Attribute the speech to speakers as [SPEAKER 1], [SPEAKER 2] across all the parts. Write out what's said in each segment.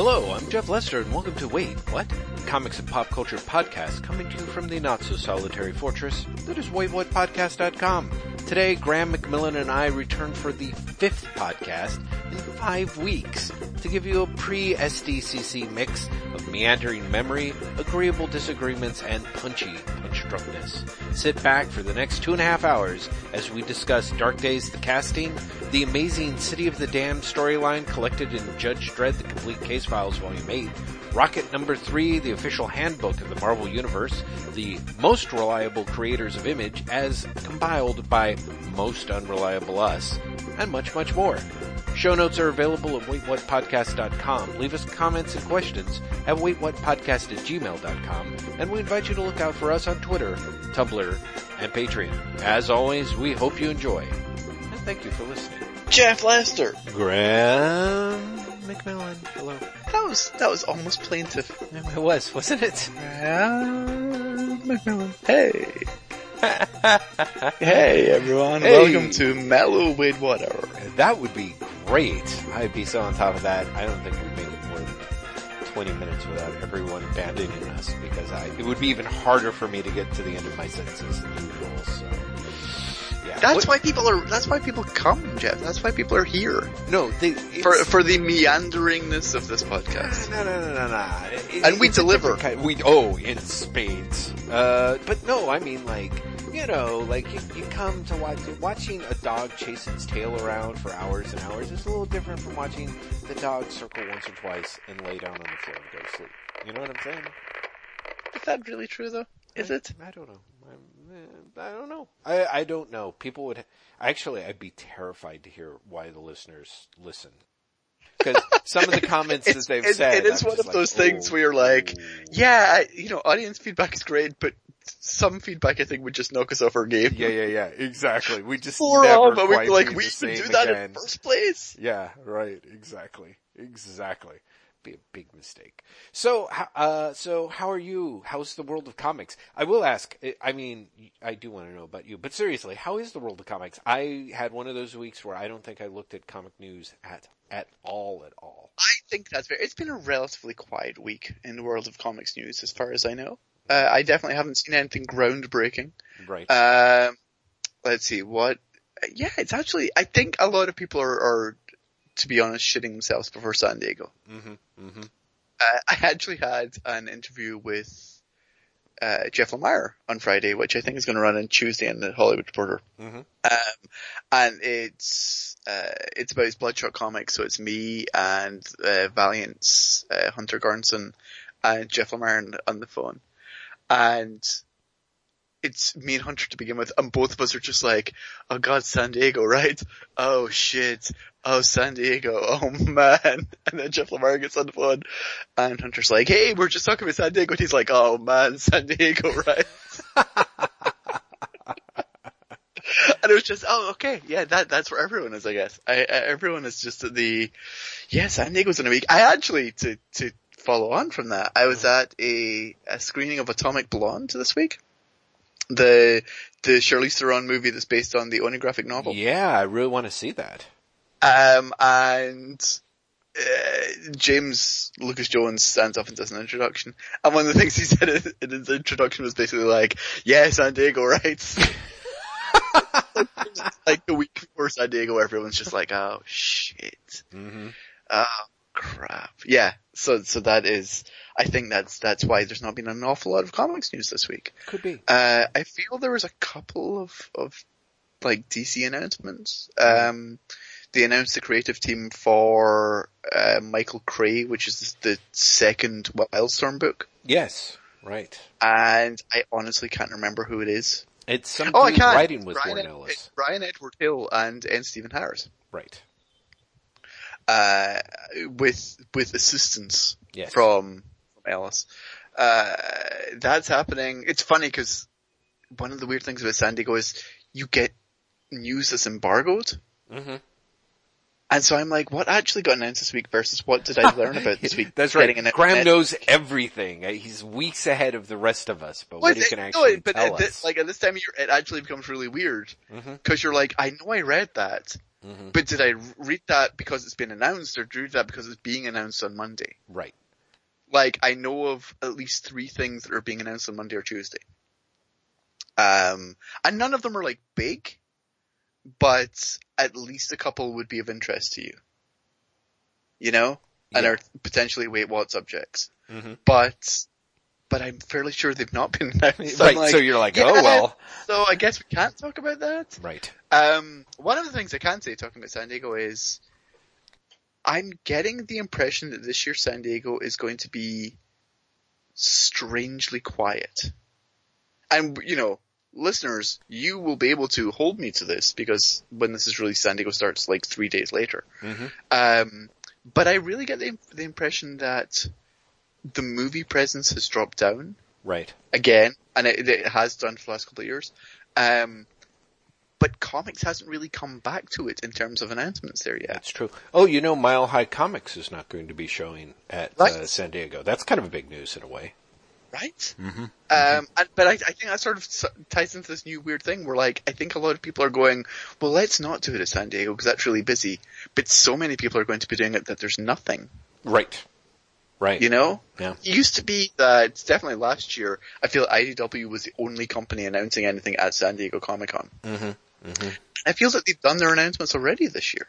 [SPEAKER 1] Hello, I'm Jeff Lester and welcome to Wait, What? Comics and Pop Culture Podcast coming to you from the not so solitary fortress that is waitwhatpodcast.com. Today, Graeme McMillan and I return for the fifth podcast in five weeks to give you a pre-SDCC mix of meandering memory, agreeable disagreements, and punchy Sit back for the next two and a half hours as we discuss Dark Days the casting, the amazing City of the Damned storyline collected in Judge Dredd the Complete Case Files Volume 8, Rocket Number 3, the official handbook of the Marvel Universe, the most reliable creators of image as compiled by Most Unreliable Us, and much, much more. Show notes are available at waitwhatpodcast.com. Leave us comments and questions at waitwhatpodcast at gmail.com, and we invite you to look out for us on Twitter, Tumblr, and Patreon. As always, we hope you enjoy, and thank you for listening.
[SPEAKER 2] Jeff Lester.
[SPEAKER 1] Graeme McMillan, hello.
[SPEAKER 2] That was that was almost plaintive.
[SPEAKER 1] It was, wasn't it?
[SPEAKER 2] Graeme McMillan. Hey. hey everyone,
[SPEAKER 1] Hey.
[SPEAKER 2] welcome to Mellow with Whatever.
[SPEAKER 1] That would be great. I'd be so on top of that. I don't think we'd make it more than 20 minutes without everyone abandoning us because I, it would be even harder for me to get to the end of my sentences than usual, so. Yeah.
[SPEAKER 2] That's
[SPEAKER 1] What-
[SPEAKER 2] why people are. That's why people come, Jeff. That's why people are here
[SPEAKER 1] No, they,
[SPEAKER 2] for for the meanderingness of this podcast.
[SPEAKER 1] No, no, no, no, no. It-
[SPEAKER 2] And we deliver.
[SPEAKER 1] Kind, we oh, in spades. Uh, but no, I mean like you know, like you, you come to watch watching a dog chase its tail around for hours and hours is a little different from watching the dog circle once or twice and lay down on the floor and go to sleep. You know what I'm saying?
[SPEAKER 2] Is that really true though? Is it?
[SPEAKER 1] I don't know. I'm, eh, I don't know. I I don't know. People would actually. I'd be terrified to hear why the listeners listen. Because some of the comments that they've
[SPEAKER 2] it-
[SPEAKER 1] said,
[SPEAKER 2] it is
[SPEAKER 1] I'm
[SPEAKER 2] one of
[SPEAKER 1] like,
[SPEAKER 2] those things
[SPEAKER 1] oh,
[SPEAKER 2] where you're like, yeah, I- you know, audience feedback is great, but some feedback I think would just knock us off our game.
[SPEAKER 1] Yeah, yeah, yeah, exactly. We just
[SPEAKER 2] For
[SPEAKER 1] never
[SPEAKER 2] all, but be like, we
[SPEAKER 1] same
[SPEAKER 2] do that
[SPEAKER 1] again.
[SPEAKER 2] in first place.
[SPEAKER 1] Yeah, right, exactly, exactly. Be a big mistake. So, uh, so how are you? How's the world of comics? I will ask. I- I mean, I do want to know about you, but seriously, how is the world of comics? I had one of those weeks where I don't think I looked at comic news at at all, at all.
[SPEAKER 2] I think that's fair. It's been a relatively quiet week in the world of comics news, as far as I know. Uh, I definitely haven't seen anything groundbreaking.
[SPEAKER 1] Right.
[SPEAKER 2] Um, let's see what. Yeah, it's actually. I think a lot of people are, are to be honest, shitting themselves before San Diego.
[SPEAKER 1] mm-hmm. Mm-hmm.
[SPEAKER 2] Uh, I actually had an interview with uh, Jeff Lemire on Friday, which I think is going to run on Tuesday in the Hollywood Reporter.
[SPEAKER 1] Mhm.
[SPEAKER 2] Um, and it's uh, it's about his Bloodshot comics, so it's me and uh, Valiant's uh, Hunter Gorinson and Jeff Lemire on, on the phone, and it's me and Hunter to begin with, and both of us are just like, "Oh God, San Diego, right? Oh shit, oh San Diego, oh man!" And then Jeff Lemire gets on the phone, and Hunter's like, "Hey, we're just talking about San Diego," and he's like, "Oh man, San Diego, right?" and it was just, oh, okay, yeah, that that's where everyone is, I guess. I, I everyone is just at the, yeah, San Diego's in a week. I actually to to follow on from that, I was at a a screening of Atomic Blonde this week, the the Charlize Theron movie that's based on the Oni graphic novel.
[SPEAKER 1] Yeah, I really want to see that.
[SPEAKER 2] Um, and uh, James Lucas Jones stands up and does an introduction, and one of the things he said in- his introduction was basically like, "Yeah, San Diego, right?" like the week before San Diego, everyone's just like, "Oh shit,
[SPEAKER 1] Mm-hmm.
[SPEAKER 2] oh crap." Yeah, so so that is, I think that's that's why there's not been an awful lot of comics news this week.
[SPEAKER 1] Could be.
[SPEAKER 2] Uh, I feel there was a couple of, of like DC announcements. Um, they announced the creative team for uh, Michael Cray, which is the second Wildstorm book,
[SPEAKER 1] Yes. Right.
[SPEAKER 2] and I honestly can't remember who it is.
[SPEAKER 1] It's some
[SPEAKER 2] Oh, I can.
[SPEAKER 1] writing with
[SPEAKER 2] Brian,
[SPEAKER 1] Warren
[SPEAKER 2] Ed-
[SPEAKER 1] Ellis.
[SPEAKER 2] Brian Edward Hill and N. Stephen Harris,
[SPEAKER 1] Right.
[SPEAKER 2] Uh, with with assistance
[SPEAKER 1] Yes.
[SPEAKER 2] from from Ellis. Uh, that's happening. It's funny because one of the weird things about San Diego is you get news that's embargoed.
[SPEAKER 1] Mm-hmm.
[SPEAKER 2] And so I'm like, what actually got announced this week versus what did I learn about this week?
[SPEAKER 1] That's right.
[SPEAKER 2] Graeme
[SPEAKER 1] knows everything. Uh, He's weeks ahead of the rest of us, but
[SPEAKER 2] Well,
[SPEAKER 1] what he can
[SPEAKER 2] no,
[SPEAKER 1] actually
[SPEAKER 2] but
[SPEAKER 1] tell
[SPEAKER 2] at
[SPEAKER 1] us.
[SPEAKER 2] this, like at this time of year, it actually becomes really weird because you're like, I know I read that,
[SPEAKER 1] Mhm.
[SPEAKER 2] But did I read that because it's been announced or read that because it's being announced on Monday?
[SPEAKER 1] Right.
[SPEAKER 2] Like, I know of at least three things that are being announced on Monday or Tuesday. Um, and none of them are like big, but at least a couple would be of interest to you. You know? And are potentially wait what subjects.
[SPEAKER 1] hmm
[SPEAKER 2] But, but I'm fairly sure they've not been announced.
[SPEAKER 1] Right.
[SPEAKER 2] Like,
[SPEAKER 1] so you're like,
[SPEAKER 2] yeah.
[SPEAKER 1] oh well.
[SPEAKER 2] so I guess we can't talk about that.
[SPEAKER 1] Right.
[SPEAKER 2] Um, one of the things I can say talking about San Diego is I'm getting the impression that this year San Diego is going to be strangely quiet. And, you know, listeners, you will be able to hold me to this because when this is released, San Diego starts like three days later.
[SPEAKER 1] hmm
[SPEAKER 2] Um, but I really get the, the impression that the movie presence has dropped down
[SPEAKER 1] Right.
[SPEAKER 2] again, and it, it has done for the last couple of years. Um, but comics hasn't really come back to it in terms of announcements there yet.
[SPEAKER 1] That's true. Oh, you know, Mile High Comics is not going to be showing at uh, San Diego. That's kind of a big news in a way.
[SPEAKER 2] Right?
[SPEAKER 1] Mm-hmm.
[SPEAKER 2] Um, and, but I, I think that sort of ties into this new weird thing where like, I think a lot of people are going, well let's not do it at San Diego because that's really busy. But so many people are going to be doing it that there's nothing,
[SPEAKER 1] Right. Right.
[SPEAKER 2] you know?
[SPEAKER 1] Yeah.
[SPEAKER 2] It used to be that, it's definitely last year, I feel IDW was the only company announcing anything at San Diego Comic Con.
[SPEAKER 1] hmm hmm
[SPEAKER 2] I feel that they've done their announcements already this year.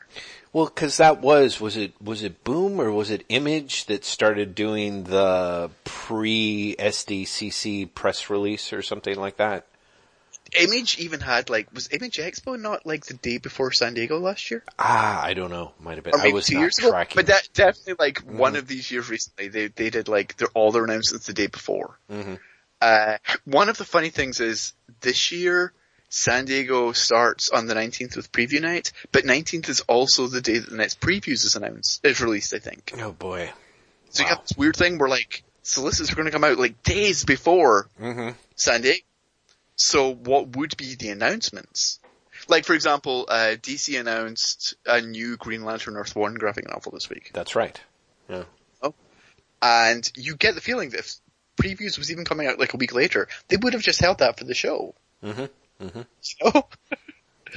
[SPEAKER 1] Well, because that was was it was it Boom or was it Image that started doing the pre SDCC press release or something like that?
[SPEAKER 2] Image even had like was Image Expo not like the day before San Diego last year,
[SPEAKER 1] Ah, I don't know. Might have been.
[SPEAKER 2] or
[SPEAKER 1] I
[SPEAKER 2] maybe
[SPEAKER 1] was
[SPEAKER 2] two
[SPEAKER 1] not
[SPEAKER 2] years ago?
[SPEAKER 1] tracking.
[SPEAKER 2] But that definitely like one
[SPEAKER 1] Mhm.
[SPEAKER 2] of these years recently they they did like their all their announcements the day before.
[SPEAKER 1] hmm
[SPEAKER 2] Uh, one of the funny things is this year San Diego starts on the 19th with preview night, but 19th is also the day that the next previews is announced is released. I think
[SPEAKER 1] Oh boy.
[SPEAKER 2] so. You
[SPEAKER 1] Wow.
[SPEAKER 2] have this weird thing where like solicits are going to come out like days before
[SPEAKER 1] hmm
[SPEAKER 2] San Diego. So what would be the announcements? Like for example, uh, DC announced a new Green Lantern Earth One graphic novel this week,
[SPEAKER 1] That's right. Yeah. Oh.
[SPEAKER 2] And you get the feeling that if previews was even coming out like a week later, they would have just held that for the show.
[SPEAKER 1] Mm-hmm.
[SPEAKER 2] Mm-hmm. Know?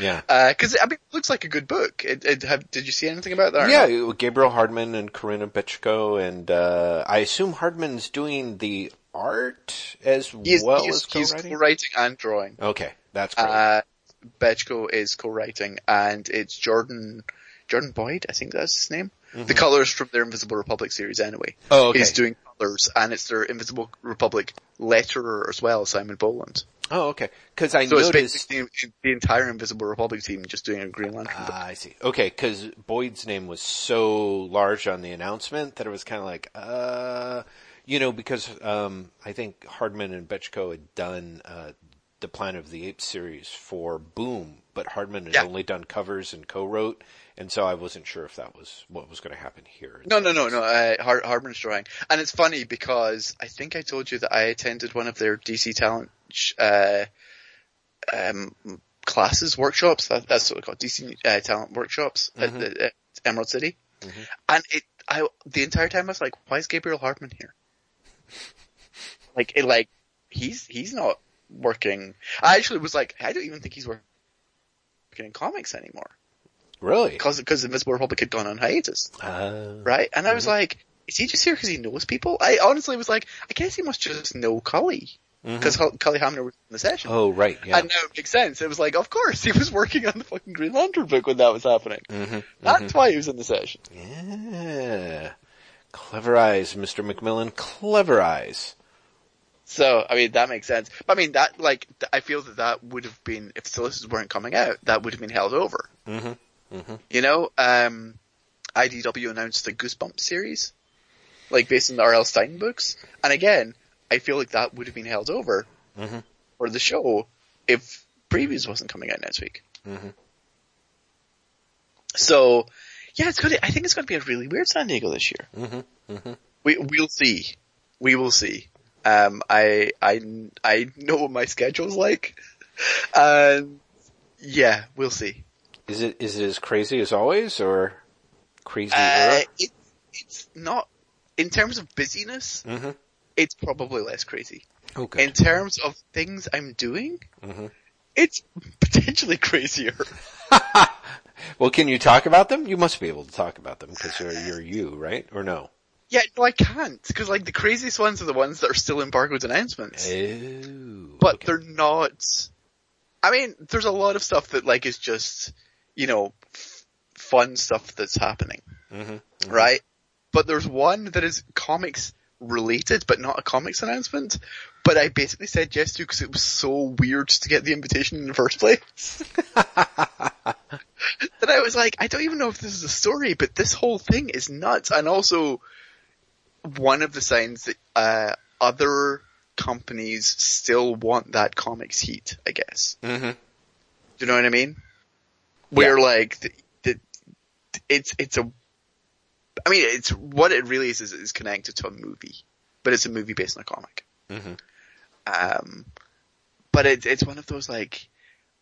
[SPEAKER 1] Yeah.
[SPEAKER 2] Because I mean, it looks like a good book. It, it have, did you see anything about that?
[SPEAKER 1] Yeah, Gabriel Hardman and Corinna Bechko, and uh, I assume Hardman's doing the art as
[SPEAKER 2] he's,
[SPEAKER 1] well
[SPEAKER 2] he's,
[SPEAKER 1] as
[SPEAKER 2] he's
[SPEAKER 1] co-writing.
[SPEAKER 2] co-writing and drawing.
[SPEAKER 1] Okay, that's great.
[SPEAKER 2] Uh, Bechko is co-writing, and it's Jordan Jordan Boyd, I think that's his name. The colors from their Invisible Republic series, anyway.
[SPEAKER 1] Mm-hmm. oh, okay.
[SPEAKER 2] He's doing colors, and it's their Invisible Republic letterer as well, Simon Bowland.
[SPEAKER 1] oh, okay. Because I
[SPEAKER 2] So it's
[SPEAKER 1] noticed.
[SPEAKER 2] basically the entire Invisible Republic team just doing a Green Lantern book.
[SPEAKER 1] Ah, I see. Okay, because Boyd's name was so large on the announcement that it was kind of like, uh, you know, because um, I think Hardman and Bechko had done uh, the Planet of the Apes series for Boom, but Hardman had
[SPEAKER 2] Yeah.
[SPEAKER 1] only done covers and co-wrote, and so I wasn't sure if that was what was going to happen here.
[SPEAKER 2] No, no, no, no. Uh, Har- Hardman's drawing, and it's funny because I think I told you that I attended one of their DC talent sh- uh, um, classes workshops. That, that's what they're called, DC uh, talent workshops at, the, at Emerald City.
[SPEAKER 1] Mhm.
[SPEAKER 2] And it, I the entire time I was like, why is Gabriel Hardman here? like, it, like he's he's not working. I actually was like, I don't even think he's working in comics anymore
[SPEAKER 1] Really?
[SPEAKER 2] because because Invisible Republic had gone on hiatus
[SPEAKER 1] Uh,
[SPEAKER 2] right? And I was like, is he just here because he knows people? I honestly was like, I guess he must just know Cully because Cully Hamner was in the session.
[SPEAKER 1] Oh, right. Yeah.
[SPEAKER 2] And now it makes sense. It was like, of course, he was working on the fucking Green Lantern book when that was happening.
[SPEAKER 1] hmm
[SPEAKER 2] That's why he was in the session.
[SPEAKER 1] Yeah. Clever eyes, Mr. McMillan. Clever eyes.
[SPEAKER 2] So, I mean, that makes sense. But I mean, that, like, I feel that that would have been, if solicitors weren't coming out, that would have been held over.
[SPEAKER 1] hmm hmm
[SPEAKER 2] You know, um, IDW announced the Goosebumps series, like based on the R.L. Stine books. And again, I feel like that would have been held over
[SPEAKER 1] hmm
[SPEAKER 2] for the show if previews wasn't coming out next week.
[SPEAKER 1] hmm
[SPEAKER 2] So, yeah, it's gonna, I think it's gonna be a really weird San Diego this year.
[SPEAKER 1] hmm hmm
[SPEAKER 2] We, we'll see. We will see. Um, I, I, I know what my schedule's like. And yeah, we'll see.
[SPEAKER 1] Is it is it as crazy as always or crazy?
[SPEAKER 2] Uh, it, it's not, in terms of busyness,
[SPEAKER 1] hmm
[SPEAKER 2] it's probably less crazy.
[SPEAKER 1] Oh, good.
[SPEAKER 2] In terms of things I'm doing,
[SPEAKER 1] hmm
[SPEAKER 2] it's potentially crazier.
[SPEAKER 1] well, can you talk about them? You must be able to talk about them because you're, you're you, right? Or no?
[SPEAKER 2] Yeah, no, I can't because like the craziest ones are the ones that are still embargoed announcements. But
[SPEAKER 1] okay.
[SPEAKER 2] they're not. I mean, there's a lot of stuff that like is just, you know, f- fun stuff that's happening,
[SPEAKER 1] Mm-hmm.
[SPEAKER 2] right? But there's one that is comics related, but not a comics announcement. But I basically said yes to because it was so weird to get the invitation in the first place. that I was like, I don't even know if this is a story, but this whole thing is nuts. And also, one of the signs that uh, other companies still want that comics heat, I guess.
[SPEAKER 1] Mm-hmm.
[SPEAKER 2] Do you know what I mean? Where like the, the, it's it's a, I mean it's what it really is is, is connected to a movie, but it's a movie based on a comic.
[SPEAKER 1] Mhm.
[SPEAKER 2] Um, but it's it's one of those like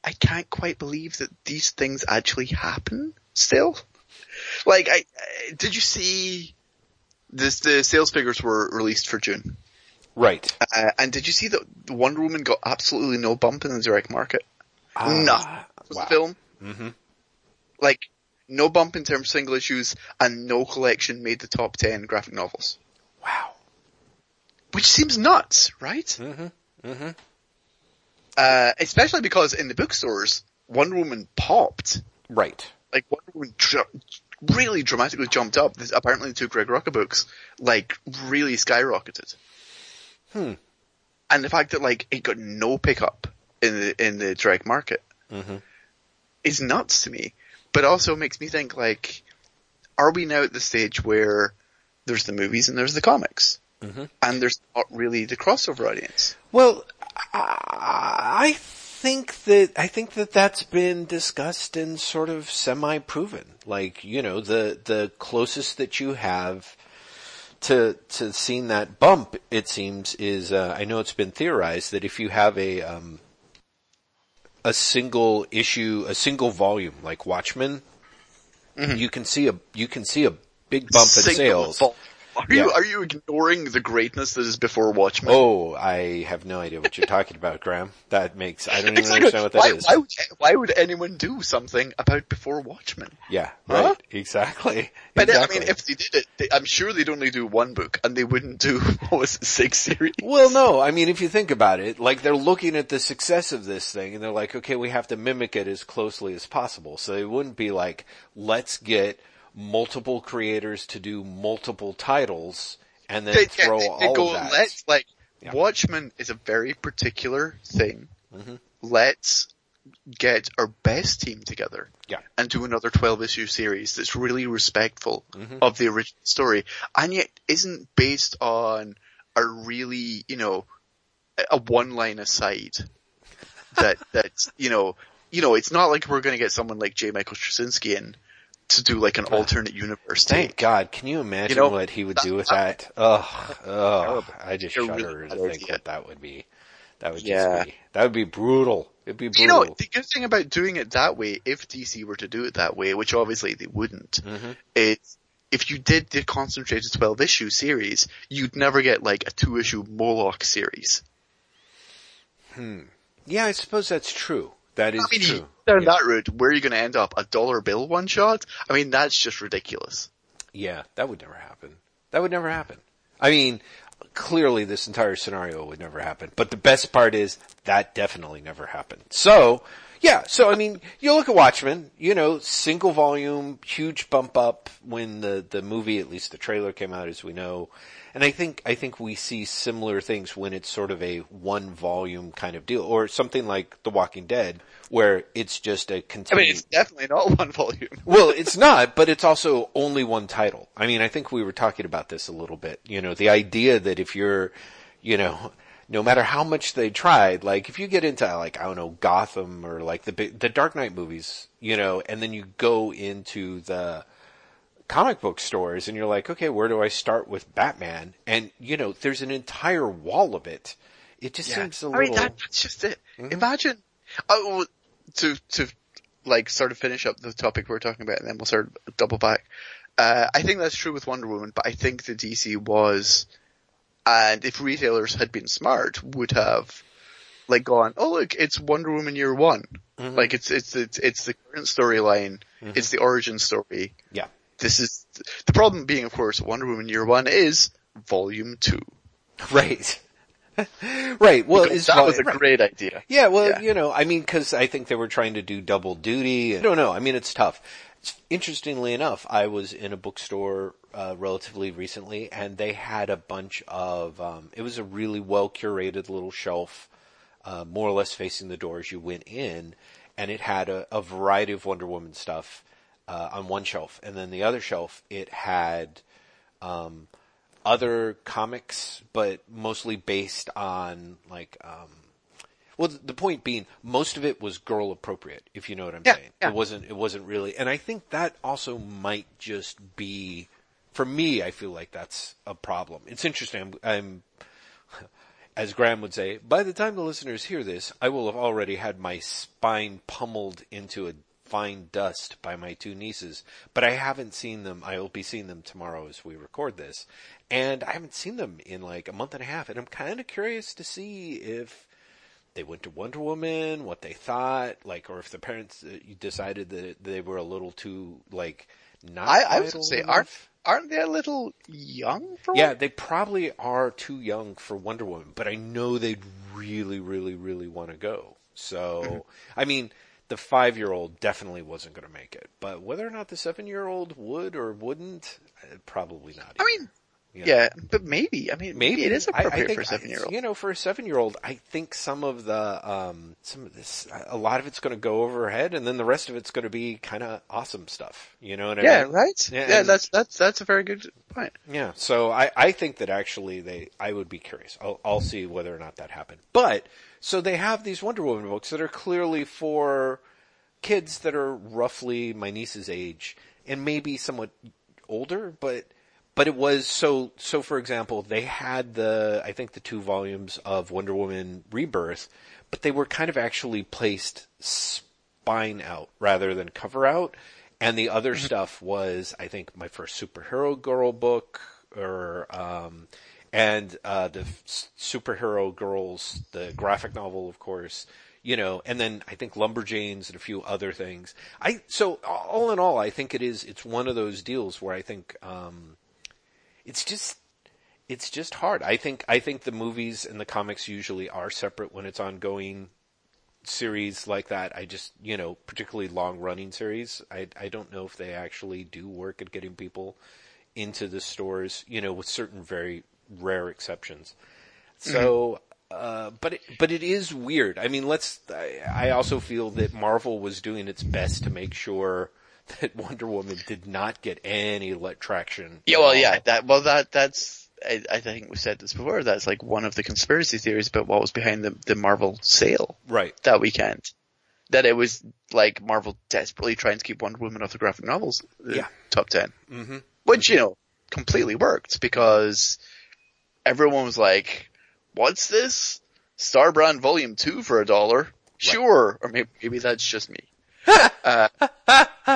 [SPEAKER 2] I can't quite believe that these things actually happen still. Like I, I did you see this? The sales figures were released for June.
[SPEAKER 1] Right.
[SPEAKER 2] Uh, and did you see that Wonder Woman got absolutely no bump in the direct market?
[SPEAKER 1] Ah,
[SPEAKER 2] Nothing
[SPEAKER 1] wow.
[SPEAKER 2] the film.
[SPEAKER 1] Mm-hmm.
[SPEAKER 2] Like, no bump in terms of single issues, and no collection made the top 10 graphic novels.
[SPEAKER 1] Wow.
[SPEAKER 2] Which seems nuts, right?
[SPEAKER 1] Mm-hmm. Mm-hmm.
[SPEAKER 2] Uh, especially because in the bookstores, Wonder Woman popped.
[SPEAKER 1] Right.
[SPEAKER 2] Like, Wonder Woman dr- really dramatically jumped up. This, apparently the two Greg Rucka books, like, really skyrocketed.
[SPEAKER 1] Hmm.
[SPEAKER 2] And the fact that, like, it got no pickup in the, in the direct market
[SPEAKER 1] Mm-hmm.
[SPEAKER 2] is nuts to me, but also makes me think like, are we now at the stage where there's the movies and there's the comics,
[SPEAKER 1] Mhm.
[SPEAKER 2] and there's not really the crossover audience?
[SPEAKER 1] Well, I think that I think that that's been discussed and sort of semi-proven. Like you know, the the closest that you have to to seeing that bump, it seems, is uh, I know it's been theorized that if you have a um, a single issue, a single volume like Watchmen, you can see a you can see a big bump in
[SPEAKER 2] Single
[SPEAKER 1] sales.
[SPEAKER 2] Are you are you ignoring the greatness that is before Watchmen?
[SPEAKER 1] Oh, I have no idea what you're talking about, Graeme. That makes I don't even
[SPEAKER 2] Exactly.
[SPEAKER 1] understand what that
[SPEAKER 2] why,
[SPEAKER 1] is.
[SPEAKER 2] Why would, why would anyone do something about before Watchmen?
[SPEAKER 1] Yeah,
[SPEAKER 2] Huh?
[SPEAKER 1] right. Exactly.
[SPEAKER 2] But
[SPEAKER 1] exactly.
[SPEAKER 2] I mean, if they did it, they, I'm sure they'd only do one book, and they wouldn't do what was it, six series.
[SPEAKER 1] well, no, I mean, if you think about it, like they're looking at the success of this thing and they're like, okay, we have to mimic it as closely as possible. So they wouldn't be like, let's get multiple creators to do multiple titles and then
[SPEAKER 2] they,
[SPEAKER 1] throw
[SPEAKER 2] they,
[SPEAKER 1] all
[SPEAKER 2] go,
[SPEAKER 1] of that.
[SPEAKER 2] let's like,
[SPEAKER 1] Yeah.
[SPEAKER 2] Watchmen is a very particular thing.
[SPEAKER 1] Mhm.
[SPEAKER 2] Let's get our best team together.
[SPEAKER 1] Yeah.
[SPEAKER 2] And do another 12 issue series that's really respectful
[SPEAKER 1] Mhm.
[SPEAKER 2] of the original story and yet isn't based on a really, you know, a one line aside that, that, you know, you know, it's not like we're gonna get someone like J. Michael Straczynski in to do like an alternate universe
[SPEAKER 1] Thank
[SPEAKER 2] take.
[SPEAKER 1] God. Can you imagine
[SPEAKER 2] You know,
[SPEAKER 1] what he would
[SPEAKER 2] that-
[SPEAKER 1] do with that? Ugh, ugh. I just
[SPEAKER 2] You're really
[SPEAKER 1] shudder
[SPEAKER 2] bad
[SPEAKER 1] to think
[SPEAKER 2] idea.
[SPEAKER 1] what that would be. That would
[SPEAKER 2] Yeah.
[SPEAKER 1] just be, that would be brutal. It'd be brutal.
[SPEAKER 2] You know, the good thing about doing it that way, if DC were to do it that way, which obviously they wouldn't,
[SPEAKER 1] Mhm.
[SPEAKER 2] is if you did the concentrated 12 issue series, you'd never get like a two issue Moloch series. Hmm.
[SPEAKER 1] Yeah, I suppose that's true. That is
[SPEAKER 2] I mean,
[SPEAKER 1] true.
[SPEAKER 2] Down
[SPEAKER 1] Yeah.
[SPEAKER 2] that route, where are you going to end up? A dollar bill one shot? I mean, that's just ridiculous.
[SPEAKER 1] Yeah, that would never happen. That would never happen. I mean, clearly this entire scenario would never happen. But the best part is that definitely never happened. So, yeah, so I mean, you look at Watchmen, you know, single volume, huge bump up when the, the movie, at least the trailer came out as we know. And I think, I think we see similar things when it's sort of a one volume kind of deal, or something like The Walking Dead, where it's just a
[SPEAKER 2] a
[SPEAKER 1] I
[SPEAKER 2] mean, it's definitely not one volume.
[SPEAKER 1] Well, it's not, but it's also only one title. I mean, I think we were talking about this a little bit. You know, the idea that if you're, you know, no matter how much they tried, like if you get into like, I don't know, Gotham or like the the Dark Knight movies, you know, and then you go into the comic book stores and you're like, okay, where do I start with Batman? And, you know, there's an entire wall of it. It just seems a
[SPEAKER 2] I
[SPEAKER 1] little, I
[SPEAKER 2] mean, that, that's just it.
[SPEAKER 1] Mhm.
[SPEAKER 2] Imagine, oh, to, to, like, sort of finish up the topic we're talking about and then we'll sort of double back. Uh, I think that's true with Wonder Woman, but I think the DC was, and if retailers had been smart, would have like gone, oh look, it's Wonder Woman year one.
[SPEAKER 1] Mhm.
[SPEAKER 2] Like it's, it's, it's, it's the current storyline. It's the origin story.
[SPEAKER 1] Yeah.
[SPEAKER 2] This is, the problem being of course Wonder Woman year one is volume two.
[SPEAKER 1] Right. right. Well,
[SPEAKER 2] that was a
[SPEAKER 1] right.
[SPEAKER 2] great idea.
[SPEAKER 1] Yeah, well,
[SPEAKER 2] Yeah.
[SPEAKER 1] you know, I mean, cause I think they were trying to do double duty. I don't know. I mean, it's tough. Interestingly enough, I was in a bookstore, uh, relatively recently and they had a bunch of, um, it was a really well curated little shelf, uh, more or less facing the door as you went in and it had a, a variety of Wonder Woman stuff, uh, on one shelf. And then the other shelf, it had, um, other comics, but mostly based on like, um, well, the point being, most of it was girl appropriate, if you know what I'm
[SPEAKER 2] Yeah,
[SPEAKER 1] saying.
[SPEAKER 2] yeah.
[SPEAKER 1] It wasn't, it wasn't really, and I think that also might just be, for me, I feel like that's a problem. It's interesting. I'm, I'm as Graeme would say, by the time the listeners hear this, I will have already had my spine pummeled into a fine dust by my two nieces, but I haven't seen them. I will be seeing them tomorrow as we record this. And I haven't seen them in like a month and a half, and I'm kind of curious to see if they went to Wonder Woman, what they thought, like, or if the parents uh, decided that they were a little too, like, not
[SPEAKER 2] I, I was gonna say,
[SPEAKER 1] enough.
[SPEAKER 2] aren't, aren't they a little young for
[SPEAKER 1] Yeah, they probably are too young for Wonder Woman, but I know they'd really, really, really want to go. So,
[SPEAKER 2] Mm-hmm.
[SPEAKER 1] I mean, the five year old definitely wasn't going to make it, but whether or not the seven year old would or wouldn't, uh, probably not.
[SPEAKER 2] I mean,
[SPEAKER 1] Yeah.
[SPEAKER 2] yeah, but maybe, I mean, maybe, it is
[SPEAKER 1] I- I
[SPEAKER 2] appropriate
[SPEAKER 1] think
[SPEAKER 2] for a seven year old.
[SPEAKER 1] You know, for a seven year old, I think some of the, um, some of this, a lot of it's going to go over her head and then the rest of it's going to be kind of awesome stuff. You know what I
[SPEAKER 2] Yeah,
[SPEAKER 1] mean?
[SPEAKER 2] right?
[SPEAKER 1] Yeah,
[SPEAKER 2] Yeah, that's, that's, that's a very good point.
[SPEAKER 1] Yeah, so I, I think that actually they, I would be curious. I'll, I'll see whether or not that happened. But, so they have these Wonder Woman books that are clearly for kids that are roughly my niece's age and maybe somewhat older, but, but it was so, so for example, they had the, I think the two volumes of Wonder Woman Rebirth, but they were kind of actually placed spine out rather than cover out. And the other stuff was, I think, my first superhero girl book, or um, and uh, the f- superhero girls, the graphic novel, of course, you know, and then I think Lumberjanes and a few other things. I so all in all, I think it is. It's one of those deals where I think um, it's just it's just hard. I think I think the movies and the comics usually are separate when it's ongoing series like that. I just you know particularly long running series. I I don't know if they actually do work at getting people into the stores. You know, with certain very rare exceptions. So. Uh, but it, but it is weird. I mean, let's. I, I also feel that Marvel was doing its best to make sure that Wonder Woman did not get any traction.
[SPEAKER 2] Yeah, well, yeah, that, well, that, that's, I, I think we said this before, that's like one of the conspiracy theories about what was behind the, the Marvel sale
[SPEAKER 1] right.
[SPEAKER 2] that weekend. That it was like Marvel desperately trying to keep Wonder Woman off the graphic novels uh,
[SPEAKER 1] Yeah.
[SPEAKER 2] top 10.
[SPEAKER 1] Mm-hmm.
[SPEAKER 2] Which, you know, completely worked because everyone was like, what's this? Starbrand Volume 2 for a dollar? Sure. Or maybe, maybe that's just me. uh,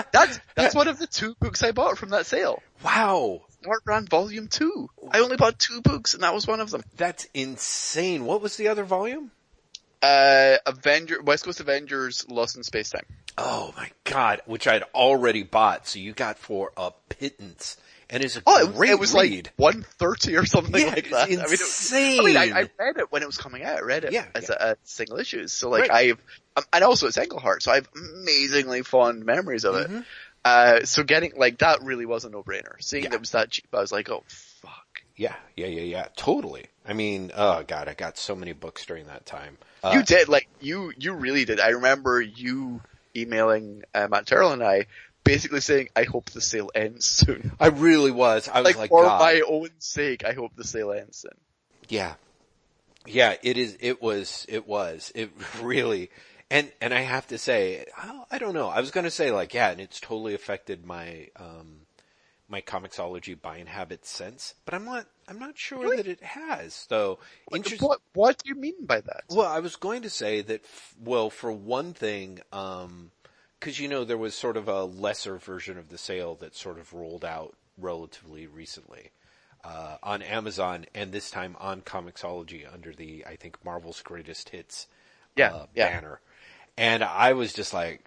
[SPEAKER 2] that's, that's one of the two books I bought from that sale.
[SPEAKER 1] Wow,
[SPEAKER 2] Starbrand Volume 2. I only bought two books and that was one of them.
[SPEAKER 1] that's insane. What was the other volume?
[SPEAKER 2] Uh, Avenger, West Coast Avengers Lost in Space Time.
[SPEAKER 1] Oh my god, which I'd already bought, so you got for a pittance, and it's a
[SPEAKER 2] Oh, it,
[SPEAKER 1] great
[SPEAKER 2] it was
[SPEAKER 1] read.
[SPEAKER 2] like 130 or something
[SPEAKER 1] Yeah,
[SPEAKER 2] like that. I mean, it
[SPEAKER 1] insane.
[SPEAKER 2] I mean, I, I read it when it was coming out. I read it
[SPEAKER 1] Yeah,
[SPEAKER 2] as
[SPEAKER 1] yeah.
[SPEAKER 2] A, a single issue. So like
[SPEAKER 1] Right.
[SPEAKER 2] I've, um, and also it's Englehart, so I have amazingly fond memories of it.
[SPEAKER 1] Mhm.
[SPEAKER 2] Uh, so getting, like that really was a no-brainer. Seeing
[SPEAKER 1] Yeah.
[SPEAKER 2] that it was that cheap, I was like, oh fuck.
[SPEAKER 1] yeah, yeah, yeah, yeah, totally. I mean, oh god, I got so many books during that time. Uh,
[SPEAKER 2] you did, like, you, you really did. I remember you emailing uh, Matt Terrell and I basically saying, I hope the sale ends soon.
[SPEAKER 1] I really was. I was
[SPEAKER 2] Like,
[SPEAKER 1] like,
[SPEAKER 2] for
[SPEAKER 1] God.
[SPEAKER 2] my own sake, I hope the sale ends soon.
[SPEAKER 1] Yeah. Yeah, it is, it was, it was, it really, and, and I have to say, I, don't know, I was gonna say like, yeah, and it's totally affected my, um, my Comixology buying habits since, but I'm not, I'm not sure
[SPEAKER 2] Really?
[SPEAKER 1] that it has, though. Interest-
[SPEAKER 2] What, what do you mean by that?
[SPEAKER 1] well, I was going to say that, f- well, for one thing, um 'cause cause you know, there was sort of a lesser version of the sale that sort of rolled out relatively recently, uh, on Amazon and this time on Comixology under the, I think, Marvel's Greatest Hits,
[SPEAKER 2] Yeah,
[SPEAKER 1] uh,
[SPEAKER 2] yeah.
[SPEAKER 1] banner, and I was just like,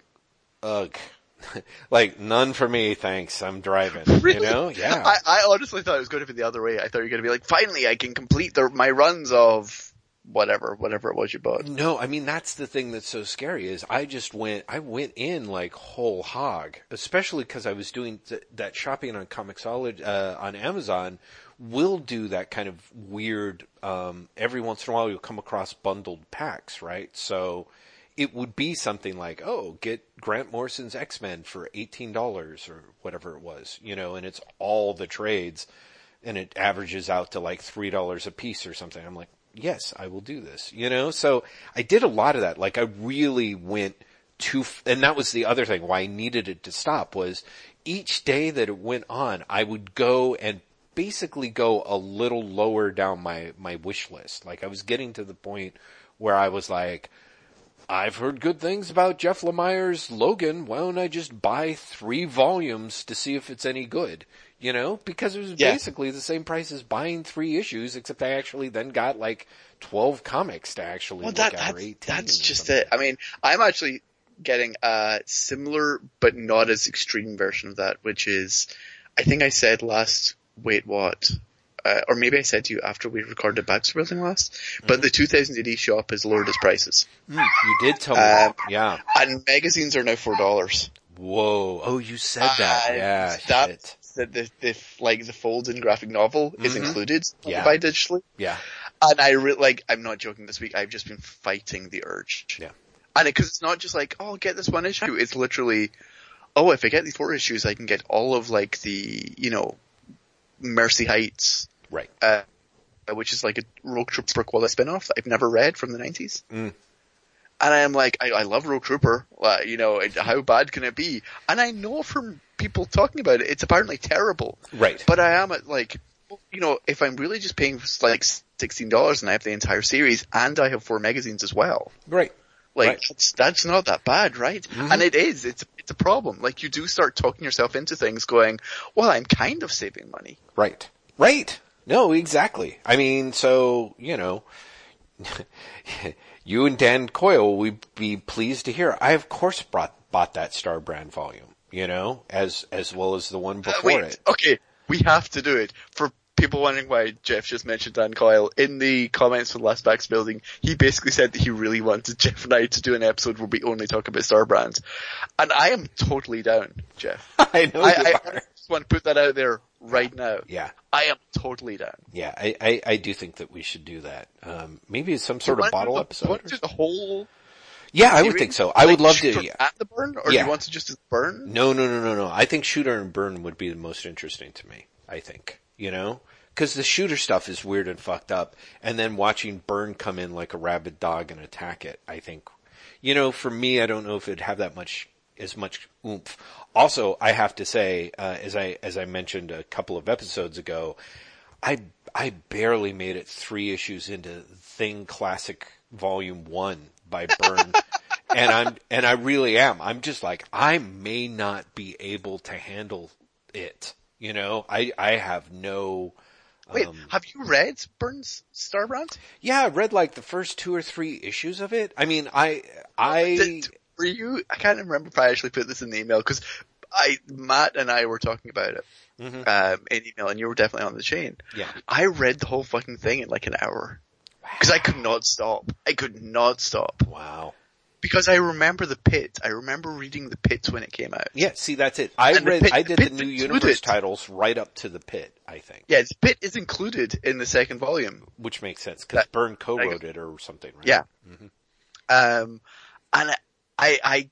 [SPEAKER 1] ugh. like none for me, thanks. I'm driving.
[SPEAKER 2] Really?
[SPEAKER 1] You know, yeah.
[SPEAKER 2] I, I honestly thought it was going to be the other way. I thought you were going to be like, finally, I can complete the, my runs of whatever, whatever it was you bought.
[SPEAKER 1] No, I mean that's the thing that's so scary is I just went I went in like whole hog, especially because I was doing th- that shopping on Comixology uh, on Amazon. Will do that kind of weird. Um, every once in a while, you'll come across bundled packs, right? So it would be something like, oh, get Grant Morrison's X Men for eighteen dollars or whatever it was, you know, and it's all the trades, and it averages out to like three dollars a piece or something. I'm like, yes, I will do this, you know? So I did a lot of that. Like I really went too, f- and that was the other thing why I needed it to stop was each day that it went on, I would go and basically go a little lower down my, my wish list. Like I was getting to the point where I was like, I've heard good things about Jeff Lemire's Logan. Why don't I just buy three volumes to see if it's any good? You know, because it was
[SPEAKER 2] Yeah.
[SPEAKER 1] basically the same price as buying three issues, except I actually then got like 12 comics to actually
[SPEAKER 2] Well,
[SPEAKER 1] look
[SPEAKER 2] that,
[SPEAKER 1] at
[SPEAKER 2] that's,
[SPEAKER 1] 18.
[SPEAKER 2] that's just it. I mean, I'm actually getting a similar but not as extreme version of that, which is, I think I said last, wait, what? Uh, or maybe I said to you after we recorded Baxter Building last, but the 2000 AD shop has lowered its prices.
[SPEAKER 1] Mm, you did tell me
[SPEAKER 2] Um,
[SPEAKER 1] that. Yeah.
[SPEAKER 2] And magazines are now $4.
[SPEAKER 1] Whoa. Oh, you said that.
[SPEAKER 2] And
[SPEAKER 1] yeah.
[SPEAKER 2] that-
[SPEAKER 1] Shit.
[SPEAKER 2] The, the, the, like the folding graphic novel is
[SPEAKER 1] Mhm.
[SPEAKER 2] included
[SPEAKER 1] Yeah.
[SPEAKER 2] by digitally.
[SPEAKER 1] Yeah.
[SPEAKER 2] And I re- like, I'm not joking this week, I've just been fighting the urge.
[SPEAKER 1] Yeah.
[SPEAKER 2] And it, cause it's not just like, oh, get this one issue. It's literally, oh, if I get these four issues, I can get all of like the, you know, Mercy Heights,
[SPEAKER 1] Right.
[SPEAKER 2] uh, which is like a Rogue Trooper quality spin-off that I've never read from the 90s.
[SPEAKER 1] Mm.
[SPEAKER 2] And I'm like, I, I love Rogue Trooper. Uh, you know, how bad can it be? And I know from people talking about it, it's apparently terrible.
[SPEAKER 1] Right.
[SPEAKER 2] But I am at like, you know, if I'm really just paying like sixteen dollars and I have the entire series and I have four magazines as well,
[SPEAKER 1] Right.
[SPEAKER 2] like
[SPEAKER 1] Right.
[SPEAKER 2] that's, that's not that bad, right?
[SPEAKER 1] Mhm.
[SPEAKER 2] And it is. It's it's a problem. Like you do start talking yourself into things, going, well, I'm kind of saving money.
[SPEAKER 1] Right. Right. No, exactly. I mean, so, you know, you and Dan Coyle will be pleased to hear. I of course brought, bought that Star Brand volume, you know, as, as well as the one
[SPEAKER 2] Uh,
[SPEAKER 1] before
[SPEAKER 2] wait,
[SPEAKER 1] it.
[SPEAKER 2] okay, we have to do it for. People wondering why Jeff just mentioned Dan Coyle in the comments for the last Baxter building, he basically said that he really wanted Jeff and I to do an episode where we only talk about Star Brands, and I am totally down, Jeff.
[SPEAKER 1] I know
[SPEAKER 2] I,
[SPEAKER 1] you
[SPEAKER 2] I
[SPEAKER 1] are.
[SPEAKER 2] just want to put that out there right now.
[SPEAKER 1] Yeah.
[SPEAKER 2] I am totally down.
[SPEAKER 1] Yeah, I, I, I do think that we should do that. Um, maybe it's some sort of
[SPEAKER 2] Want to do
[SPEAKER 1] bottle
[SPEAKER 2] the-
[SPEAKER 1] episode.
[SPEAKER 2] do the whole.
[SPEAKER 1] Yeah, I would think so. I would love to. Yeah.
[SPEAKER 2] At the Byrne, or do you want to just Byrne?
[SPEAKER 1] No, no, no, no, no. I think shooter and Byrne would be the most interesting to me. I think, you know, because the shooter stuff is weird and fucked up, and then watching Byrne come in like a rabid dog and attack it. I think, you know, for me, I don't know if it'd have that much as much oomph. Also, I have to say, uh, as I as I mentioned a couple of episodes ago, I I barely made it three issues into Thing Classic Volume One by Byrne, and I'm and I really am. I'm just like I may not be able to handle it. You know, I I have no.
[SPEAKER 2] Wait,
[SPEAKER 1] um,
[SPEAKER 2] have you read Byrne's Starbrand?
[SPEAKER 1] yeah, I read like the first two or three issues of it. I mean, I I
[SPEAKER 2] Did- were you? I can't remember if I actually put this in the email because I Matt and I were talking about it
[SPEAKER 1] Mhm.
[SPEAKER 2] um, in email, and you were definitely on the chain.
[SPEAKER 1] yeah.
[SPEAKER 2] I read the whole fucking thing in like an hour because I could not stop. I could not stop
[SPEAKER 1] Wow.
[SPEAKER 2] because I remember the pit. I remember reading the pit when it came out.
[SPEAKER 1] Yeah, see, that's it. I
[SPEAKER 2] And
[SPEAKER 1] read,
[SPEAKER 2] pit-
[SPEAKER 1] I did the
[SPEAKER 2] pit
[SPEAKER 1] new
[SPEAKER 2] included-
[SPEAKER 1] universe titles right up to the pit, I think.
[SPEAKER 2] Yeah, the pit is included in the second volume.
[SPEAKER 1] Which makes sense, because
[SPEAKER 2] That-
[SPEAKER 1] Byrne co-wrote it or something, right?
[SPEAKER 2] Yeah.
[SPEAKER 1] Mhm.
[SPEAKER 2] Um, and I, I,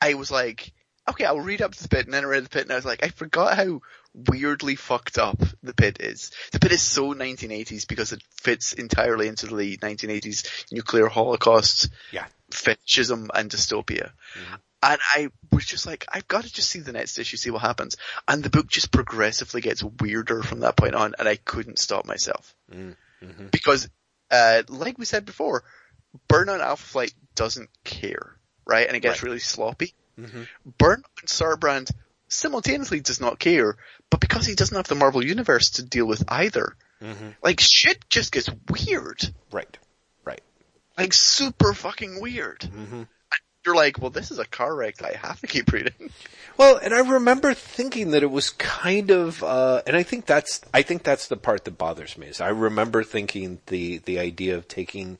[SPEAKER 2] I was like, okay, I'll read up to the pit, and then I read the pit, and I was like, I forgot how weirdly fucked up the pit is. The pit is so 1980s because it fits entirely into the 1980s nuclear holocaust,
[SPEAKER 1] Yeah.
[SPEAKER 2] fetishism, and dystopia.
[SPEAKER 1] Mhm.
[SPEAKER 2] And I was just like, I've got to just see the next issue, see what happens. And the book just progressively gets weirder from that point on, and I couldn't stop myself
[SPEAKER 1] Mm, mhm.
[SPEAKER 2] because, uh, like we said before, Byrne on Alpha Flight doesn't care, right? And it gets
[SPEAKER 1] Right.
[SPEAKER 2] really sloppy.
[SPEAKER 1] Mhm.
[SPEAKER 2] Byrne on Starbrand simultaneously does not care, but because he doesn't have the Marvel Universe to deal with either,
[SPEAKER 1] Mhm.
[SPEAKER 2] like shit just gets weird.
[SPEAKER 1] Right. Right.
[SPEAKER 2] like super fucking weird.
[SPEAKER 1] Mm-hmm.
[SPEAKER 2] You're like, well, this is a car wreck that I have to keep reading.
[SPEAKER 1] Well, and I remember thinking that it was kind of, uh, and I think that's, I think that's the part that bothers me is I remember thinking the, the idea of taking,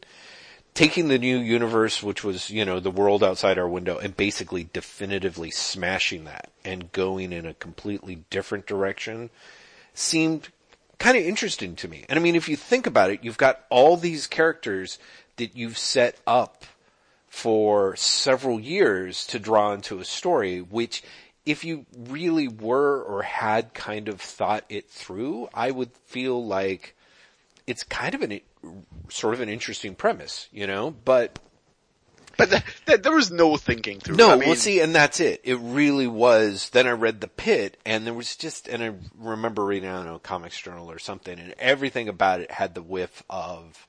[SPEAKER 1] taking the new universe, which was, you know, the world outside our window and basically definitively smashing that and going in a completely different direction seemed kind of interesting to me. And I mean, if you think about it, you've got all these characters that you've set up for several years to draw into a story, which if you really were or had kind of thought it through, I would feel like it's kind of an, sort of an interesting premise, you know, but
[SPEAKER 2] But th- th- there was no thinking through.
[SPEAKER 1] no.
[SPEAKER 2] I mean,
[SPEAKER 1] well see, and that's it. It really was, then I read The Pit and there was just, and I remember reading, I don't know, Comics Journal or something and everything about it had the whiff of,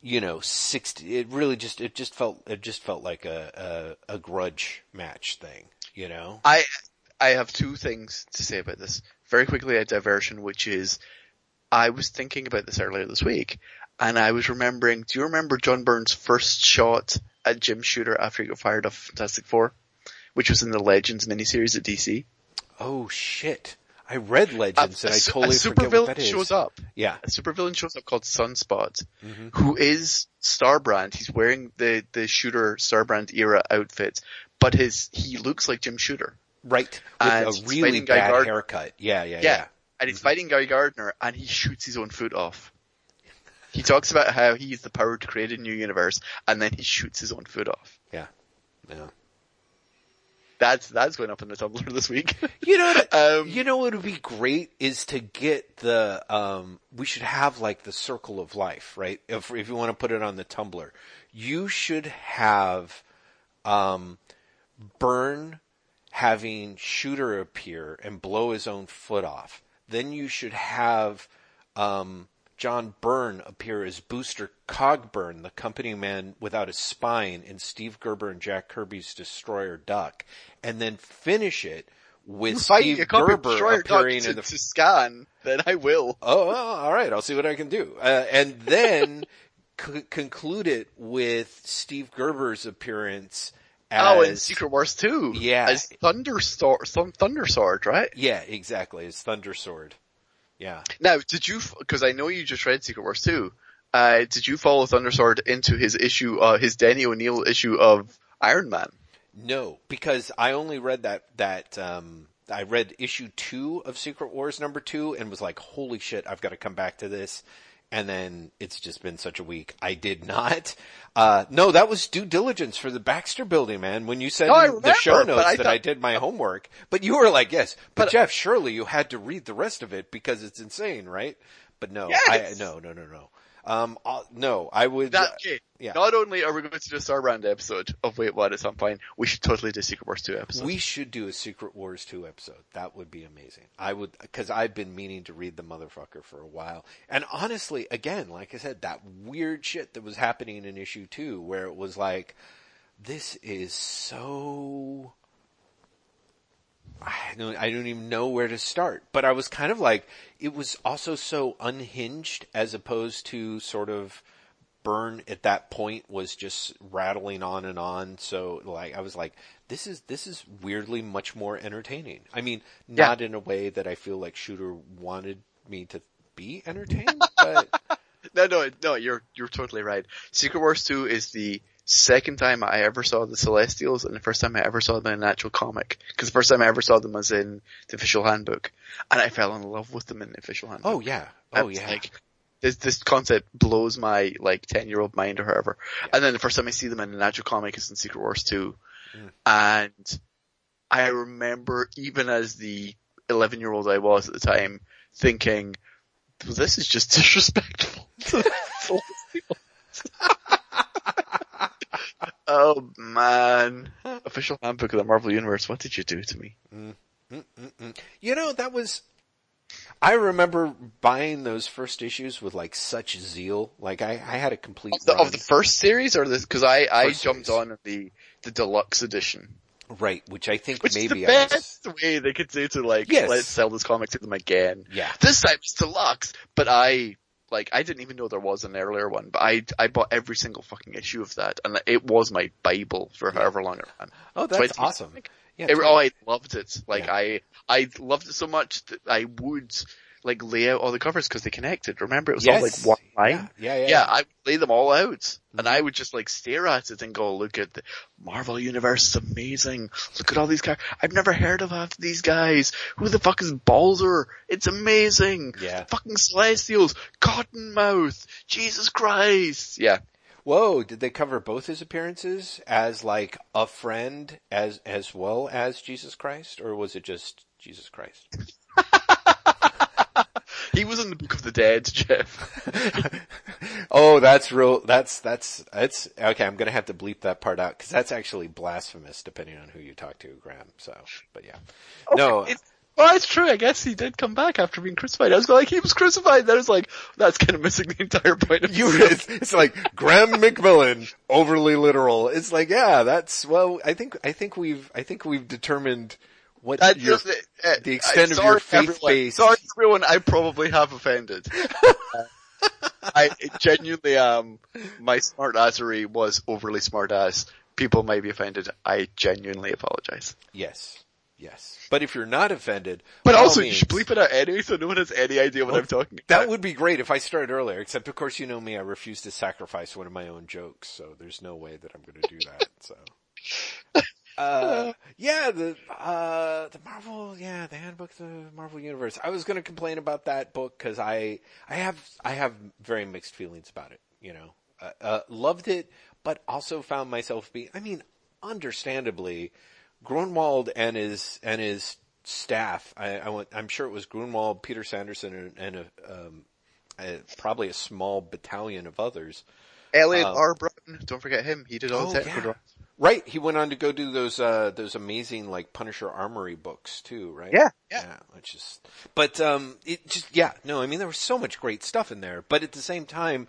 [SPEAKER 1] you know, 60, it really just, it just felt, it just felt like a, a, a grudge match thing, you know?
[SPEAKER 2] I I have two things to say about this. Very quickly, a diversion, which is I was thinking about this earlier this week, and I was remembering. Do you remember John Byrne's first shot at Jim Shooter after he got fired off Fantastic Four, which was in the Legends miniseries at DC?
[SPEAKER 1] Oh shit. I read Legends and I totally
[SPEAKER 2] a
[SPEAKER 1] forget
[SPEAKER 2] supervillain
[SPEAKER 1] what that is.
[SPEAKER 2] shows up.
[SPEAKER 1] Yeah.
[SPEAKER 2] A supervillain shows up called Sunspot,
[SPEAKER 1] Mhm.
[SPEAKER 2] who is Starbrand. He's wearing the the Shooter Starbrand era outfit, but his he looks like Jim Shooter.
[SPEAKER 1] Right. With
[SPEAKER 2] And
[SPEAKER 1] a really bad haircut. Yeah, yeah,
[SPEAKER 2] Yeah.
[SPEAKER 1] yeah.
[SPEAKER 2] And he's fighting Guy Gardner and he shoots his own foot off. He talks about how he has the power to create a new universe and then he shoots his own foot off.
[SPEAKER 1] Yeah. Yeah.
[SPEAKER 2] That's, that's going up in the Tumblr this week.
[SPEAKER 1] You know, what-
[SPEAKER 2] Um,
[SPEAKER 1] you know what would be great is to get the, um, we should have like the circle of life, right? If, if you want to put it on the Tumblr, you should have, um, Byrne having Shooter appear and blow his own foot off. Then you should have, um, John Byrne appear as Booster Cogburn, the company man without a spine, in Steve Gerber and Jack Kirby's Destroyer Duck, and then finish it with
[SPEAKER 2] I
[SPEAKER 1] Steve
[SPEAKER 2] get a copy of
[SPEAKER 1] Gerber
[SPEAKER 2] Destroyer
[SPEAKER 1] appearing
[SPEAKER 2] to,
[SPEAKER 1] in the.
[SPEAKER 2] to scan, then I will.
[SPEAKER 1] Oh, well, all right. I'll see what I can do, uh, and then c- conclude it with Steve Gerber's appearance as.
[SPEAKER 2] oh, and Secret Wars 2.
[SPEAKER 1] Yeah.
[SPEAKER 2] As Thundersword, some Thundersword, right?
[SPEAKER 1] Yeah, exactly. It's Thunder Sword. Yeah.
[SPEAKER 2] Now, did you, because I know you just read Secret Wars 2, uh, did you follow Thunder Sword into his issue, uh, his Denny O'Neil issue of Iron Man?
[SPEAKER 1] No, because I only read that, that, um, I read issue two of Secret Wars number two and was like, holy shit, I've got to come back to this. And then it's just been such a week. I did not. Uh, no, that was due diligence for the Baxter building, man. When you said
[SPEAKER 2] No,
[SPEAKER 1] the show notes
[SPEAKER 2] I
[SPEAKER 1] that
[SPEAKER 2] thought-
[SPEAKER 1] I did my homework, but you were like, yes, but,
[SPEAKER 2] But-
[SPEAKER 1] Jeff, surely you had to read the rest of it because it's insane, right? But no,
[SPEAKER 2] Yes!
[SPEAKER 1] I, no, no, no, no. Um, uh, no, I would,
[SPEAKER 2] That, okay.
[SPEAKER 1] yeah.
[SPEAKER 2] Not only are we going to do a Starbrand episode of Wait What at some point, we should totally do Secret Wars 2 episode.
[SPEAKER 1] We should do a Secret Wars 2 episode. That would be amazing. I would, cause I've been meaning to read the motherfucker for a while. And honestly, again, like I said, that weird shit that was happening in issue 2 where it was like, this is so, I don't, I don't even know where to start. But I was kind of like, it was also so unhinged as opposed to sort of, Byrne at that point was just rattling on and on. So like I was like, this is this is weirdly much more entertaining. I mean, not in a way that I feel like Shooter wanted me to be entertained, but
[SPEAKER 2] No, no, no, you're, you're totally right. Secret Wars 2 is the second time I ever saw the Celestials and the first time I ever saw them in an actual comic. Cause the first time I ever saw them was in the official handbook. And I fell in love with them in the official handbook.
[SPEAKER 1] oh yeah, oh yeah,
[SPEAKER 2] Like, this, this concept blows my, like, 10 year old mind or however. And then the first time I see them in an actual comic is in Secret Wars 2.
[SPEAKER 1] Mm.
[SPEAKER 2] And I remember even as the 11 year old I was at the time thinking, well, this is just disrespectful. to the Celestials. oh man. Official handbook of the Marvel Universe, what did you do to me?
[SPEAKER 1] Mm-mm. you know that was. I remember buying those first issues with like such zeal. Like I, I had a complete
[SPEAKER 2] Of the, of the first series or this, cause I, I
[SPEAKER 1] First
[SPEAKER 2] jumped
[SPEAKER 1] series.
[SPEAKER 2] on the, the deluxe edition.
[SPEAKER 1] right, which I think
[SPEAKER 2] Which
[SPEAKER 1] maybe
[SPEAKER 2] is the
[SPEAKER 1] I was.
[SPEAKER 2] best way they could do to like,
[SPEAKER 1] Yes.
[SPEAKER 2] let's sell this comic to them again.
[SPEAKER 1] Yeah,
[SPEAKER 2] This time it's deluxe, but I like I didn't even know there was an earlier one, but I I bought every single fucking issue of that, and it was my bible for however long it ran.
[SPEAKER 1] Oh, that's
[SPEAKER 2] 20
[SPEAKER 1] awesome. Yeah,
[SPEAKER 2] It- oh, I loved it. Like
[SPEAKER 1] Yeah.
[SPEAKER 2] I I loved it so much that I would like lay out all the covers because they connected. Remember, it was all like one line.
[SPEAKER 1] yeah, yeah, yeah.
[SPEAKER 2] Yeah, I would lay them all out, and
[SPEAKER 1] Mm-hmm.
[SPEAKER 2] I would just like stare at it and go, "Look at the Marvel Universe is amazing. Look at all these guys. I've never heard of half of these guys. Who the fuck is Balzer? It's amazing.
[SPEAKER 1] Yeah.
[SPEAKER 2] fucking Celestials, Cottonmouth, Jesus Christ. Yeah,
[SPEAKER 1] Whoa, did they cover both his appearances as like a friend as as well as Jesus Christ, or was it just Jesus Christ?
[SPEAKER 2] he was in the Book of the Dead, Jeff.
[SPEAKER 1] oh, that's real. That's that's it's okay. I'm gonna have to bleep that part out because that's actually blasphemous, depending on who you talk to, Graeme. So, but yeah, oh, no,
[SPEAKER 2] It's, well, it's true. I guess he did come back after being crucified. I was like, he was crucified. Then I was like, that's kind of missing the entire point of
[SPEAKER 1] you. It's, it's like Graeme McMillan, overly literal. It's like, yeah, that's well. I think I think we've I think we've determined what
[SPEAKER 2] Uh,
[SPEAKER 1] your,
[SPEAKER 2] just, uh,
[SPEAKER 1] the extent of your
[SPEAKER 2] everyone.
[SPEAKER 1] faith-based-
[SPEAKER 2] Sorry, everyone. I probably have offended. I genuinely am. my smart assery was overly smart ass. People may be offended. I genuinely apologize.
[SPEAKER 1] yes, yes. But if you're not offended,
[SPEAKER 2] But also, you
[SPEAKER 1] means-
[SPEAKER 2] should bleep it out anyway, so no one has any idea what I'm talking about.
[SPEAKER 1] That would be great if I started earlier, except of course you know me, I refuse to sacrifice one of my own jokes, so there's no way that I'm gonna do that, so. Uh, yeah, the, uh, the Marvel, yeah, the handbook, of the Marvel Universe. I was gonna complain about that book cause I, I have, I have very mixed feelings about it, you know. Uh, uh, loved it, but also found myself being, I mean, understandably, Gruenwald and his, and his staff, I, I went, I'm sure it was Gruenwald, Peter Sanderson, and, and a, um, a, probably a small battalion of others.
[SPEAKER 2] Elliot
[SPEAKER 1] um,
[SPEAKER 2] R. Brown, don't forget him. He did all
[SPEAKER 1] Oh,
[SPEAKER 2] the technical
[SPEAKER 1] yeah.
[SPEAKER 2] drawings.
[SPEAKER 1] Right, he went on to go do those uh those amazing like Punisher Armory books too, right?
[SPEAKER 2] Yeah, yeah.
[SPEAKER 1] yeah. Which is, but um, it just yeah, no, I mean there was so much great stuff in there, but at the same time,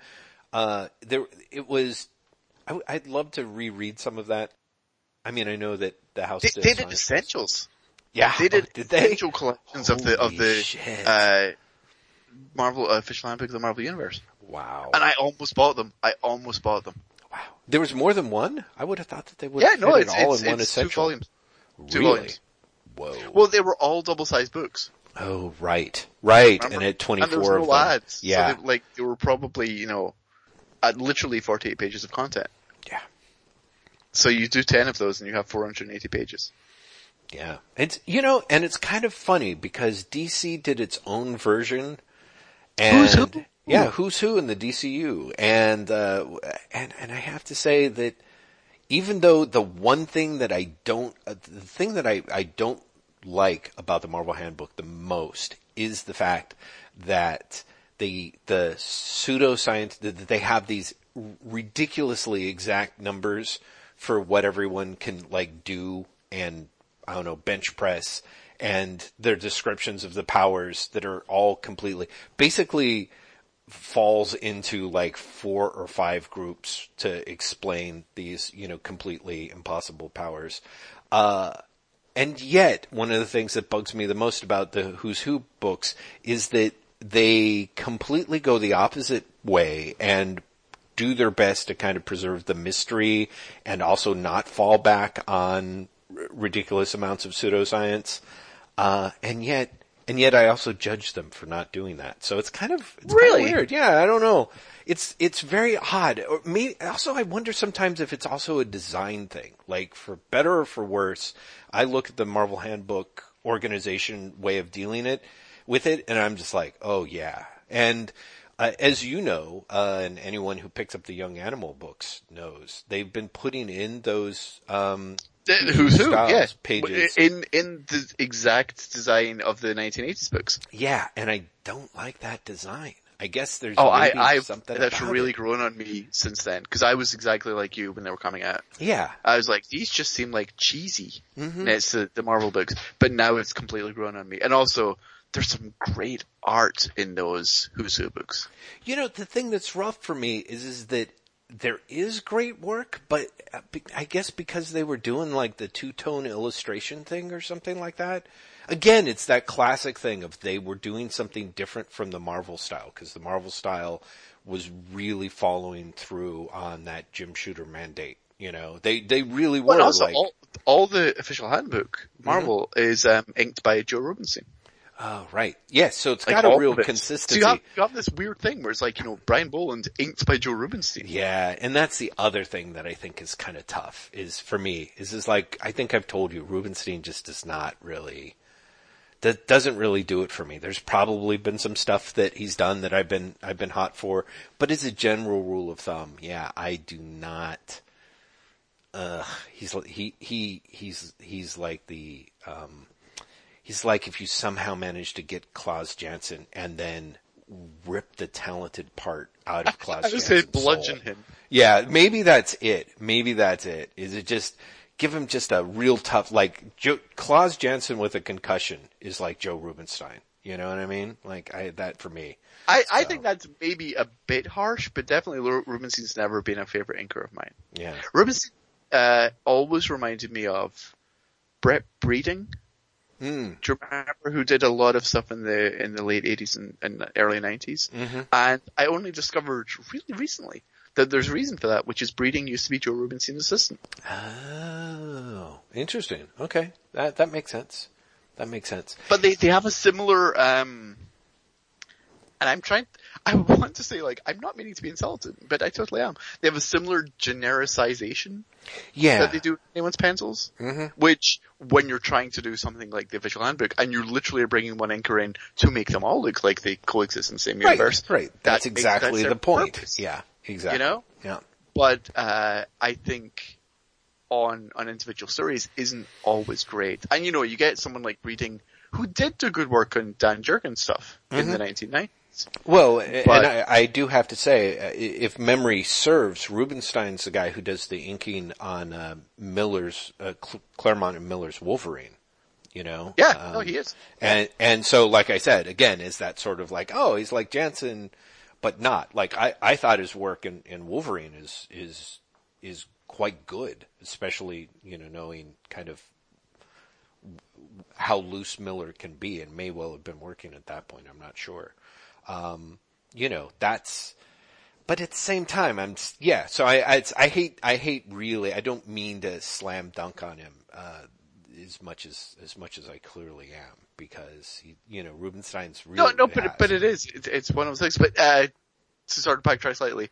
[SPEAKER 1] uh, there it was. I, w- I'd love to reread some of that. I mean, I know that the house
[SPEAKER 2] They,
[SPEAKER 1] Says
[SPEAKER 2] they did
[SPEAKER 1] Science-
[SPEAKER 2] essentials.
[SPEAKER 1] Yeah,
[SPEAKER 2] They did,
[SPEAKER 1] oh, did they?
[SPEAKER 2] essential collections of the of the
[SPEAKER 1] shit.
[SPEAKER 2] uh, Marvel uh, official handbook of the Marvel Universe,
[SPEAKER 1] Wow,
[SPEAKER 2] and I almost bought them. I almost bought them.
[SPEAKER 1] Wow. There was more than one. I would have thought that they would.
[SPEAKER 2] Yeah,
[SPEAKER 1] have
[SPEAKER 2] no, it's
[SPEAKER 1] it all
[SPEAKER 2] it's,
[SPEAKER 1] in one
[SPEAKER 2] it's two
[SPEAKER 1] essential.
[SPEAKER 2] volumes. Two
[SPEAKER 1] really?
[SPEAKER 2] volumes.
[SPEAKER 1] Whoa.
[SPEAKER 2] Well, they were all double sized books.
[SPEAKER 1] oh, right, right,
[SPEAKER 2] Remember?
[SPEAKER 1] and at 24
[SPEAKER 2] and there was no
[SPEAKER 1] of them.
[SPEAKER 2] ads.
[SPEAKER 1] Yeah,
[SPEAKER 2] So they, like they were probably you know, at literally forty eight pages of content.
[SPEAKER 1] yeah.
[SPEAKER 2] So you do ten of those and you have four hundred and eighty pages.
[SPEAKER 1] Yeah. It's, you know, and it's kind of funny because DC did its own version and,
[SPEAKER 2] Who's who?
[SPEAKER 1] Yeah, who's who in the DCU. And, uh, and, and I have to say that even though the one thing that I don't, uh, the thing that I, I don't like about the Marvel Handbook the most is the fact that the, the pseudoscience, that they have these ridiculously exact numbers for what everyone can like do and I don't know, bench press and their descriptions of the powers that are all completely, basically falls into like four or five groups to explain these, you know, completely impossible powers. Uh, and yet, one of the things that bugs me the most about the Who's Who books is that they completely go the opposite way and do their best to kind of preserve the mystery and also not fall back on r- ridiculous amounts of pseudoscience. Uh, and yet, and yet I also judge them for not doing that. So it's kind of, it's
[SPEAKER 2] Really?
[SPEAKER 1] kind of weird. Yeah, I don't know. It's, it's very odd. Or me, also I wonder sometimes if it's also a design thing. Like for better or for worse, I look at the Marvel Handbook organization way of dealing it with it and I'm just like, oh yeah. And, uh, as you know, uh, and anyone who picks up the Young Animal books knows, they've been putting in those, um,
[SPEAKER 2] Who's who? Yeah,
[SPEAKER 1] pages.
[SPEAKER 2] in in the exact design of the 1980s books.
[SPEAKER 1] yeah, and I don't like that design. I guess there's
[SPEAKER 2] Oh, I, I've
[SPEAKER 1] something
[SPEAKER 2] that's really
[SPEAKER 1] it.
[SPEAKER 2] grown on me since then because I was exactly like you when they were coming out.
[SPEAKER 1] Yeah,
[SPEAKER 2] I was like, these just seem like cheesy
[SPEAKER 1] Mhm.
[SPEAKER 2] next to the Marvel books, but now it's completely grown on me. And also, there's some great art in those Who's Who books.
[SPEAKER 1] You know, the thing that's rough for me is, is that there is great work, but uh, I guess because they were doing like the two tone illustration thing or something like that. Again, it's that classic thing of they were doing something different from the Marvel style because the Marvel style was really following through on that Jim Shooter mandate. You know, they they really were
[SPEAKER 2] also,
[SPEAKER 1] like,
[SPEAKER 2] all, all the official handbook, Marvel, is um, inked by Joe Rubinstein.
[SPEAKER 1] Oh right, yes. So it's
[SPEAKER 2] Like,
[SPEAKER 1] got a real consistency.
[SPEAKER 2] So you have, you have this weird thing where it's like, you know, Brian Bolland inked by Joe Rubinstein.
[SPEAKER 1] Yeah, and that's the other thing that I think is kind of tough is for me is is like I think I've told you Rubinstein just does not really that doesn't really do it for me. There's probably been some stuff that he's done that I've been I've been hot for, but as a general rule of thumb, yeah, I do not uh he's he he he's he's like the um he's like if you somehow manage to get Klaus Janson and then rip the talented part out of Klaus
[SPEAKER 2] I would say bludgeon
[SPEAKER 1] soul.
[SPEAKER 2] him.
[SPEAKER 1] Yeah, maybe that's it. Maybe that's it. Is it just give him just a real tough like Joe, Klaus Janson with a concussion is like Joe Rubinstein. You know what I mean? Like I that for me.
[SPEAKER 2] I, I think that's maybe a bit harsh, but definitely Ru- Rubinstein's never been a favorite inker of mine.
[SPEAKER 1] Yeah.
[SPEAKER 2] Rubinstein uh, always reminded me of Brett Breeding. Do you remember who did a lot of stuff in the in the late eighties and, and early 90s
[SPEAKER 1] Mhm.
[SPEAKER 2] And I only discovered really recently that there's a reason for that, which is Breeding used to be Joe Rubinstein's assistant.
[SPEAKER 1] Oh, interesting. Okay. That that makes sense. That makes sense.
[SPEAKER 2] But they they have a similar um and I'm trying I want to say like I'm not meaning to be insulted, but I totally am. They have a similar genericization
[SPEAKER 1] Yeah.
[SPEAKER 2] that they do in anyone's pencils.
[SPEAKER 1] Mhm.
[SPEAKER 2] Which, when you're trying to do something like the official handbook, and you literally are bringing one anchor in to make them all look like they coexist in the same universe.
[SPEAKER 1] right.
[SPEAKER 2] that
[SPEAKER 1] That's
[SPEAKER 2] makes-
[SPEAKER 1] exactly
[SPEAKER 2] that's
[SPEAKER 1] the point.
[SPEAKER 2] purpose.
[SPEAKER 1] Yeah, exactly.
[SPEAKER 2] You know?
[SPEAKER 1] Yeah.
[SPEAKER 2] But, uh, I think on, on individual stories isn't always great. And you know, you get someone like Reading who did do good work on Dan Jurgen stuff in
[SPEAKER 1] Mm-hmm.
[SPEAKER 2] the 1990s.
[SPEAKER 1] Well,
[SPEAKER 2] But-
[SPEAKER 1] and I, I do have to say, uh, if memory serves, Rubinstein's the guy who does the inking on uh, Miller's uh, Claremont and Miller's Wolverine. You know,
[SPEAKER 2] Yeah,
[SPEAKER 1] Um,
[SPEAKER 2] no, he is.
[SPEAKER 1] And and so, like I said, again, is that sort of like, oh, he's like Janson, but not like I, I thought his work in, in Wolverine is is is quite good, especially you know knowing kind of how loose Miller can be, and may well have been working at that point. I'm not sure. Um, you know, that's. But at the same time, I'm yeah. So I I, it's, I hate I hate really. I don't mean to slam dunk on him uh, as much as as much as I clearly am because he, you know Rubinstein's really
[SPEAKER 2] No, no,
[SPEAKER 1] has-
[SPEAKER 2] but, but it is. It's, it's one of those things. But, uh, to sort of backtrack slightly,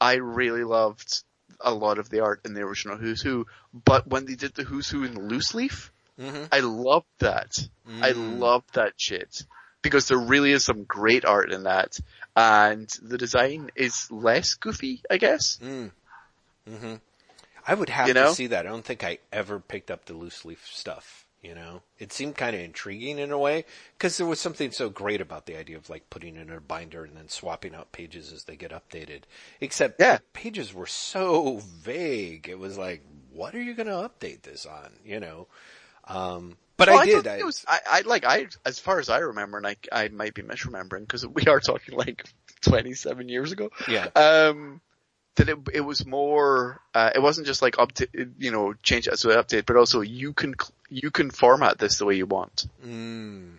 [SPEAKER 2] I really loved a lot of the art in the original Who's Who, but when they did the Who's Who in loose leaf,
[SPEAKER 1] Mhm.
[SPEAKER 2] I loved that. I
[SPEAKER 1] Mm.
[SPEAKER 2] loved that shit. Because there really is some great art in that, and the design is less goofy, I guess. Hmm.
[SPEAKER 1] I would have
[SPEAKER 2] You know?
[SPEAKER 1] to see that. I don't think I ever picked up the loose leaf stuff. You know, it seemed kind of intriguing in a way because there was something so great about the idea of like putting it in a binder and then swapping out pages as they get updated. Except
[SPEAKER 2] Yeah.
[SPEAKER 1] the pages were so vague. It was like, what are you going to update this on? You know, um, but
[SPEAKER 2] Well,
[SPEAKER 1] I did. I,
[SPEAKER 2] it was, I, I like, I, as far as I remember, and I, I might be misremembering because we are talking like 27 years ago.
[SPEAKER 1] Yeah.
[SPEAKER 2] Um, that it, it was more, uh, it wasn't just like update, you know, change it as we update, but also you can, you can format this the way you want.
[SPEAKER 1] mm,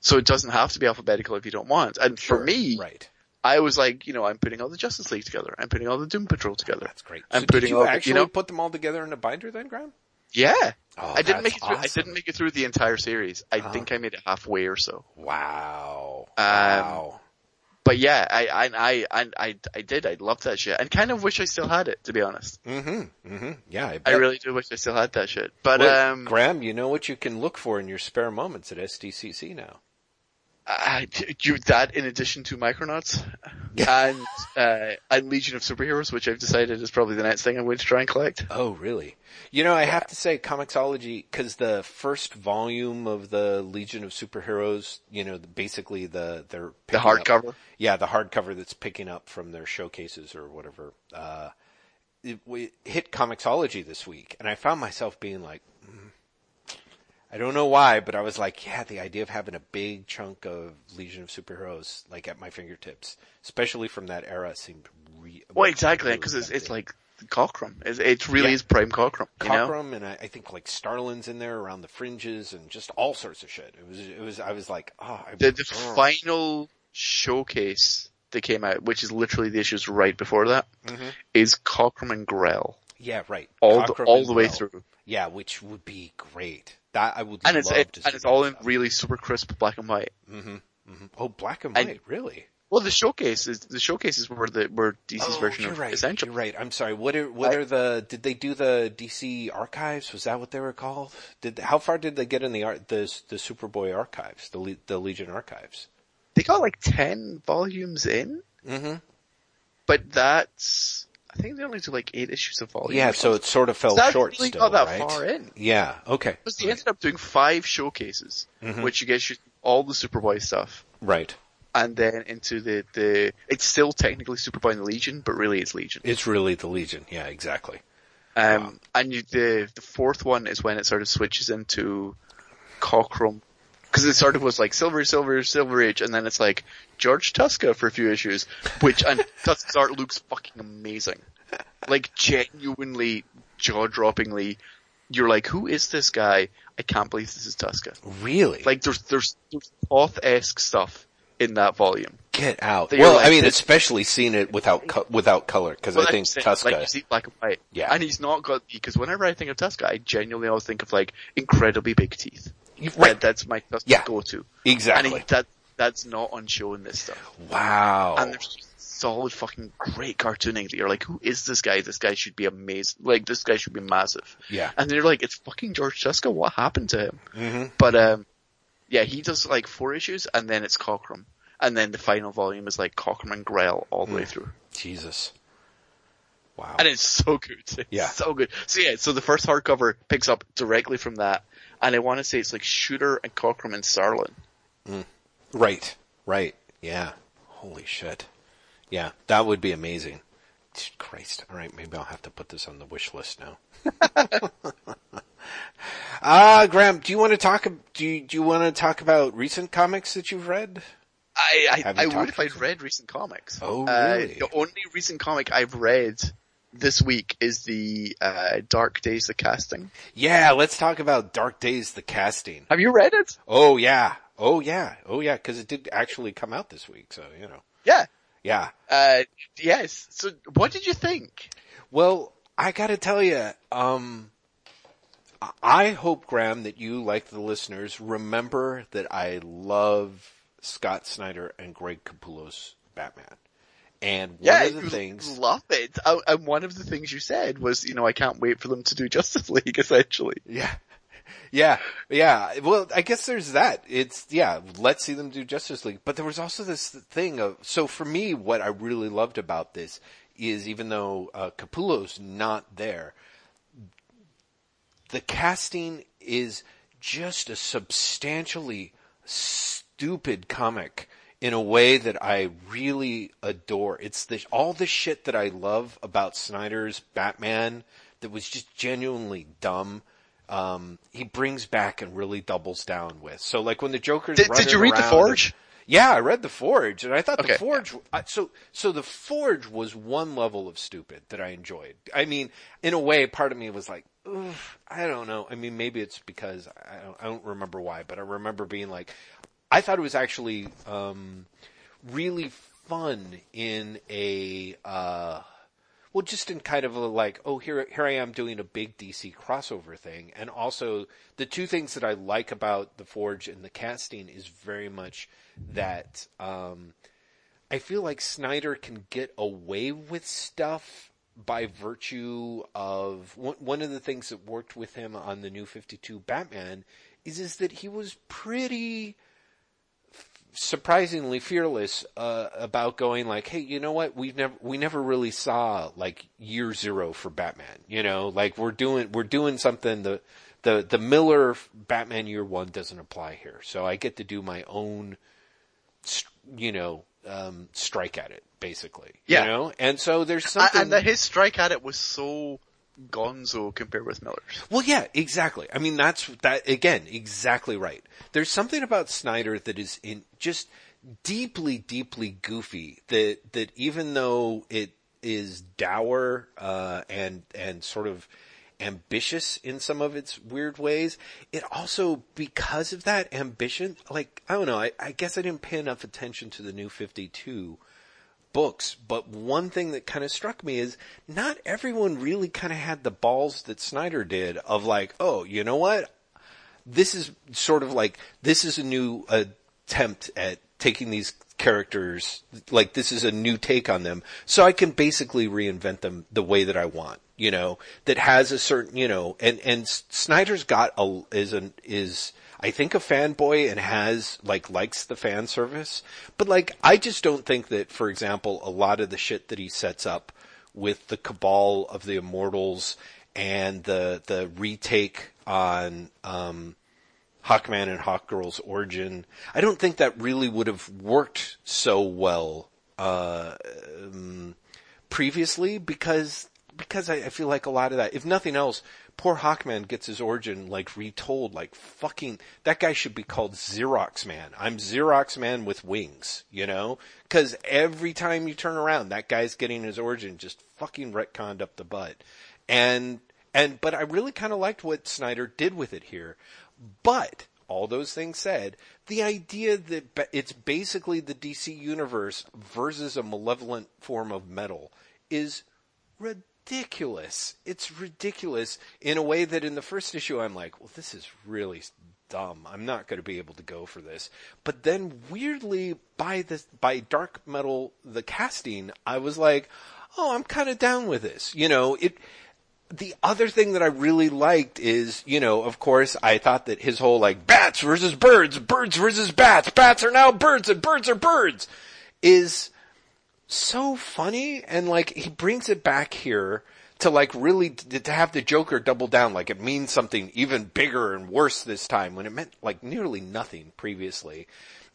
[SPEAKER 2] So it doesn't have to be alphabetical if you don't want. And for me,
[SPEAKER 1] right?
[SPEAKER 2] I was like, you know, I'm putting all the Justice League together. I'm putting all the Doom Patrol together.
[SPEAKER 1] That's great.
[SPEAKER 2] I'm
[SPEAKER 1] so
[SPEAKER 2] putting
[SPEAKER 1] did you
[SPEAKER 2] all the- you
[SPEAKER 1] actually
[SPEAKER 2] know-
[SPEAKER 1] put them all together in a binder then, Graeme?
[SPEAKER 2] Yeah.
[SPEAKER 1] Oh,
[SPEAKER 2] I didn't make it through, I didn't make it through the entire series. I
[SPEAKER 1] Uh-huh.
[SPEAKER 2] think I made it halfway or so.
[SPEAKER 1] Wow.
[SPEAKER 2] Um,
[SPEAKER 1] wow.
[SPEAKER 2] But yeah, I, I, I, I, I, I did. I loved that shit, and kind of wish I still had it. To be honest,
[SPEAKER 1] Mm-hmm. Mm-hmm. Yeah, I,
[SPEAKER 2] I really do wish I still had that shit. But
[SPEAKER 1] Well,
[SPEAKER 2] um,
[SPEAKER 1] Graeme, you know what you can look for in your spare moments at SDCC now.
[SPEAKER 2] I, you that in addition to Micronauts and uh, and Legion of Superheroes, which I've decided is probably the next thing I'm going to try and collect.
[SPEAKER 1] Oh, really? You know, I have to say, Comixology, because the first volume of the Legion of Superheroes, you know, basically the they're
[SPEAKER 2] The
[SPEAKER 1] picking up-
[SPEAKER 2] hardcover.
[SPEAKER 1] yeah, the hardcover that's picking up from their showcases or whatever. Uh, it, it hit Comixology this week, and I found myself being like, I don't know why, but I was like, yeah, the idea of having a big chunk of Legion of Superheroes like at my fingertips, especially from that era, seemed re-
[SPEAKER 2] Well, exactly,
[SPEAKER 1] really
[SPEAKER 2] because it's, it's like Cockrum. It, it really
[SPEAKER 1] Yeah.
[SPEAKER 2] is prime Cockrum. Know?
[SPEAKER 1] Cockrum and I, I think like Starlin's in there around the fringes and just all sorts of shit. It was, it was, I was like, oh, I,
[SPEAKER 2] The, the final showcase that came out, which is literally the issues right before that,
[SPEAKER 1] Mhm.
[SPEAKER 2] is Cockrum and Grell.
[SPEAKER 1] yeah, right.
[SPEAKER 2] All the, all the way
[SPEAKER 1] Grell.
[SPEAKER 2] through.
[SPEAKER 1] Yeah, which would be great. That I would
[SPEAKER 2] And it's, it,
[SPEAKER 1] to
[SPEAKER 2] and it's all in really super crisp black and white.
[SPEAKER 1] hmm Oh, black and
[SPEAKER 2] And-
[SPEAKER 1] white, really?
[SPEAKER 2] Well, the showcase is, the showcases were the, were DC's
[SPEAKER 1] oh,
[SPEAKER 2] version
[SPEAKER 1] you're
[SPEAKER 2] of
[SPEAKER 1] right.
[SPEAKER 2] Essential.
[SPEAKER 1] You're right. I'm sorry. What are what
[SPEAKER 2] I-
[SPEAKER 1] are the? Did they do the DC archives? Was that what they were called? Did how far did they get in the art the the Superboy archives, the the Legion archives?
[SPEAKER 2] They got like 10 volumes in,
[SPEAKER 1] Mm-hmm.
[SPEAKER 2] but that's, I think they only do like eight issues of volume.
[SPEAKER 1] Yeah, so it sort of fell short
[SPEAKER 2] really
[SPEAKER 1] still,
[SPEAKER 2] not that
[SPEAKER 1] right?
[SPEAKER 2] far in.
[SPEAKER 1] Yeah. Okay.
[SPEAKER 2] Because they ended up doing five showcases,
[SPEAKER 1] Mhm.
[SPEAKER 2] which you get you all the Superboy stuff,
[SPEAKER 1] Right.
[SPEAKER 2] and then into the, the, it's still technically Superboy and the Legion, but really it's Legion.
[SPEAKER 1] It's really the Legion. Yeah. Exactly.
[SPEAKER 2] Um, and you, the, the fourth one is when it sort of switches into Cockrum. Cause it sort of was like Silver, Silver, Silver Age, and then it's like George Tuska for a few issues, which, and Tuska's art looks fucking amazing. Like genuinely, jaw-droppingly, you're like, who is this guy? I can't believe this is Tuska.
[SPEAKER 1] Really?
[SPEAKER 2] Like there's, there's, there's Toth-esque stuff in that volume.
[SPEAKER 1] get out.
[SPEAKER 2] that
[SPEAKER 1] Well,
[SPEAKER 2] like
[SPEAKER 1] I mean, especially seeing it without co- without color because
[SPEAKER 2] Well,
[SPEAKER 1] I think. Tuska.
[SPEAKER 2] like you see black and white.
[SPEAKER 1] Yeah.
[SPEAKER 2] And he's not got, because whenever I think of Tuska, I genuinely always think of like incredibly big teeth. That,
[SPEAKER 1] right.
[SPEAKER 2] that's my
[SPEAKER 1] Yeah.
[SPEAKER 2] go-to.
[SPEAKER 1] Exactly.
[SPEAKER 2] And he, that, that's not on show in this stuff.
[SPEAKER 1] wow.
[SPEAKER 2] And there's solid fucking great cartooning that you're like, who is this guy? This guy should be amazing. Like, this guy should be massive.
[SPEAKER 1] yeah.
[SPEAKER 2] And you're like, it's fucking George Tuska. What happened to him?
[SPEAKER 1] hmm
[SPEAKER 2] But, um, yeah, he does like four issues and then it's Cockrum. And then the final volume is like Cockrum and Grell all the way through.
[SPEAKER 1] Jesus. Wow.
[SPEAKER 2] And it's so good. It's
[SPEAKER 1] Yeah.
[SPEAKER 2] so good. So yeah, so the first hardcover picks up directly from that. And I want to say it's like Shooter and Cockrum and Starlin.
[SPEAKER 1] Right. Right. Yeah. Holy shit. Yeah, that would be amazing. Christ. All right, maybe I'll have to put this on the wish list now. Ah, Graeme, do you want to talk? Do you, do you want to talk about recent comics that you've read?
[SPEAKER 2] I, I,
[SPEAKER 1] Have
[SPEAKER 2] I would if I'd read recent comics.
[SPEAKER 1] Oh,
[SPEAKER 2] Uh,
[SPEAKER 1] really?
[SPEAKER 2] the only recent comic I've read this week is the uh, Dark Days the casting.
[SPEAKER 1] Yeah, let's talk about Dark Days, the casting.
[SPEAKER 2] Have you read it?
[SPEAKER 1] Oh yeah, oh yeah, oh yeah, because it did actually come out this week, so you know.
[SPEAKER 2] Yeah.
[SPEAKER 1] Yeah.
[SPEAKER 2] Uh, yes. So what did you think?
[SPEAKER 1] Well, I gotta tell you, um, I- I hope Graeme that you, like the listeners, remember that I love Scott Snyder and Greg Capullo's Batman. And one
[SPEAKER 2] yeah,
[SPEAKER 1] of the things,
[SPEAKER 2] love it. Uh, and one of the things you said was, you know, I can't wait for them to do Justice League, essentially.
[SPEAKER 1] yeah, yeah, yeah. Well, I guess there's that. It's yeah. Let's see them do Justice League. But there was also this thing of so for me, what I really loved about this is even though uh, Capullo's not there, the casting is just a substantially stupid comic in a way that I really adore. It's the, all the shit that I love about Snyder's Batman that was just genuinely dumb. Um, he brings back and really doubles down with. So like when the Joker's
[SPEAKER 2] Did, did you read The Forge?
[SPEAKER 1] and- yeah, I read the Forge, and I thought
[SPEAKER 2] Okay,
[SPEAKER 1] the Forge. I so so the Forge was one level of stupid that I enjoyed. I mean, in a way, part of me was like, I don't know. I mean, maybe it's because I don't, I don't remember why, but I remember being like, I thought it was actually um, really fun in a. Uh, well, just in kind of a like, oh, here, here I am doing a big DC crossover thing, and also the two things that I like about the Forge and the casting is very much that um, I feel like Snyder can get away with stuff by virtue of one, one of the things that worked with him on the new Fifty Two Batman is is that he was pretty surprisingly fearless uh, about going like, hey, you know what? We've never we never really saw like year zero for Batman. You know, like we're doing we're doing something the the the Miller Batman year one doesn't apply here, so I get to do my own, you know, um, strike at it basically.
[SPEAKER 2] Yeah.
[SPEAKER 1] You know, and so there's something.
[SPEAKER 2] and that his strike at it was so gonzo compared with Miller's.
[SPEAKER 1] Well, yeah, exactly. I mean, that's that again, exactly right. There's something about Snyder that is in just deeply, deeply goofy that that even though it is dour uh, and and sort of ambitious in some of its weird ways. It also, because of that ambition, like I don't know, I, I guess I didn't pay enough attention to the New Fifty Two books, but one thing that kind of struck me is not everyone really kind of had the balls that Snyder did of like, oh, you know what? This is sort of like, this is a new attempt at taking these characters, like this is a new take on them, so I can basically reinvent them the way that I want, you know, that has a certain, you know, and, and Snyder's got a, is an, is, I think a fanboy and has like likes the fan service, but like I just don't think that, for example, a lot of the shit that he sets up with the cabal of the immortals and the the retake on um, Hawkman and Hawkgirl's origin, I don't think that really would have worked so well uh, um, previously because because I, I feel like a lot of that, if nothing else, poor Hawkman gets his origin like retold like fucking that guy should be called Xerox Man. I'm Xerox Man with wings, you know? Cuz every time you turn around that guy's getting his origin just fucking retconned up the butt. And and but I really kind of liked what Snyder did with it here. But all those things said, the idea that it's basically the DC universe versus a malevolent form of metal is ridiculous ridiculous. It's ridiculous in a way that in the first issue I'm like, well, this is really dumb. I'm not going to be able to go for this. But then weirdly by this, by dark metal, the casting, I was like, oh, I'm kind of down with this. You know, it, the other thing that I really liked is, you know, of course, I thought that his whole like bats versus birds, birds versus bats, bats are now birds and birds are birds is so funny and like he brings it back here to like really to have the Joker double down like it means something even bigger and worse this time when it meant like nearly nothing previously.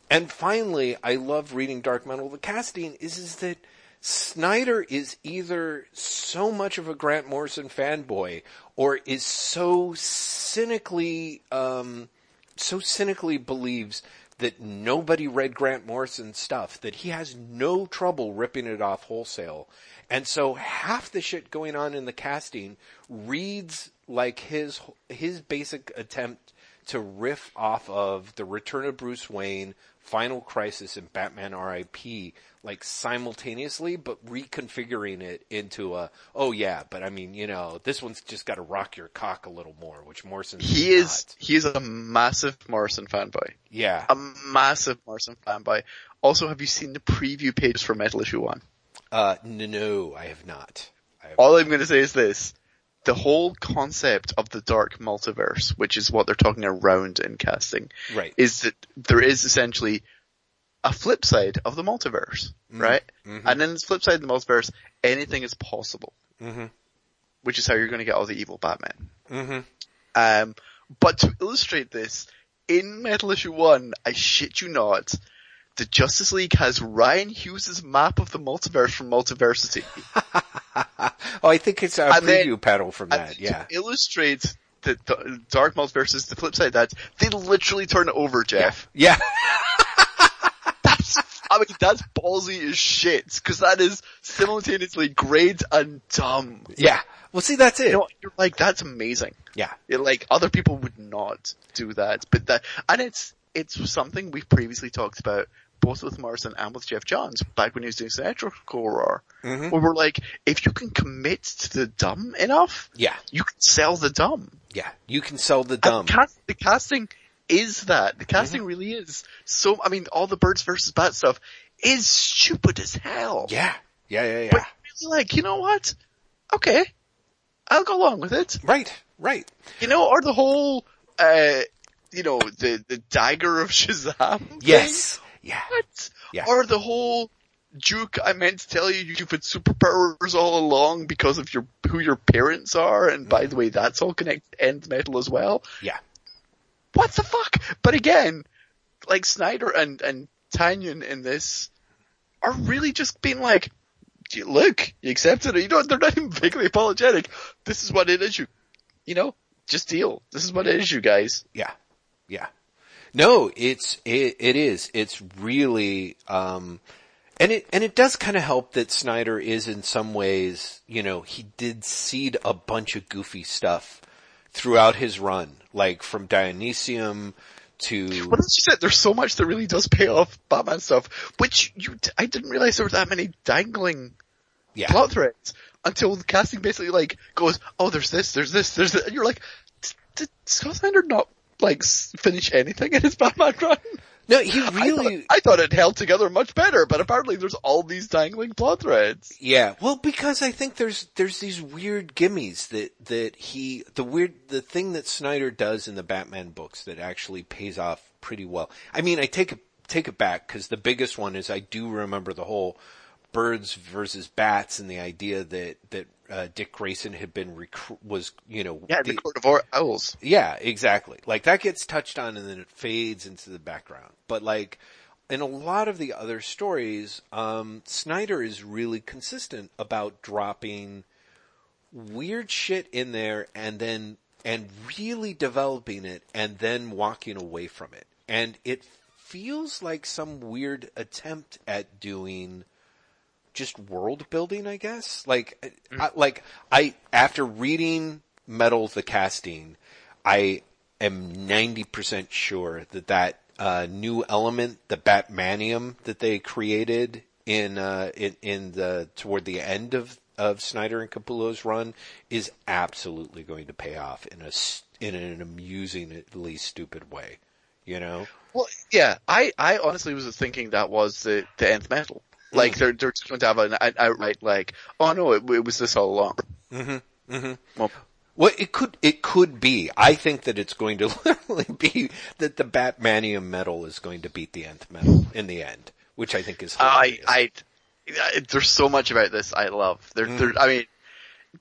[SPEAKER 1] And finally, I love reading Dark Metal. The casting is is that Snyder is either so much of a Grant Morrison fanboy or is so cynically um so cynically believes that nobody read Grant Morrison's stuff, that he has no trouble ripping it off wholesale. And so half the shit going on in the casting reads like his, his basic attempt to riff off of the return of Bruce Wayne, Final Crisis, and Batman R.I.P like simultaneously, but reconfiguring it into a, oh yeah, but I mean, you know, this one's just got to rock your cock a little more, which Morrison.
[SPEAKER 2] He is, not. he is a massive Morrison fanboy.
[SPEAKER 1] Yeah.
[SPEAKER 2] A massive Morrison fanboy. Also, have you seen the preview pages for Metal Issue 1?
[SPEAKER 1] Uh, no, I have not.
[SPEAKER 2] I have All I'm gonna say is this. The whole concept of the dark multiverse, which is what they're talking around in casting,
[SPEAKER 1] right.
[SPEAKER 2] is that there is essentially a flip side of the multiverse, mm-hmm. right? Mm-hmm. And then the flip side of the multiverse, anything is possible.
[SPEAKER 1] Mm-hmm.
[SPEAKER 2] Which is how you're going to get all the evil Batman.
[SPEAKER 1] Mm-hmm.
[SPEAKER 2] Um, but to illustrate this, in Metal Issue 1, I shit you not, the Justice League has Rian Hughes' map of the multiverse from Multiversity.
[SPEAKER 1] oh, I think it's a and preview then, panel from that, yeah.
[SPEAKER 2] To illustrate the, the Dark Multiverse is the flip side of that, they literally turn it over, Jeff.
[SPEAKER 1] Yeah.
[SPEAKER 2] yeah. I mean, that's ballsy as shit, cause that is simultaneously great and dumb.
[SPEAKER 1] Yeah. Well see, that's it.
[SPEAKER 2] You know, you're like, that's amazing.
[SPEAKER 1] Yeah.
[SPEAKER 2] You're like, other people would not do that, but that, and it's, it's something we've previously talked about both with Morrison and with Geoff Johns back when he was doing Sinestro Corps War, mm-hmm. where we're like, if you can commit to the dumb enough,
[SPEAKER 1] yeah,
[SPEAKER 2] you can sell the dumb.
[SPEAKER 1] Yeah, you can sell the dumb.
[SPEAKER 2] Cast, the casting is that. The casting mm-hmm. really is. So, I mean, all the birds versus bat stuff is stupid as hell.
[SPEAKER 1] Yeah. Yeah, yeah, yeah. But
[SPEAKER 2] like, you know what? Okay. I'll go along with it.
[SPEAKER 1] Right, right.
[SPEAKER 2] You know, or the whole, uh, you know, the, the dagger of Shazam.
[SPEAKER 1] Yes. Yeah.
[SPEAKER 2] What?
[SPEAKER 1] Yeah.
[SPEAKER 2] Or the whole, Duke, I meant to tell you you've had superpowers all along because of your, who your parents are, and by the mm-hmm. way, that's all connected to Nth Metal as well.
[SPEAKER 1] Yeah
[SPEAKER 2] what the fuck? But again, like Snyder and, and Tynion in this are really just being like, look, you accepted it. You know, they're not even vaguely apologetic. This is what it is. You, you know, just deal. This is what it is, you guys.
[SPEAKER 1] Yeah. Yeah. No, it's, it, it is. It's really, um, And it, and it does kind of help that Snyder is in some ways, you know, he did seed a bunch of goofy stuff throughout his run, like from Dionesium to.
[SPEAKER 2] Well, that's just it. There's so much that really does pay off Batman stuff, which you, I didn't realize there were that many dangling
[SPEAKER 1] yeah.
[SPEAKER 2] plot threads until the casting basically like goes, oh, there's this, there's this, there's this, and you're like, did Scott Snyder not like finish anything in his Batman run?
[SPEAKER 1] No, he really.
[SPEAKER 2] I thought, I thought, it held together much better, but apparently there's all these dangling plot threads.
[SPEAKER 1] Yeah, well, because I think there's there's these weird gimmies that that he the weird the thing that Snyder does in the Batman books that actually pays off pretty well. I mean, I take it take it back because the biggest one is I do remember the whole birds versus bats and the idea that that uh, Dick Grayson had been rec- was you know
[SPEAKER 2] yeah the, the court of owls.
[SPEAKER 1] Yeah exactly. Like that gets touched on and then it fades into the background. But like in a lot of the other stories um, Snyder is really consistent about dropping weird shit in there and then and really developing it and then walking away from it. And it feels like some weird attempt at doing just world building, I guess. Like, mm-hmm. I, like I after reading Metal the casting, I am ninety percent sure that that uh, new element, the Batmanium that they created in uh, in in the toward the end of of Snyder and Capullo's run, is absolutely going to pay off in a in an amusingly stupid way. You know.
[SPEAKER 2] Well, yeah, I, I honestly was thinking that was the, the nth metal. Like they're they're just going to have an, an outright like, oh no, it, it was this all along.
[SPEAKER 1] Mm-hmm. Mm-hmm. Well, well, it could it could be. I think that it's going to literally be that the Batmanium metal is going to beat the nth metal in the end, which I think is. Hilarious.
[SPEAKER 2] I, I, there's so much about this I love. There, mm. there. I mean,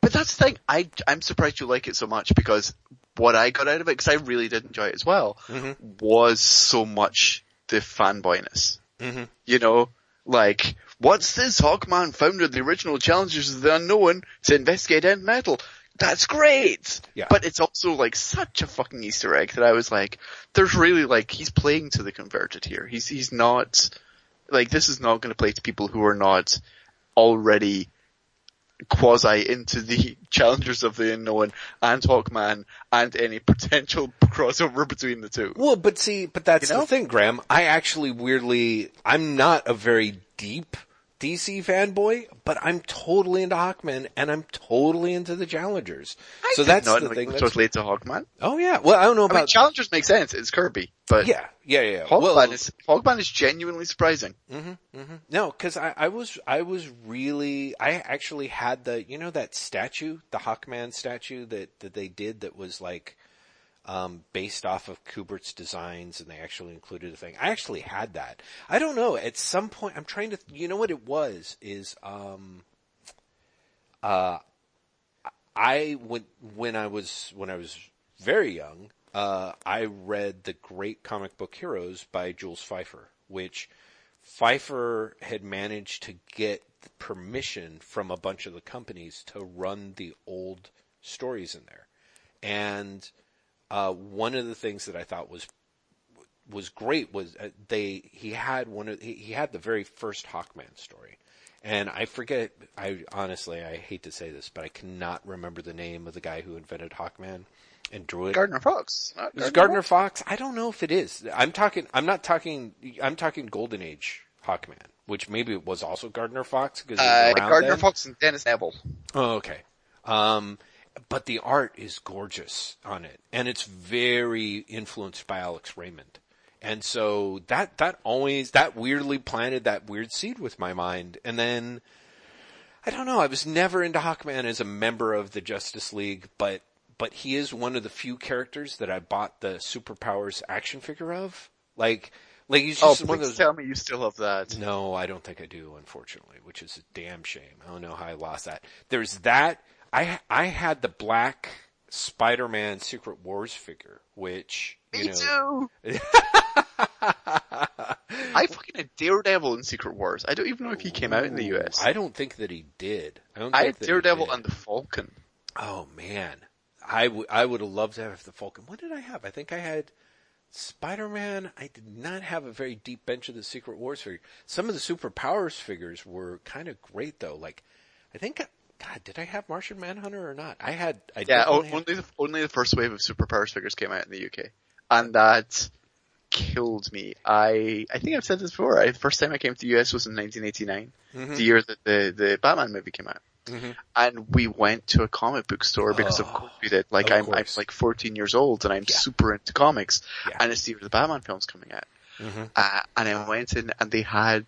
[SPEAKER 2] but that's the thing. I I'm surprised you like it so much because what I got out of it, because I really did enjoy it as well, mm-hmm. was so much the fanboyness. Mm-hmm. You know, like, what's this? Hawkman founded the original Challengers of the Unknown to investigate Nth Metal. That's great!
[SPEAKER 1] Yeah.
[SPEAKER 2] But it's also like such a fucking Easter egg that I was like, there's really like, he's playing to the converted here. He's, he's not, like this is not gonna play to people who are not already quasi into the challengers of the unknown and Hawkman and any potential crossover between the two.
[SPEAKER 1] Well, but see, but that's you know? the thing, Graeme. I actually weirdly, I'm not a very deep DC fanboy, but I'm totally into Hawkman and I'm totally into the Challengers.
[SPEAKER 2] I
[SPEAKER 1] so
[SPEAKER 2] that's the thing. That's... Totally into Hawkman.
[SPEAKER 1] Oh yeah. Well, I don't know about I
[SPEAKER 2] mean, Challengers make sense. It's Kirby, but
[SPEAKER 1] yeah, yeah, yeah.
[SPEAKER 2] Hawkman well, is Hawkman is genuinely surprising.
[SPEAKER 1] Mm-hmm, mm-hmm. No, because I, I was I was really I actually had the you know that statue, the Hawkman statue that that they did that was like um, based off of Kubert's designs, and they actually included a thing. I actually had that. I don't know. At some point, I'm trying to. You know what it was? Is um, uh, I when when I was when I was very young, uh, I read the Great Comic Book Heroes by Jules Feiffer, which Feiffer had managed to get permission from a bunch of the companies to run the old stories in there, and uh, one of the things that I thought was was great was uh, they he had one of he, he had the very first Hawkman story, and I forget. I honestly I hate to say this, but I cannot remember the name of the guy who invented Hawkman and drew it.
[SPEAKER 2] Gardner Fox.
[SPEAKER 1] Gardner is Gardner Fox? I don't know if it is. I'm talking. I'm not talking. I'm talking Golden Age Hawkman, which maybe it was also Gardner Fox because uh,
[SPEAKER 2] Gardner
[SPEAKER 1] then.
[SPEAKER 2] Fox and Dennis Neville.
[SPEAKER 1] Oh, okay. Um, but the art is gorgeous on it, and it's very influenced by Alex Raymond. And so that that always that weirdly planted that weird seed with my mind, and then I don't know. I was never into Hawkman as a member of the Justice League, but but he is one of the few characters that I bought the superpowers action figure of. Like like he's just
[SPEAKER 2] oh,
[SPEAKER 1] one of those.
[SPEAKER 2] Tell me you still have that.
[SPEAKER 1] No, I don't think I do, unfortunately, which is a damn shame. I don't know how I lost that. There's that I I had the black Spider-Man Secret Wars figure, which
[SPEAKER 2] you
[SPEAKER 1] Me
[SPEAKER 2] know, too. I fucking had Daredevil in Secret Wars. I don't even know if he came out in the US.
[SPEAKER 1] I don't think that he did. I don't.
[SPEAKER 2] I
[SPEAKER 1] had
[SPEAKER 2] Daredevil and the Falcon.
[SPEAKER 1] Oh man, I, w- I would have loved to have the Falcon. What did I have? I think I had Spider-Man, I did not have a very deep bench of the Secret Wars figure. Some of the superpowers figures were kind of great though. Like, I think, God, did I have Martian Manhunter or not? I had, I
[SPEAKER 2] Yeah, o-
[SPEAKER 1] definitely had-
[SPEAKER 2] only the, only the first wave of superpowers figures came out in the UK, and that killed me. I I think I've said this before. I, the first time I came to the US was in 1989,
[SPEAKER 1] Mhm.
[SPEAKER 2] the year that the the Batman movie came out.
[SPEAKER 1] Mhm.
[SPEAKER 2] And we went to a comic book store because of
[SPEAKER 1] Oh,
[SPEAKER 2] course we did. Like I'm, I'm like 14 years old and I'm
[SPEAKER 1] Yeah.
[SPEAKER 2] super into comics,
[SPEAKER 1] Yeah.
[SPEAKER 2] and it's the year the Batman film's coming out.
[SPEAKER 1] Mhm.
[SPEAKER 2] Uh, and I went in and they had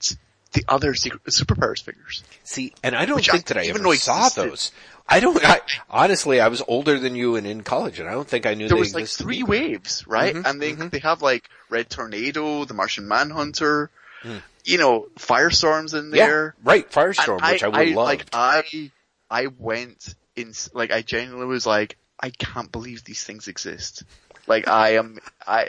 [SPEAKER 2] the other secret superpowers figures.
[SPEAKER 1] See, and I don't
[SPEAKER 2] Which I
[SPEAKER 1] think that I
[SPEAKER 2] even
[SPEAKER 1] ever
[SPEAKER 2] know
[SPEAKER 1] saw
[SPEAKER 2] existed.
[SPEAKER 1] those. I don't, I, honestly, I was older than you and in college and I don't think I knew
[SPEAKER 2] there
[SPEAKER 1] they
[SPEAKER 2] was like three
[SPEAKER 1] either.
[SPEAKER 2] waves, right?
[SPEAKER 1] Mhm,
[SPEAKER 2] and they
[SPEAKER 1] mhm.
[SPEAKER 2] they have like Red Tornado, the Martian Manhunter,
[SPEAKER 1] Mm.
[SPEAKER 2] you know, Firestorms in
[SPEAKER 1] Yeah,
[SPEAKER 2] there.
[SPEAKER 1] right, Firestorm,
[SPEAKER 2] And
[SPEAKER 1] which I, would love.
[SPEAKER 2] like I I went in like I genuinely was like I can't believe these things exist. Like I am I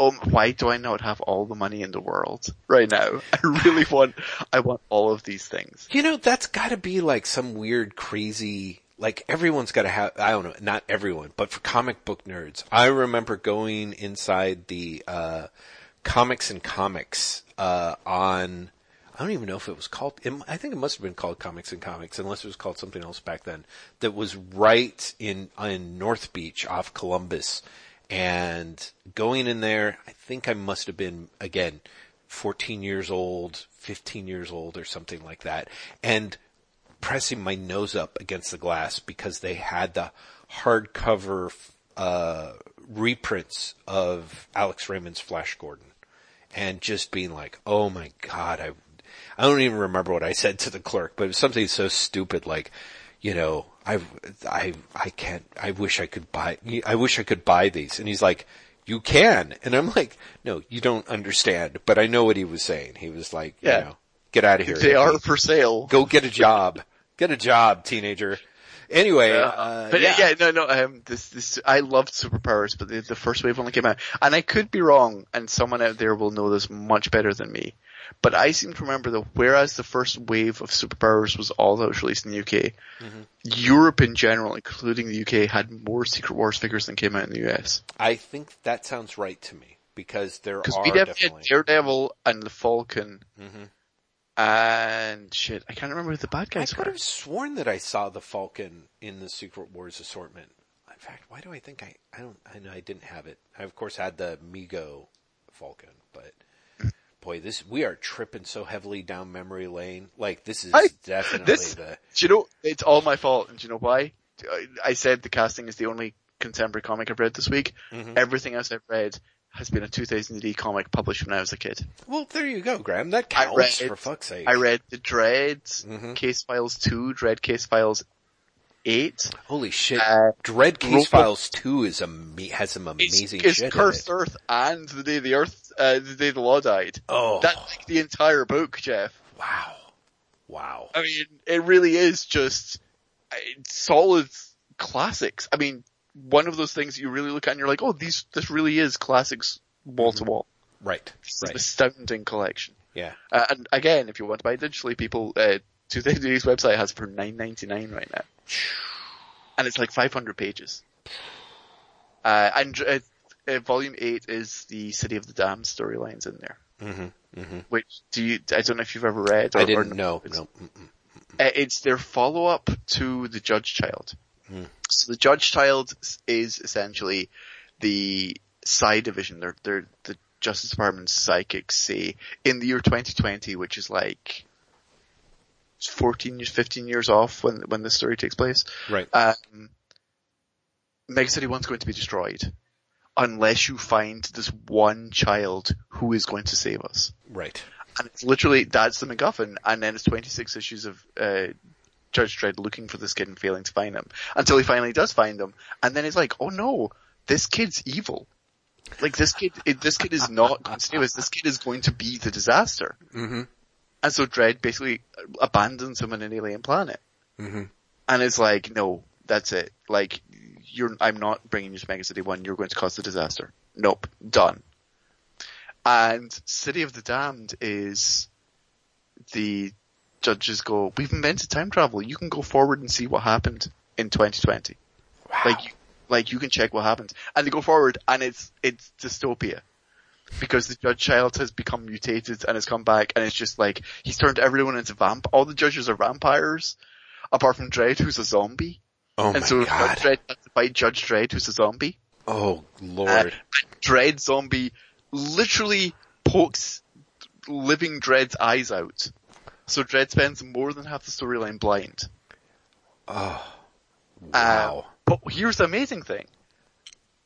[SPEAKER 2] um why do I not have all the money in the world right now? I really want I want all of these things.
[SPEAKER 1] You know, that's gotta be like some weird, crazy, like everyone's gotta have, I don't know, not everyone, but for comic book nerds, I remember going inside the, uh, comics and comics, uh, on, I don't even know if it was called, it, I think it must have been called comics and comics, unless it was called something else back then, that was right in, in North Beach off Columbus. And going in there, I think I must have been, again, 14 years old, 15 years old or something like that. And pressing my nose up against the glass because they had the hardcover, uh, reprints of Alex Raymond's Flash Gordon and just being like, oh my god, I, I don't even remember what I said to the clerk, but it was something so stupid like, you know, I, I, I can't, I wish I could buy, I wish I could buy these. And he's like, you can. And I'm like, no, you don't understand, but I know what he was saying. He was like,
[SPEAKER 2] Yeah.
[SPEAKER 1] you know, get out of here.
[SPEAKER 2] They are for sale.
[SPEAKER 1] Go get a job. Get a job, teenager. Anyway,
[SPEAKER 2] Yeah.
[SPEAKER 1] uh,
[SPEAKER 2] but
[SPEAKER 1] yeah.
[SPEAKER 2] yeah. no, no, um, this, this, I loved superpowers, but the, the first wave only came out, and I could be wrong, and someone out there will know this much better than me. But I seem to remember that whereas the first wave of superpowers was all that was released in the UK,
[SPEAKER 1] Mm-hmm.
[SPEAKER 2] Europe in general, including the UK, had more Secret Wars figures than came out in the US.
[SPEAKER 1] I think that sounds right to me because there
[SPEAKER 2] Because
[SPEAKER 1] are
[SPEAKER 2] we definitely Daredevil and the Falcon,
[SPEAKER 1] Mhm.
[SPEAKER 2] and shit, I can't remember who the bad guys I
[SPEAKER 1] could
[SPEAKER 2] were.
[SPEAKER 1] have sworn that I saw the Falcon in the Secret Wars assortment. In fact, why do I think I, I don't, I know I didn't have it. I of course had the Mego Falcon, but boy, this, we are tripping so heavily down memory lane. Like this is
[SPEAKER 2] I-
[SPEAKER 1] definitely
[SPEAKER 2] this-
[SPEAKER 1] the,
[SPEAKER 2] Do you know, it's all my fault, and do you know why? I- I said the casting is the only contemporary comic I've read this week.
[SPEAKER 1] Mhm.
[SPEAKER 2] Everything else I've read has been a 2000 AD comic published when I was a kid.
[SPEAKER 1] well, there you go, Graeme. That
[SPEAKER 2] I
[SPEAKER 1] counts
[SPEAKER 2] read-
[SPEAKER 1] for fuck's sake.
[SPEAKER 2] I read the Dredd,
[SPEAKER 1] Mhm.
[SPEAKER 2] Case Files 2, Dredd Case Files 8.
[SPEAKER 1] Holy shit.
[SPEAKER 2] Uh,
[SPEAKER 1] Dredd Case
[SPEAKER 2] Robo-
[SPEAKER 1] Files 2 is am- has some amazing
[SPEAKER 2] it's
[SPEAKER 1] shit in
[SPEAKER 2] Cursed
[SPEAKER 1] it.
[SPEAKER 2] Earth and the day the Earth, uh, the day the law died.
[SPEAKER 1] Oh,
[SPEAKER 2] That's like the entire book, Jeff.
[SPEAKER 1] wow. Wow.
[SPEAKER 2] I mean, it really is just uh, solid classics. I mean, one of those things you really look at and you're like, oh, these, this really is classics wall to wall.
[SPEAKER 1] Right.
[SPEAKER 2] This an
[SPEAKER 1] Right.
[SPEAKER 2] astounding collection.
[SPEAKER 1] Yeah.
[SPEAKER 2] Uh, and again, if you want to buy it digitally, people, uh, 2000's website has it for 9.99 right now. And it's like 500 pages. Uh, and, uh, uh, volume 8 is the City of the Damned storylines in there.
[SPEAKER 1] Mm-hmm. Mm-hmm.
[SPEAKER 2] Which, do you, I don't know if you've ever read or,
[SPEAKER 1] I didn't know.
[SPEAKER 2] It's-
[SPEAKER 1] No.
[SPEAKER 2] Uh, it's their follow-up to the Judge Child.
[SPEAKER 1] Hmm.
[SPEAKER 2] So the Judge Child is essentially the Psi division. They're, they're the Justice Department's psychics say in the year 2020, which is like 14 years, 15 years off when, when this story takes place.
[SPEAKER 1] Right.
[SPEAKER 2] Um, Mega City 1's going to be destroyed unless you find this one child who is going to save us
[SPEAKER 1] Right.
[SPEAKER 2] and it's literally that's the MacGuffin, and then it's 26 issues of uh, Judge Dredd looking for this kid and failing to find him until he finally does find him, and then he's like, "Oh no, this kid's evil. Like this kid, this kid is not going to save us. This kid is going to be the disaster."
[SPEAKER 1] Mm-hmm.
[SPEAKER 2] And so Dredd basically abandons him on an alien planet,
[SPEAKER 1] Mm-hmm.
[SPEAKER 2] and it's like, "No, that's it. Like, you're, I'm not bringing you to Mega City One. You're going to cause the disaster. Nope, done." And City of the Damned is the judges go, we've invented time travel. You can go forward and see what happened in 2020.
[SPEAKER 1] Wow.
[SPEAKER 2] Like, you- like you can check what happened. And they go forward and it's, it's dystopia. Because the Judge Child has become mutated and has come back and it's just like, he's turned everyone into vamp, all the judges are vampires, apart from Dredd who's a zombie.
[SPEAKER 1] Oh
[SPEAKER 2] and
[SPEAKER 1] my
[SPEAKER 2] so
[SPEAKER 1] god.
[SPEAKER 2] Judge Dredd has to fight Judge Dredd who's a zombie.
[SPEAKER 1] Oh lord.
[SPEAKER 2] Uh, Dredd zombie literally pokes living Dredd's eyes out. So Dredd spends more than half the storyline blind.
[SPEAKER 1] oh.
[SPEAKER 2] Uh,
[SPEAKER 1] Wow.
[SPEAKER 2] but here's the amazing thing.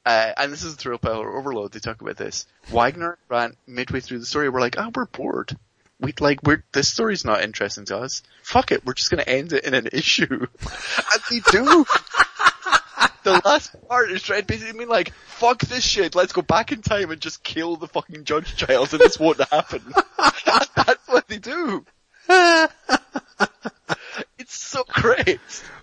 [SPEAKER 2] Uh, and this is a Thrill Power Overload, they talk about this. Wagner ran midway through the story, we're like, oh, we're bored. We like, we're, this story's not interesting to us. Fuck it, we're just gonna end it in an issue. and they do! the last part is Dredd basically being like, fuck this shit, let's go back in time and just kill the fucking Judge Child and this won't happen. That's what they do. it's so great.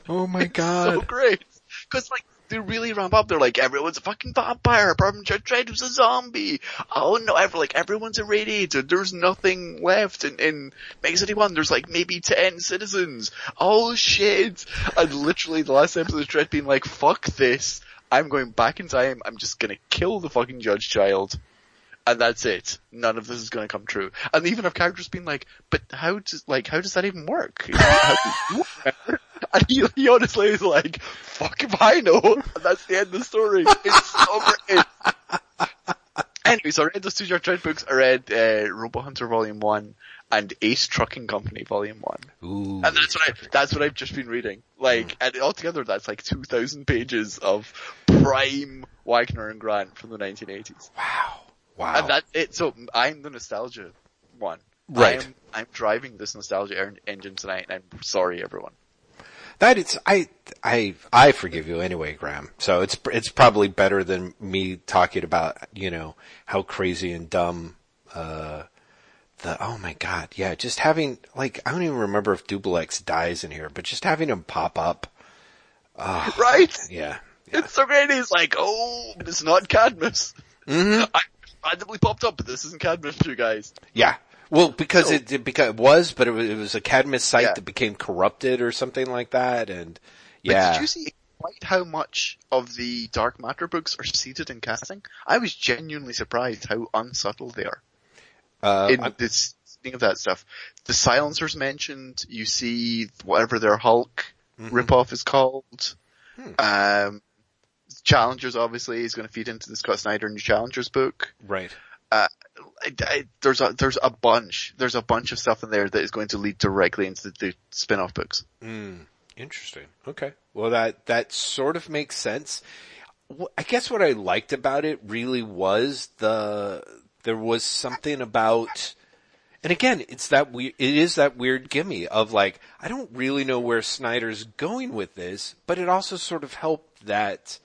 [SPEAKER 1] oh my
[SPEAKER 2] It's
[SPEAKER 1] god.
[SPEAKER 2] so great. Cause like, they really ramp up, they're like, everyone's a fucking vampire, from Judge Dredd who's a zombie. Oh no, ever like, everyone's irradiated, there's nothing left in, in Mega City 1, there's like maybe 10 citizens. Oh shit. And literally the last episode of Dredd being like, fuck this, I'm going back in time, I'm just gonna kill the fucking Judge Child. And that's it. None of this is gonna come true. And even have characters being like, but how does, like, how does that even work? How do you remember? And he, he honestly is like, fuck if I know. And that's the end of the story. It's so great. Anyway, so I read those two Judge Dredd books. I read, uh, Robo Hunter Volume 1 and Ace Trucking Company Volume 1.
[SPEAKER 1] Ooh.
[SPEAKER 2] And that's what I, that's what I've just been reading. Like, and altogether that's like 2,000 pages of prime Wagner and Grant from the 1980s.
[SPEAKER 1] Wow. Wow.
[SPEAKER 2] And that's it. So I'm the nostalgia one.
[SPEAKER 1] Right.
[SPEAKER 2] I'm, I'm driving this nostalgia engine tonight and I'm sorry everyone.
[SPEAKER 1] That is, I, I, I forgive you anyway, Graeme. So it's, it's probably better than me talking about, you know, how crazy and dumb, uh, the, oh my god, yeah, just having, like, I don't even remember if Dubbilex dies in here, but just having him pop up,
[SPEAKER 2] Right?
[SPEAKER 1] yeah.
[SPEAKER 2] It's so great. He's like, oh, it's not Cadmus.
[SPEAKER 1] hmm
[SPEAKER 2] I randomly popped up, but this isn't Cadmus, you guys.
[SPEAKER 1] Yeah. Well, because
[SPEAKER 2] So-
[SPEAKER 1] it, it, because it was, but it was, it was a Cadmus site
[SPEAKER 2] Yeah.
[SPEAKER 1] that became corrupted or something like that, and
[SPEAKER 2] But
[SPEAKER 1] yeah.
[SPEAKER 2] did you see quite how much of the Dark Matter books are seated in casting? I was genuinely surprised how unsubtle they are.
[SPEAKER 1] uh,
[SPEAKER 2] in
[SPEAKER 1] I'm-
[SPEAKER 2] this of that stuff. The silencers mentioned, you see whatever their Hulk
[SPEAKER 1] Mhm.
[SPEAKER 2] ripoff is called.
[SPEAKER 1] Hmm.
[SPEAKER 2] Um, Challengers obviously is going to feed into the Scott Snyder new Challengers book.
[SPEAKER 1] right.
[SPEAKER 2] I, I, there's a there's a bunch there's a bunch of stuff in there that is going to lead directly into the, spin-off books.
[SPEAKER 1] Mm, interesting. Okay. Well, that that sort of makes sense. I guess what I liked about it really was the there was something about, and again, it's that we it is that weird gimme of like I don't really know where Snyder's going with this, but it also sort of helped that.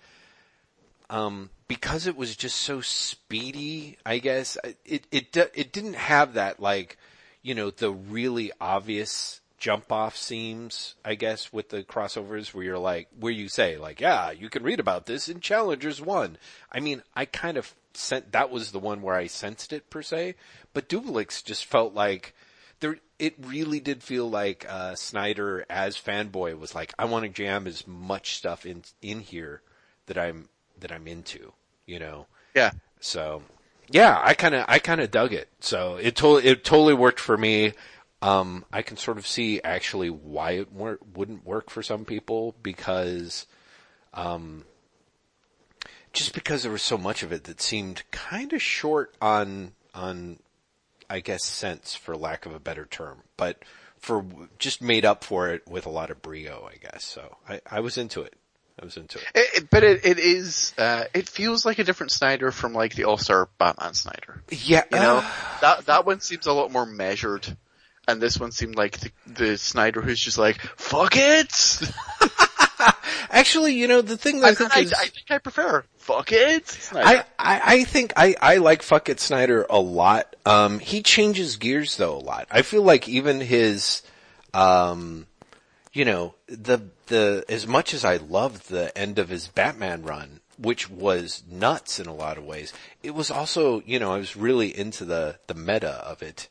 [SPEAKER 1] Um, because it was just so speedy, I guess it it it didn't have that like, you know, the really obvious jump off seams, I guess, with the crossovers where you're like, where you say like, yeah, you can read about this in Challengers One. I mean, I kind of sent that was the one where I sensed it per se, but Dubbilex just felt like there. It really did feel like uh, Snyder as fanboy was like, I want to jam as much stuff in in here that I'm that I'm into, you know.
[SPEAKER 2] Yeah.
[SPEAKER 1] So, yeah, I kind of I kind of dug it. So it to- it totally worked for me. Um, I can sort of see actually why it wor- wouldn't work for some people because, um, just because there was so much of it that seemed kind of short on on, I guess sense for lack of a better term, but for just made up for it with a lot of brio, I guess. So I, I was into it. I was into it.
[SPEAKER 2] It, it- but it, it is uh, it feels like a different Snyder from like the All Star Batman Snyder.
[SPEAKER 1] Yeah,
[SPEAKER 2] You know that that one seems a lot more measured. And this one seemed like the, the Snyder who's just like, fuck it!
[SPEAKER 1] Actually, you know, the thing that I
[SPEAKER 2] And
[SPEAKER 1] think
[SPEAKER 2] I,
[SPEAKER 1] is,
[SPEAKER 2] I think I prefer fuck it. Snyder.
[SPEAKER 1] I, I, I think I, I like Fuck It Snyder a lot. Um, he changes gears though a lot. I feel like even his, um, you know, the, the, as much as I loved the end of his Batman run, which was nuts in a lot of ways, it was also, you know, I was really into the, the meta of it.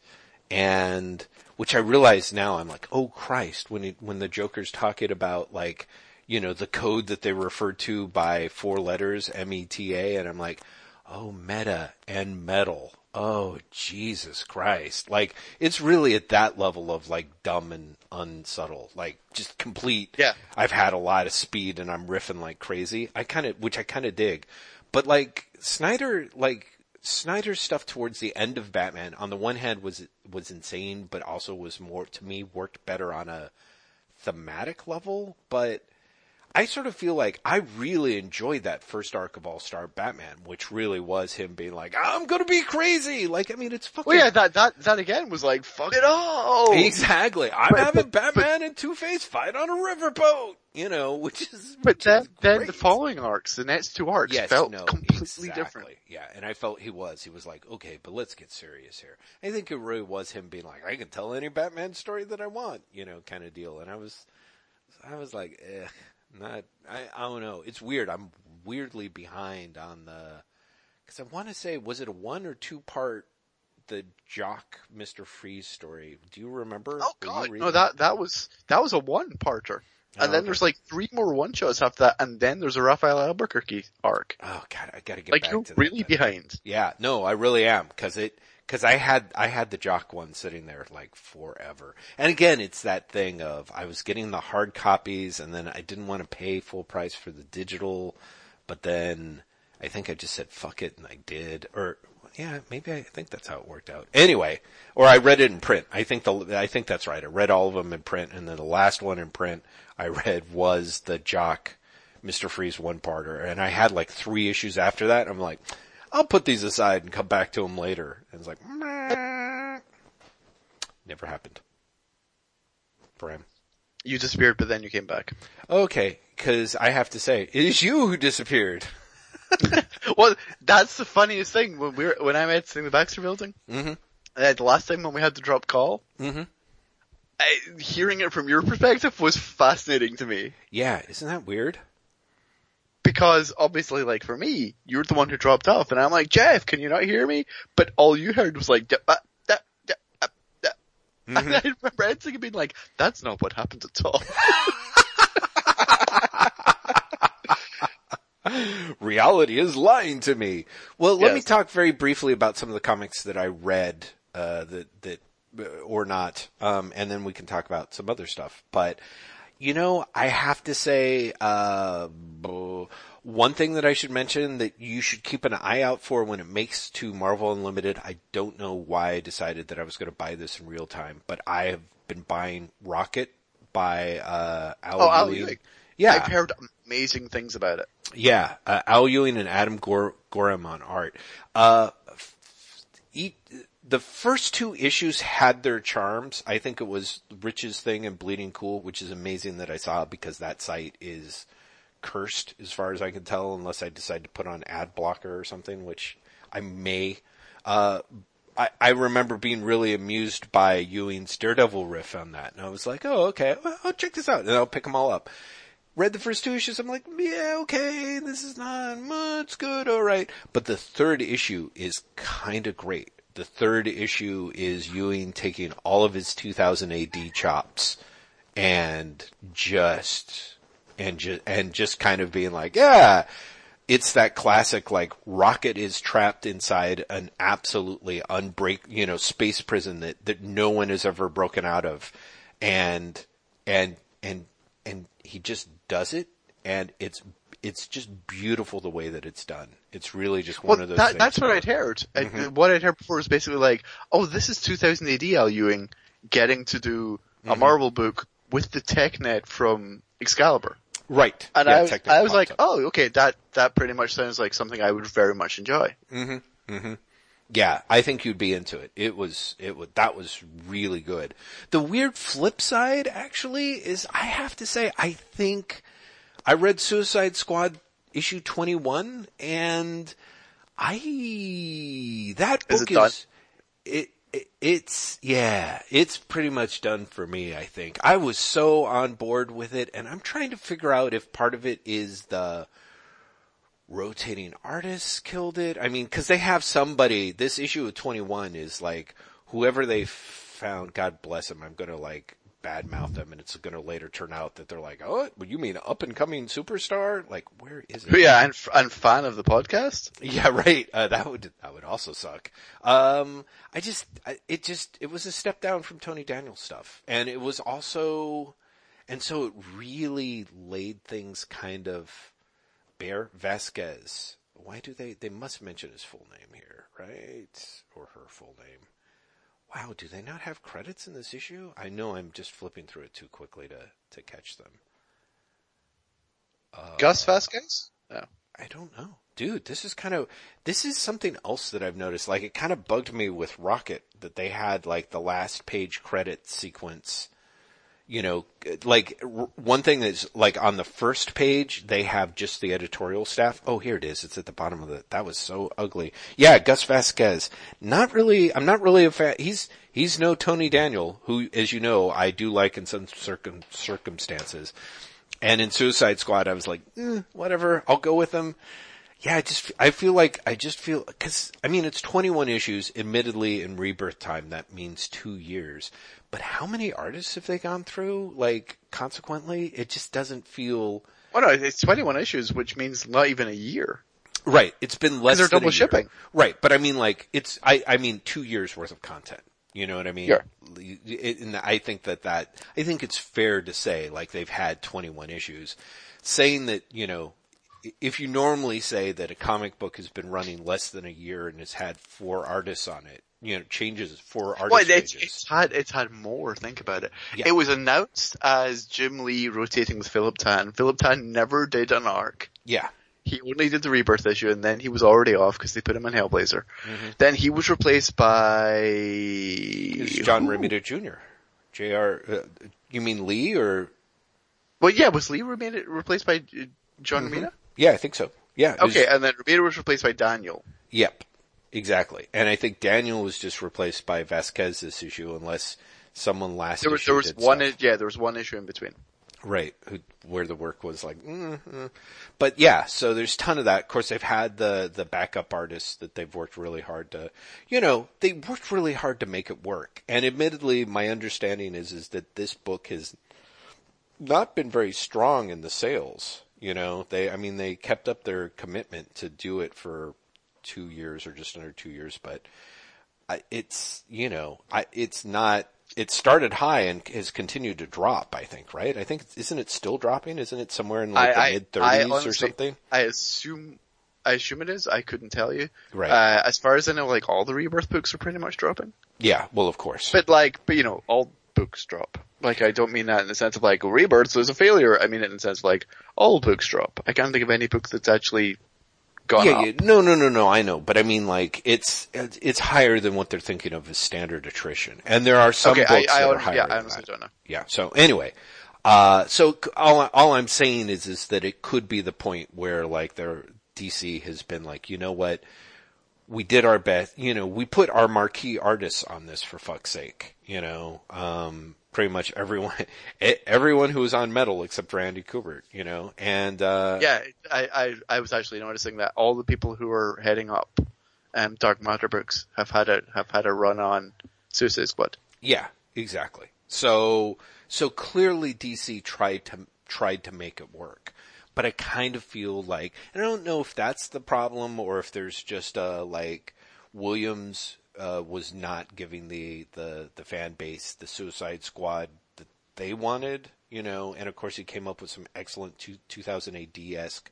[SPEAKER 1] And, which I realize now, I'm like, oh Christ, when it, when the Joker's talking about like, you know, the code that they refer to by four letters, M-E-T-A, and I'm like, oh, meta and metal. Oh, Jesus Christ. Like, it's really at that level of like dumb and unsubtle. Like, just complete.
[SPEAKER 2] Yeah.
[SPEAKER 1] I've had a lot of speed and I'm riffing like crazy. I kind of, which I kind of dig. But like, Snyder, like, Snyder's stuff towards the end of Batman, on the one hand was, was insane, but also was more, to me, worked better on a thematic level. But, I sort of feel like I really enjoyed that first arc of All Star Batman, which really was him being like, "I'm gonna be crazy." Like, I mean, it's fucking.
[SPEAKER 2] Well, yeah, that that that again was like, fuck it all.
[SPEAKER 1] Exactly. I'm
[SPEAKER 2] But-
[SPEAKER 1] having
[SPEAKER 2] but-
[SPEAKER 1] Batman and Two Face fight on a riverboat. You know, which is.
[SPEAKER 2] But
[SPEAKER 1] which
[SPEAKER 2] then,
[SPEAKER 1] is
[SPEAKER 2] then the following arcs, the next two arcs,
[SPEAKER 1] Yes,
[SPEAKER 2] felt
[SPEAKER 1] no,
[SPEAKER 2] completely
[SPEAKER 1] exactly.
[SPEAKER 2] different.
[SPEAKER 1] Yeah, and I felt he was. He was like, okay, but let's get serious here. I think it really was him being like, I can tell any Batman story that I want, you know, kind of deal. And I was, I was like, eh, not. I, I don't know. It's weird. I'm weirdly behind on the, because I want to say, was it a one or two part? The Jock Mister Freeze story. Do you remember?
[SPEAKER 2] Oh god, no, that that was that was a one parter,
[SPEAKER 1] Oh,
[SPEAKER 2] and then
[SPEAKER 1] okay.
[SPEAKER 2] there's like three more one shots after that, and then there's a Rafael Albuquerque arc.
[SPEAKER 1] Oh god, I gotta get
[SPEAKER 2] Like
[SPEAKER 1] back
[SPEAKER 2] you're
[SPEAKER 1] to
[SPEAKER 2] really
[SPEAKER 1] then.
[SPEAKER 2] behind.
[SPEAKER 1] Yeah, no, I really am because it because I had I had the Jock one sitting there like forever. And again, it's that thing of I was getting the hard copies and then I didn't want to pay full price for the digital, but then I think I just said fuck it and I did. Or yeah, maybe I think that's how it worked out. Anyway, or I read it in print. I think the I think that's right. I read all of them in print and then the last one in print I read was the Jock Mr. Freeze one parter and I had like three issues after that. I'm like, I'll put these aside and come back to them later. And it's like, "Meh." never happened for him.
[SPEAKER 2] You disappeared, but then you came back.
[SPEAKER 1] Okay, cause I have to say, it is you who disappeared.
[SPEAKER 2] Well, that's the funniest thing when we were when I met in the Baxter Building.
[SPEAKER 1] Mhm.
[SPEAKER 2] Uh, the last time when we had to drop call,
[SPEAKER 1] Mhm.
[SPEAKER 2] I, hearing it from your perspective was fascinating to me
[SPEAKER 1] Yeah, isn't that weird?
[SPEAKER 2] Because obviously, like for me, you're the one who dropped off, and I'm like, Jeff, can you not hear me? But all you heard was like, da, da, da, da. and I remember being like, "That's not what happened at all."
[SPEAKER 1] Reality is lying to me. Well, let me talk very briefly about some of the comics that I read, uh, that, that, uh, or not, um, and then we can talk about some other stuff. But, you know, I have to say, uh, one thing that I should mention that you should keep an eye out for when it makes to Marvel Unlimited. I don't know why I decided that I was going to buy this in real time, but I have been buying Rocket by, uh, Al
[SPEAKER 2] Oh, Al
[SPEAKER 1] Ewing. Yeah.
[SPEAKER 2] I've heard amazing things about it.
[SPEAKER 1] Yeah, uh, Al Ewing and Adam Gor- Gorham on art. Uh, f- e- the first two issues had their charms. I think it was Rich's thing and Bleeding Cool, which is amazing that I saw because that site is cursed as far as I can tell, unless I decide to put on ad blocker or something, which I may. Uh, I, I remember being really amused by Ewing's Daredevil riff on that, and I was like, "Oh, okay, well, I'll check this out, and I'll pick them all up." read the first two issues. I'm like, yeah, okay, this is not much good, alright. But the third issue is kinda great. The third issue is Ewing taking all of his 2000 AD chops and just, and just, and just kind of being like, yeah, it's that classic like Rocket is trapped inside an absolutely unbreak, you know, space prison that, that no one has ever broken out of. And, and, and, and he just does it and it's, it's just beautiful the way that it's done. It's really just one
[SPEAKER 2] Well,
[SPEAKER 1] of those
[SPEAKER 2] that,
[SPEAKER 1] things.
[SPEAKER 2] that's what I'd heard.
[SPEAKER 1] Mm-hmm.
[SPEAKER 2] what I'd heard before was basically like, oh, this is 2000 AD Al Ewing getting to do
[SPEAKER 1] Mm-hmm.
[SPEAKER 2] a Marvel book with the Technet from Excalibur.
[SPEAKER 1] right.
[SPEAKER 2] And
[SPEAKER 1] Yeah,
[SPEAKER 2] I, was- I was like, oh, okay, that, that pretty much sounds like something I would very much enjoy.
[SPEAKER 1] Yeah, I think you'd be into it. It was, it was, that was really good. The weird flip side actually is I have to say, I think I read Suicide Squad issue 21 and I, that book
[SPEAKER 2] it done?
[SPEAKER 1] is, it, it, it's, yeah, it's pretty much done for me, I think. I was so on board with it and I'm trying to figure out if part of it is the, rotating artists killed it. I mean, cause they have somebody, this issue of 21 is like, whoever they found, God bless him, I'm gonna like, badmouth them, and it's going to later turn out that they're like, oh, what you mean up and coming superstar? Like, where is it?
[SPEAKER 2] Yeah, and, and fan of the podcast.
[SPEAKER 1] Yeah, right. Uh, that would that would also suck. Um, I just I, it just it was a step down from Tony Daniel's stuff, and it was also, and so it really laid things kind of bare. Vasquez. Why do they? They must mention his full name here, right? Or her full name. Wow, do they not have credits in this issue? I know I'm just flipping through it too quickly to to catch them.
[SPEAKER 2] Uh, Gus Vasquez?
[SPEAKER 1] No. I don't know. Dude, this is kind of, this is something else that I've noticed. Like, it kind of bugged me with Rocket that they had, like, the last page credit sequence. You know, like, one thing is, like, on the first page, they have just the editorial staff. Oh, here it is. It's at the bottom of the, that was so ugly. Yeah, Gus Vasquez. Not really, I'm not really a fan, he's, he's no Tony Daniel, who, as you know, I do like in some circum, circumstances. And in Suicide Squad, I was like, eh, whatever, I'll go with them. Yeah, I just, I feel like, I just feel, cause, I mean, it's 21 issues, admittedly in rebirth time, that means two years. But how many artists have they gone through? Like, consequently, it just doesn't feel.
[SPEAKER 2] Well, no, it's 21 issues, which means not even a year.
[SPEAKER 1] Right. It's been less than.
[SPEAKER 2] they're double shipping.
[SPEAKER 1] Right. But I mean, like, it's, I, I mean, two years worth of content. You know what I mean?
[SPEAKER 2] Yeah.
[SPEAKER 1] And I think that that, I think it's fair to say, like they've had 21 issues. Saying that, you know, if you normally say that a comic book has been running less than a year and has had four artists on it, you know, changes four artists.
[SPEAKER 2] Well, it's, it's, had, it's had more, think about it. Yeah. It was announced as Jim Lee rotating with Philip Tan. Philip Tan never did an arc.
[SPEAKER 1] Yeah.
[SPEAKER 2] He only did the rebirth issue and then he was already off because they put him in Hellblazer. Mm-hmm. Then he was replaced by
[SPEAKER 1] John Romita Jr. Jr. Uh, you mean Lee or?
[SPEAKER 2] Well, yeah, was Lee replaced by John mm-hmm. Romita?
[SPEAKER 1] Yeah, I think so. Yeah.
[SPEAKER 2] Okay, and then Romita was replaced by Daniel.
[SPEAKER 1] Yep, exactly. And I think Daniel was just replaced by Vasquez this issue, unless someone last
[SPEAKER 2] there was, there was one. yeah, there was one issue in between.
[SPEAKER 1] Right, who, where the work was like, mm-hmm. but yeah. So there's a ton of that. Of course, they've had the the backup artists that they've worked really hard to, you know, they worked really hard to make it work. And admittedly, my understanding is is that this book has not been very strong in the sales. You know, they, I mean, they kept up their commitment to do it for two years or just under two years, but I, it's, you know, I, it's not it started high and has continued to drop. I think, right? I think isn't it still dropping? Isn't it somewhere in like I, the mid thirties or something?
[SPEAKER 2] I assume. I assume it is. I couldn't tell you.
[SPEAKER 1] Right.
[SPEAKER 2] Uh, as far as I know, like all the rebirth books are pretty much dropping.
[SPEAKER 1] Yeah. Well, of course.
[SPEAKER 2] But like, but you know, all books drop. Like, I don't mean that in the sense of like rebirths was a failure. I mean it in the sense of like all books drop. I can't think of any book that's actually gone yeah,
[SPEAKER 1] yeah, no, no, no, no. I know, but I mean, like it's it's higher than what they're thinking of as standard attrition, and there are some okay, books I, I, that are higher.
[SPEAKER 2] Yeah, I honestly don't know.
[SPEAKER 1] Yeah. So anyway, uh, so all all I'm saying is is that it could be the point where like their DC has been like, you know what, we did our best. You know, we put our marquee artists on this for fuck's sake. You know, um, pretty much everyone, everyone who was on metal except for Andy Kubert, you know, and, uh,
[SPEAKER 2] yeah, I, I, I was actually noticing that all the people who are heading up, um, Dark Matter books have had a, have had a run on Suicide Squad.
[SPEAKER 1] Yeah, exactly. So, so clearly DC tried to, tried to make it work. But I kind of feel like, I don't know if that's the problem or if there's just a, like, Williams uh, was not giving the, the, the fan base the Suicide Squad that they wanted, you know, and of course he came up with some excellent two, 2000 AD-esque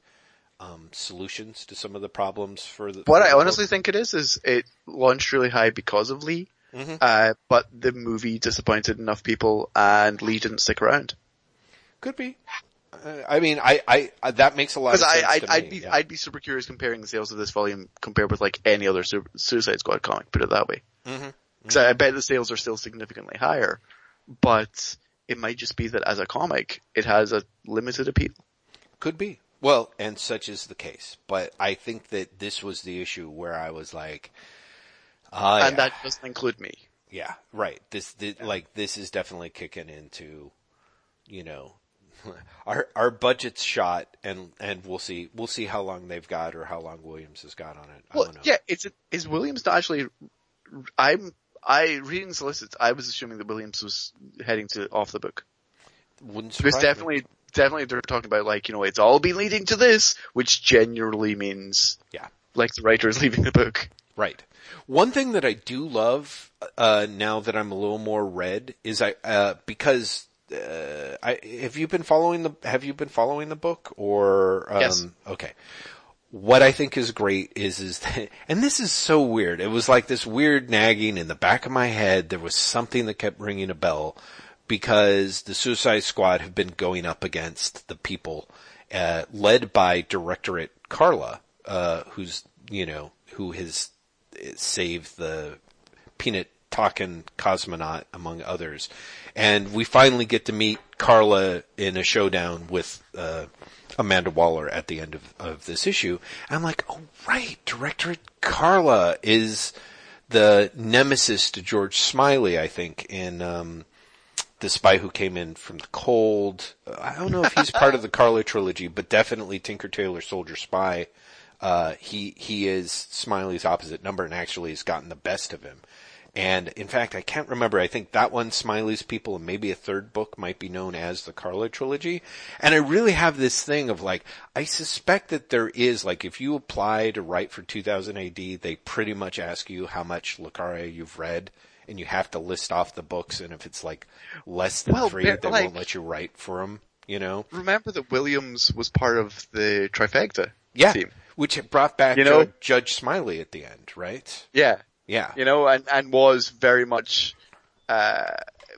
[SPEAKER 1] um, solutions to some of the problems for the.
[SPEAKER 2] What
[SPEAKER 1] for
[SPEAKER 2] I honestly think it is is it launched really high because of Lee, mm-hmm. uh, but the movie disappointed enough people and Lee didn't stick around.
[SPEAKER 1] Could be. I mean, I, I, I, that makes a lot of sense. I,
[SPEAKER 2] I'd, I'd be, yeah. I'd be super curious comparing the sales of this volume compared with like any other Su- Suicide Squad comic. Put it that way. Because mm-hmm. mm-hmm. I bet the sales are still significantly higher, but it might just be that as a comic, it has a limited appeal.
[SPEAKER 1] Could be. Well, and such is the case. But I think that this was the issue where I was like, uh,
[SPEAKER 2] and
[SPEAKER 1] yeah.
[SPEAKER 2] that doesn't include me.
[SPEAKER 1] Yeah, right. This, this yeah. like, this is definitely kicking into, you know, our our budget's shot, and and we'll see we'll see how long they've got or how long Williams has got on it.
[SPEAKER 2] well, yeah, it's is Williams actually. I'm I reading solicits, I was assuming that Williams was heading to off the book.
[SPEAKER 1] Wouldn't
[SPEAKER 2] Because
[SPEAKER 1] surprise me.
[SPEAKER 2] definitely, definitely they're talking about like, you know, it's all been leading to this, which generally means,
[SPEAKER 1] Yeah.
[SPEAKER 2] like the writer is leaving the book.
[SPEAKER 1] Right. One thing that I do love uh, now that I'm a little more read is I uh, because uh, I have you been following the have you been following the book or um,
[SPEAKER 2] Yes.
[SPEAKER 1] okay. What I think is great is is that, and this is so weird. It was like this weird nagging in the back of my head. There was something that kept ringing a bell because the Suicide Squad have been going up against the people, uh, led by Directorate Karla, uh, who's, you know, who has saved the peanut talking cosmonaut among others. And we finally get to meet Karla in a showdown with, uh, Amanda Waller at the end of, of this issue. I'm like, oh right, Directorate Karla is the nemesis to George Smiley, I think, in, um, the spy who came in from the cold. I don't know if he's part of the Karla trilogy, but definitely Tinker Tailor Soldier Spy. Uh, he, he is Smiley's opposite number and actually has gotten the best of him. And in fact, I can't remember. I think that one, Smiley's People, and maybe a third book might be known as the Karla trilogy. And I really have this thing of like, I suspect that there is, like, if you apply to write for 2000 AD, they pretty much ask you how much le Carré you've read, and you have to list off the books, and if it's like less than
[SPEAKER 2] Well,
[SPEAKER 1] three,
[SPEAKER 2] they're like-
[SPEAKER 1] won't let you write for them, you know?
[SPEAKER 2] Remember that Williams was part of the trifecta
[SPEAKER 1] Yeah.
[SPEAKER 2] team.
[SPEAKER 1] Which brought back
[SPEAKER 2] You know-
[SPEAKER 1] Judge Smiley at the end, right?
[SPEAKER 2] Yeah.
[SPEAKER 1] Yeah.
[SPEAKER 2] You know, and, and was very much, uh,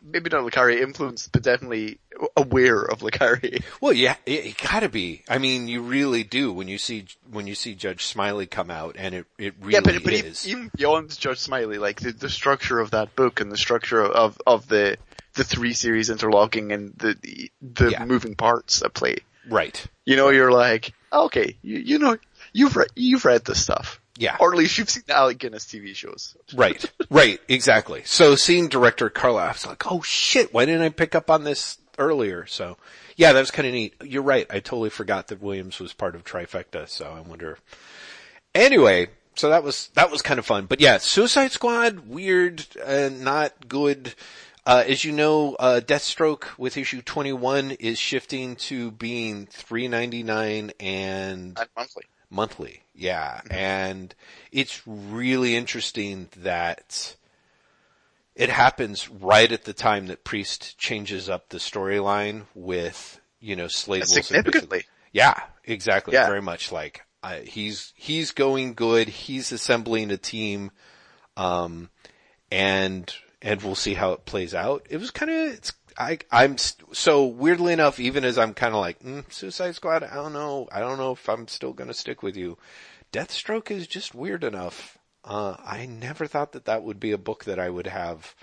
[SPEAKER 2] maybe not le Carré influenced, but definitely aware of le Carré.
[SPEAKER 1] Well, yeah, it, it gotta be. I mean, you really do when you see when you see Judge Smiley come out, and it it really
[SPEAKER 2] yeah, but, but even,
[SPEAKER 1] is.
[SPEAKER 2] even beyond Judge Smiley, like the, the structure of that book and the structure of, of the, the three series interlocking and the, the, the
[SPEAKER 1] Yeah.
[SPEAKER 2] moving parts at play.
[SPEAKER 1] right.
[SPEAKER 2] You know, you're like, okay, you, you know, you've read, you've read this stuff.
[SPEAKER 1] Yeah.
[SPEAKER 2] Or at least you've seen the Alec Guinness TV shows.
[SPEAKER 1] Right. Right. Exactly. So seeing director Karla, I like, oh shit, why didn't I pick up on this earlier? So yeah, that was kind of neat. You're right. I totally forgot that Williams was part of Trifecta. So I wonder. Anyway, so that was, that was kind of fun. But yeah, Suicide Squad, weird, uh, not good. Uh, as you know, uh, Deathstroke with issue 21 is shifting to being 399 and
[SPEAKER 2] And monthly.
[SPEAKER 1] Monthly. Yeah. And it's really interesting that it happens right at the time that Priest changes up the storyline with, you know, Slade Wilson.
[SPEAKER 2] Significantly.
[SPEAKER 1] Yeah, exactly.
[SPEAKER 2] Yeah.
[SPEAKER 1] Very much like, uh, he's, he's going good. He's assembling a team. Um, and, and we'll see how it plays out. It was kind of, it's, I, I'm, st- so weirdly enough, even as I'm kind of like, mm, Suicide Squad, I don't know, I don't know if I'm still gonna stick with you. Deathstroke is just weird enough. Uh, I never thought that that would be a book that I would have.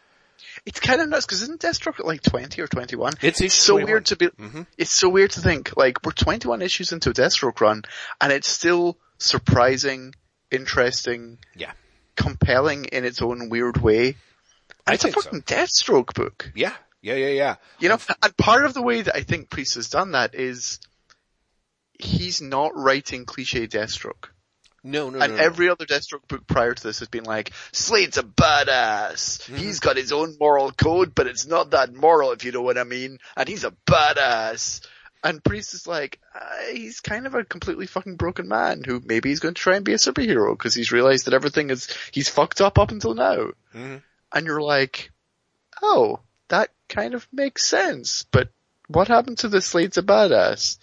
[SPEAKER 2] It's kind of nuts because isn't Deathstroke at like 20 or 21?
[SPEAKER 1] It's issue
[SPEAKER 2] so
[SPEAKER 1] 21.
[SPEAKER 2] weird to be,
[SPEAKER 1] Mhm.
[SPEAKER 2] it's so weird to think like we're 21 issues into a Deathstroke run and it's still surprising, interesting,
[SPEAKER 1] Yeah.
[SPEAKER 2] compelling in its own weird way. And
[SPEAKER 1] I
[SPEAKER 2] it's a
[SPEAKER 1] think so.
[SPEAKER 2] fucking Deathstroke book.
[SPEAKER 1] Yeah. Yeah, yeah, yeah.
[SPEAKER 2] You know, and part of the way that I think Priest has done that is he's not writing cliche Deathstroke.
[SPEAKER 1] No, no,
[SPEAKER 2] and
[SPEAKER 1] no, no.
[SPEAKER 2] every other Deathstroke book prior to this has been like, Slade's a badass.
[SPEAKER 1] Mm-hmm.
[SPEAKER 2] He's got his own moral code, but it's not that moral if you know what I mean. And he's a badass. And Priest is like, uh, he's kind of a completely fucking broken man who maybe he's going to try and be a superhero because he's realized that everything is, he's fucked up up until now.
[SPEAKER 1] Mhm.
[SPEAKER 2] And you're like, oh, that kind of makes sense, but what happened to the Slade's a badass?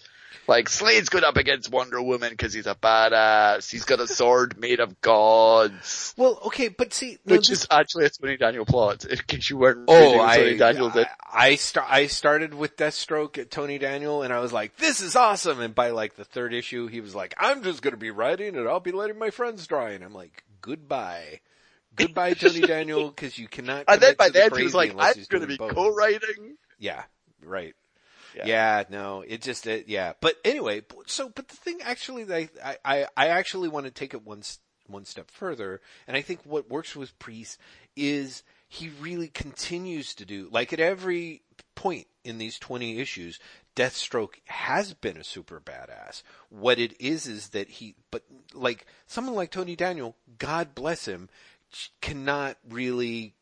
[SPEAKER 2] Like, Slade's good up against Wonder Woman because he's a badass. He's got a sword made of gods.
[SPEAKER 1] Well, okay, but see, no,
[SPEAKER 2] Which
[SPEAKER 1] this-
[SPEAKER 2] is actually a Tony Daniel plot, in case you weren't
[SPEAKER 1] Oh,
[SPEAKER 2] reading
[SPEAKER 1] I,
[SPEAKER 2] Tony Daniel did.
[SPEAKER 1] I, I, sta- I started with Deathstroke at Tony Daniel and I was like, this is awesome. And by like the third issue, he was like, I'm just gonna be writing and I'll be letting my friends draw. And I'm like, goodbye. Goodbye, Tony Daniel, cause you cannot
[SPEAKER 2] And then by
[SPEAKER 1] to the
[SPEAKER 2] then he was like, I'm gonna be
[SPEAKER 1] both."
[SPEAKER 2] co-writing.
[SPEAKER 1] Yeah, right. Yeah.
[SPEAKER 2] Yeah.
[SPEAKER 1] no, it just, it, yeah. But anyway, so, but the thing actually I, I, I actually want to take it one, one step further. And I think what works with Priest is he really continues to do, like at every point in these 20 issues, Deathstroke has been a super badass. What it is is that he, but like someone like Tony Daniel, God bless him, cannot really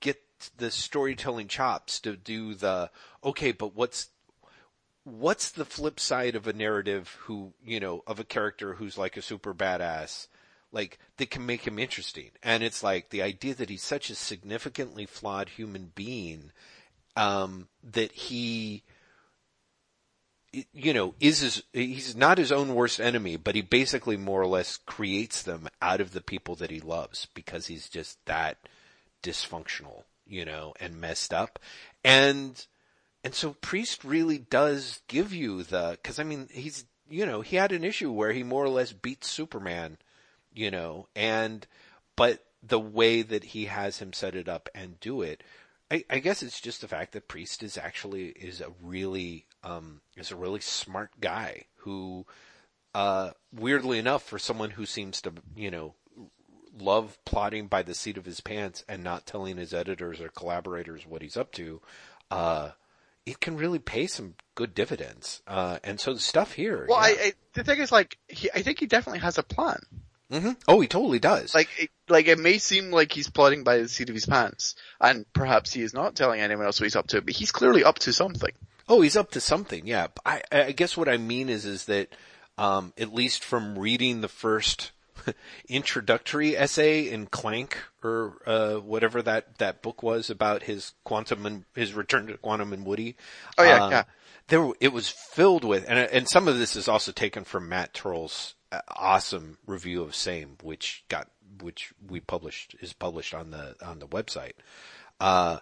[SPEAKER 1] get the storytelling chops to do the okay, but what's what's the flip side of a narrative who you know of a character who's like a super badass like that can make him interesting? And it's like the idea that he's such a significantly flawed human being um that he you know, is his, he's not his own worst enemy, but he basically more or less creates them out of the people that he loves because he's just that dysfunctional, you know, and messed up. And, and so Priest really does give you the, cause I mean, he's, you know, he had an issue where he more or less beats Superman, you know, and, but the way that he has him set it up and do it, I, I guess it's just the fact that Priest is actually, is a really, um, is a really smart guy who, uh, weirdly enough, for someone who seems to, you know, love plotting by the seat of his pants and not telling his editors or collaborators what he's up to, uh, it can really pay some good dividends. Uh, and so the stuff here.
[SPEAKER 2] Well,
[SPEAKER 1] yeah.
[SPEAKER 2] I, I, the thing is, like, he, I think he definitely has a plan.
[SPEAKER 1] Mm-hmm. Oh, he totally does.
[SPEAKER 2] Like, it, like it may seem like he's plotting by the seat of his pants, and perhaps he is not telling anyone else what he's up to, but he's clearly up to something.
[SPEAKER 1] Oh, he's up to something. Yeah. I, I guess what I mean is, is that, um, at least from reading the first introductory essay in Clank or, uh, whatever that, that book was about his quantum and his return to quantum and Woody.
[SPEAKER 2] Oh yeah,
[SPEAKER 1] uh,
[SPEAKER 2] yeah.
[SPEAKER 1] There, it was filled with, and, and some of this is also taken from Matt uh, awesome review of Same, which got, which we published, is published on the, on the website. Uh,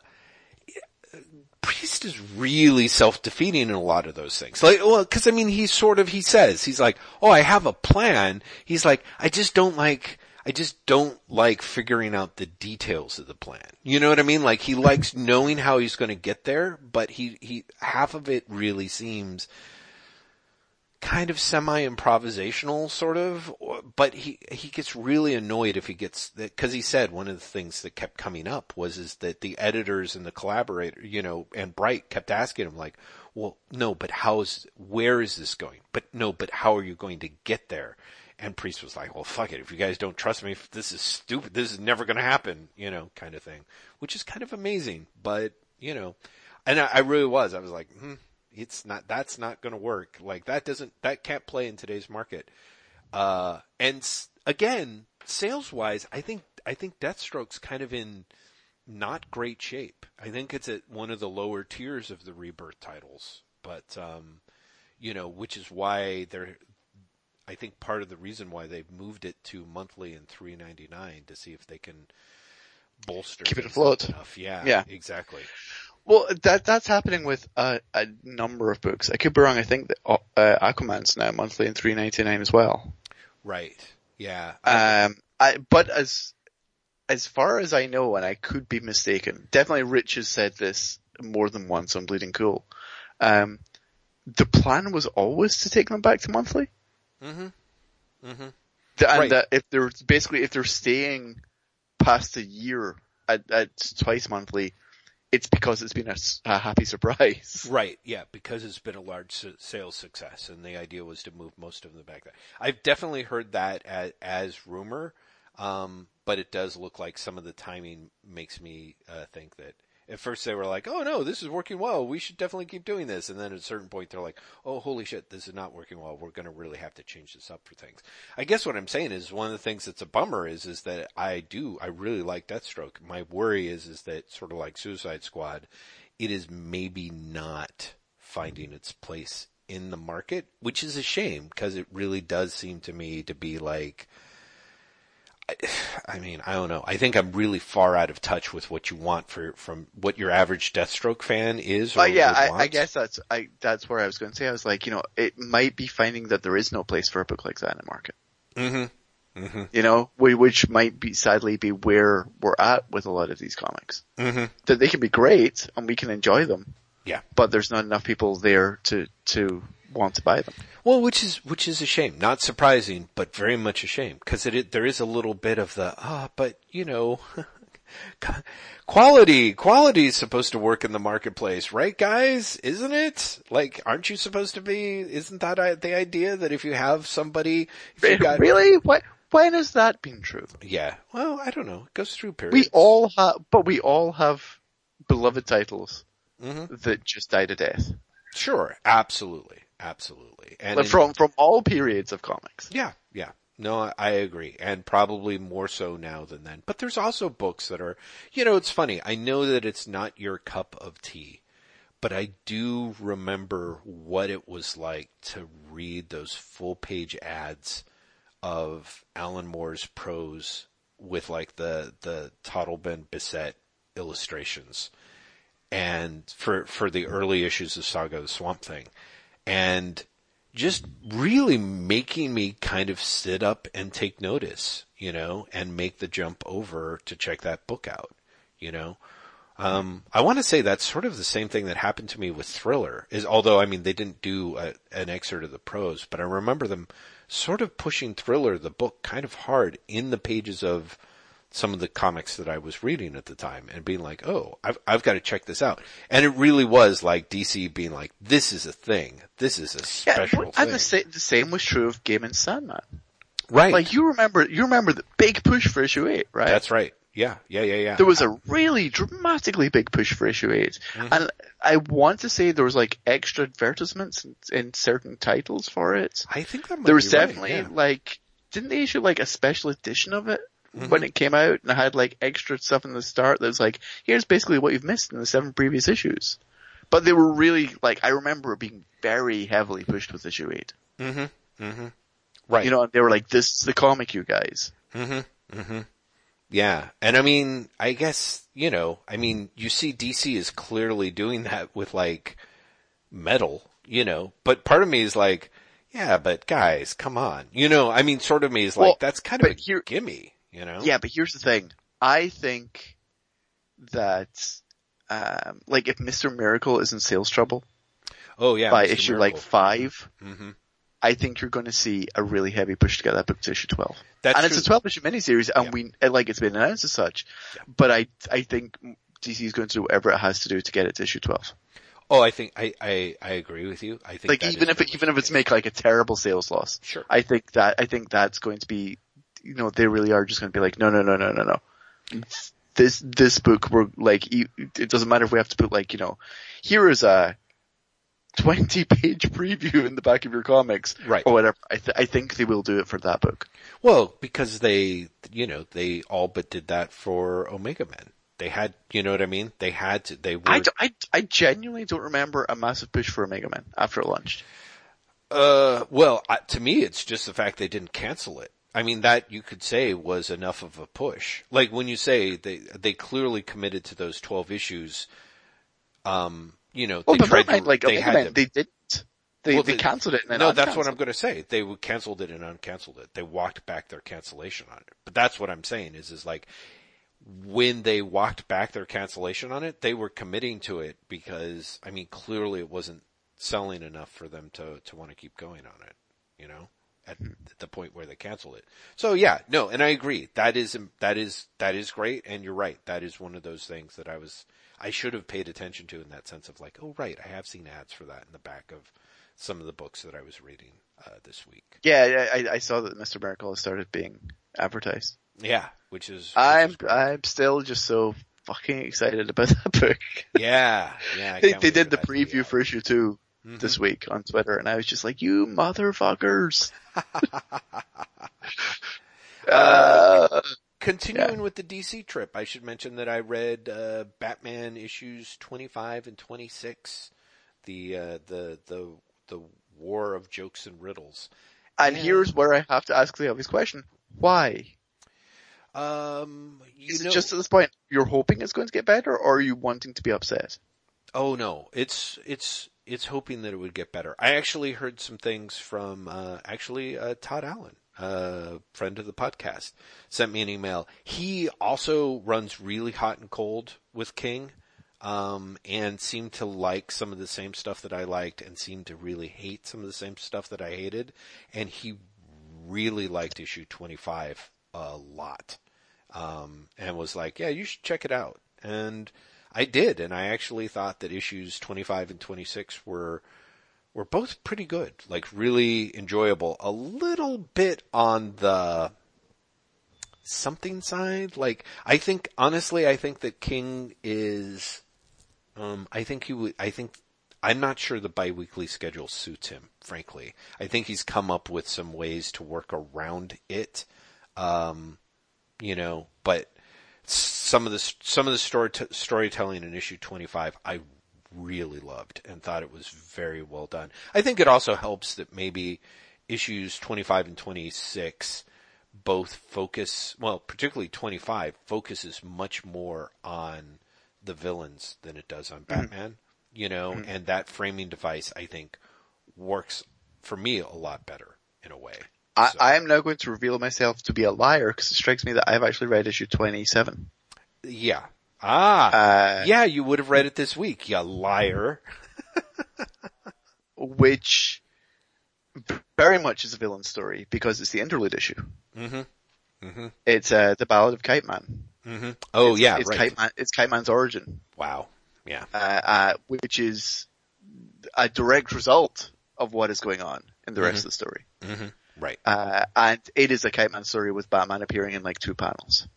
[SPEAKER 1] Priest is really self-defeating in a lot of those things. Like, well, cause I mean, he's sort of, he says, he's like, oh, I have a plan. He's like, I just don't like, I just don't like figuring out the details of the plan. You know what I mean? Like he likes knowing how he's going to get there, but he, he, half of it really seems kind of semi-improvisational sort of, but he, he gets really annoyed if he gets, cause he said one of the things that kept coming up was is that the editors and the collaborator, you know, and Bright kept asking him like, well, no, but how's, where is this going? But no, but how are you going to get there? And Priest was like, well, fuck it. If you guys don't trust me, this is stupid. This is never going to happen, you know, kind of thing, which is kind of amazing, but you know, and I, I really was, I was like, hmm, it's not, that's not going to work. Like that doesn't, that can't play in today's market. Uh, and s- again, sales wise, I think, I think Deathstroke's kind of in not great shape. I think it's at one of the lower tiers of the rebirth titles, but, um, you know, which is why they're, I think part of the reason why they've moved it to monthly and three ninety nine to see if they can bolster
[SPEAKER 2] Keep it afloat.
[SPEAKER 1] Enough. Yeah,
[SPEAKER 2] Yeah.
[SPEAKER 1] exactly.
[SPEAKER 2] Well, that that's happening with a, a number of books. I could be wrong. I think that uh, Aquaman's now monthly and three ninety nine as well.
[SPEAKER 1] Right. Yeah.
[SPEAKER 2] Um, I, but as as far as I know, and I could be mistaken, definitely Rich has said this more than once on Bleeding Cool. Um, the plan was always to take them back to monthly,
[SPEAKER 1] mm-hmm. Mm-hmm.
[SPEAKER 2] And
[SPEAKER 1] Right.
[SPEAKER 2] that if they're basically if they're staying past a year at, at twice monthly, it's because it's been a, a, happy surprise.
[SPEAKER 1] Right. Yeah. Because it's been a large sales success, and the idea was to move most of them back there. I've definitely heard that as, as rumor, um, but it does look like some of the timing makes me uh, think that. At first they were like, "Oh no, this is working well. We should definitely keep doing this." And then at a certain point they're like, "Oh holy shit, this is not working well. We're going to really have to change this up for things." I guess what I'm saying is one of the things that's a bummer is is that I do I really like Deathstroke. My worry is is that sort of like Suicide Squad, it is maybe not finding its place in the market, which is a shame because it really does seem to me to be like I, I mean, I don't know. I think I'm really far out of touch with what you want for from what your average Deathstroke fan is. Or
[SPEAKER 2] But yeah, I, I guess that's I that's where I was going to say. I was like, you know, it might be finding that there is no place for a book like that in the market.
[SPEAKER 1] Mm-hmm. Mm-hmm.
[SPEAKER 2] You know, whi- which might be sadly be where we're at with a lot of these comics.
[SPEAKER 1] Mm-hmm.
[SPEAKER 2] That they can be great and we can enjoy them,
[SPEAKER 1] Yeah.
[SPEAKER 2] but there's not enough people there to to want to buy them.
[SPEAKER 1] Well, which is which is a shame. Not surprising, but very much a shame because it, it there is a little bit of the ah, but you know, quality quality is supposed to work in the marketplace, right, guys? Isn't it? Like, aren't you supposed to be? Isn't that the idea that if you have somebody, if you got
[SPEAKER 2] really? What? when has that been true?
[SPEAKER 1] Yeah. Well, I don't know. It goes through periods.
[SPEAKER 2] We all have, but we all have beloved titles
[SPEAKER 1] hmm
[SPEAKER 2] that just died a death.
[SPEAKER 1] Sure. Absolutely. Absolutely. And
[SPEAKER 2] Like
[SPEAKER 1] in-
[SPEAKER 2] from from all periods of comics.
[SPEAKER 1] Yeah, yeah. No, I- agree. And probably more so now than then. But there's also books that are, you know, it's funny. I know that it's not your cup of tea, but I do remember what it was like to read those full page ads of Alan Moore's prose with like the, the Totleben Bissette illustrations and for, for the early issues of Saga of the Swamp Thing. And just really making me kind of sit up and take notice, you know, and make the jump over to check that book out, you know. Um, I want to say that's sort of the same thing that happened to me with Thriller is, although I mean they didn't do a, an excerpt of the prose, but I remember them sort of pushing Thriller, the book, kind of hard in the pages of some of the comics that I was reading at the time and being like, oh, I've, I've got to check this out. And it really was like DC being like, this is a thing. This is a
[SPEAKER 2] Yeah,
[SPEAKER 1] special
[SPEAKER 2] and the, sa- the same was true of Game and Sandman.
[SPEAKER 1] right.
[SPEAKER 2] Like you remember, you remember the big push for issue eight, right?
[SPEAKER 1] That's right. Yeah. Yeah. Yeah. Yeah.
[SPEAKER 2] there was a really dramatically big push for issue 8
[SPEAKER 1] Mhm.
[SPEAKER 2] and I want to say there was like extra advertisements in, in certain titles for it.
[SPEAKER 1] I think that might
[SPEAKER 2] There was
[SPEAKER 1] be right,
[SPEAKER 2] definitely
[SPEAKER 1] yeah.
[SPEAKER 2] like, didn't they issue like a special edition of it
[SPEAKER 1] Mhm.
[SPEAKER 2] when it came out and had like extra stuff in the start that was like, here's basically what you've missed in the seven previous issues. But they were really like, I remember being very heavily pushed with issue eight.
[SPEAKER 1] Mm-hmm. Mm-hmm. Right.
[SPEAKER 2] You know, and they were like, this is the comic, you guys.
[SPEAKER 1] Mm-hmm. Mm-hmm. Yeah. And I mean, I guess, you know, I mean, you see DC is clearly doing that with like metal, you know, but part of me is like, yeah, but guys, come on. You know, I mean, sort of me is like,
[SPEAKER 2] Well,
[SPEAKER 1] that's kind of a
[SPEAKER 2] here-
[SPEAKER 1] gimme, you know?
[SPEAKER 2] Yeah, but here's the thing. I think that, um, like if Mr. Miracle is in sales trouble
[SPEAKER 1] Oh yeah.
[SPEAKER 2] by
[SPEAKER 1] Mr.
[SPEAKER 2] issue
[SPEAKER 1] Miracle.
[SPEAKER 2] like five,
[SPEAKER 1] hmm
[SPEAKER 2] I think you're going to see a really heavy push to get that book to issue 12.
[SPEAKER 1] That's
[SPEAKER 2] and
[SPEAKER 1] true.
[SPEAKER 2] it's a 12 issue miniseries and
[SPEAKER 1] Yeah.
[SPEAKER 2] we, and, like it's been announced as such.
[SPEAKER 1] Yeah.
[SPEAKER 2] But I, I think DC is going to do whatever it has to do to get it to issue 12.
[SPEAKER 1] Oh, I think, I, I, I agree with you. I think
[SPEAKER 2] Like even if, it, even if it's make like a terrible sales loss,
[SPEAKER 1] Sure.
[SPEAKER 2] I think that, I think that's going to be, you know, they really are just going to be like, no, no, no, no, no, no. This, this book, we're like, it doesn't matter if we have to put like, you know, here is a 20 page preview in the back of your comics.
[SPEAKER 1] Right.
[SPEAKER 2] Or whatever. I, th- I think they will do it for that book.
[SPEAKER 1] Well, because they, you know, they all but did that for Omega Men. They had, you know what I mean? They had to, they were,
[SPEAKER 2] I, d- I, I genuinely don't remember a massive push for Omega Men after it launched.
[SPEAKER 1] uh, well, I, to me, it's just the fact they didn't cancel it. I mean, that you could say was enough of a push. Like when you say they, they clearly committed to those 12 issues, um, you know,
[SPEAKER 2] Well,
[SPEAKER 1] they
[SPEAKER 2] but
[SPEAKER 1] tried to,
[SPEAKER 2] like
[SPEAKER 1] they had to,
[SPEAKER 2] they didn't. They,
[SPEAKER 1] Well,
[SPEAKER 2] they
[SPEAKER 1] they-
[SPEAKER 2] cancelled it and
[SPEAKER 1] no, that's what I'm going to say. They canceled it and uncanceled it. They walked back their cancellation on it. But that's what I'm saying is, is like, when they walked back their cancellation on it, they were committing to it because, I mean, clearly it wasn't selling enough for them to, to want to keep going on it, you know, at, at the point where they canceled it. So yeah, no, and I agree. That is, that is, that is great. And you're right. That is one of those things that I was, I should have paid attention to in that sense of like, oh right, I have seen ads for that in the back of some of the books that I was reading, uh, this week.
[SPEAKER 2] Yeah, I, I saw that Mr. Miracle has started being advertised.
[SPEAKER 1] Yeah, which is, which
[SPEAKER 2] I'm,
[SPEAKER 1] is.
[SPEAKER 2] I'm still just so fucking excited about that book.
[SPEAKER 1] yeah, yeah. I
[SPEAKER 2] they,
[SPEAKER 1] can't
[SPEAKER 2] they did the
[SPEAKER 1] that to be
[SPEAKER 2] preview for issue 2
[SPEAKER 1] Mhm.
[SPEAKER 2] this week on Twitter and I was just like, you motherfuckers. uh,
[SPEAKER 1] Continuing with the DC trip, I should mention that I read uh, Batman issues 25 and 26, the uh, the the the War of Jokes and Riddles.
[SPEAKER 2] and
[SPEAKER 1] Yeah.
[SPEAKER 2] here's where I have to ask the obvious question. Why?
[SPEAKER 1] Um, you
[SPEAKER 2] Is
[SPEAKER 1] know,
[SPEAKER 2] it just at this point you're hoping it's going to get better or are you wanting to be upset?
[SPEAKER 1] oh no, it's it's it's hoping that it would get better. I actually heard some things from uh, actually uh, Todd Allen, uh, friend of the podcast, sent me an email. He also runs really hot and cold with King. um, and seemed to like some of the same stuff that I liked and seemed to really hate some of the same stuff that I hated. And he really liked issue 25 a lot. Um, and was like, yeah, you should check it out. And I did. And I actually thought that issues 25 and 26 were, were both pretty good, like really enjoyable. A little bit on the, something side. Like, I think, honestly, I think that King is, um, I think he would, I think, I'm not sure the biweekly schedule suits him, frankly. I think he's come up with some ways to work around it. Um, you know, but some of the, some of the story, t- storytelling in issue 25, I really loved and thought it was very well done. I think it also helps that maybe issues 25 and 26 both focus, well, particularly 25 focuses much more on the villains than it does on
[SPEAKER 2] Mm-hmm.
[SPEAKER 1] Batman, you know, and that framing device I think works for me a lot better in a way.
[SPEAKER 2] I,
[SPEAKER 1] So-
[SPEAKER 2] I am now going to reveal myself to be a liar because it strikes me that I've actually read issue 27.
[SPEAKER 1] Yeah. Ah.
[SPEAKER 2] Uh,
[SPEAKER 1] yeah, you would have read it this week, you liar.
[SPEAKER 2] which very much is a villain story because it's the interlude issue.
[SPEAKER 1] Mhm. Mhm.
[SPEAKER 2] It's uh, the Ballad of Kite Man.
[SPEAKER 1] Mm-hmm. Oh
[SPEAKER 2] it's,
[SPEAKER 1] yeah,
[SPEAKER 2] it's
[SPEAKER 1] right.
[SPEAKER 2] Kite Man. It's Kite Man's origin,
[SPEAKER 1] Wow. Yeah.
[SPEAKER 2] uh, uh, which is a direct result of what is going on in the rest of the story.
[SPEAKER 1] hmm Right.
[SPEAKER 2] Uh, and it is a Kite Man story with Batman appearing in like two panels.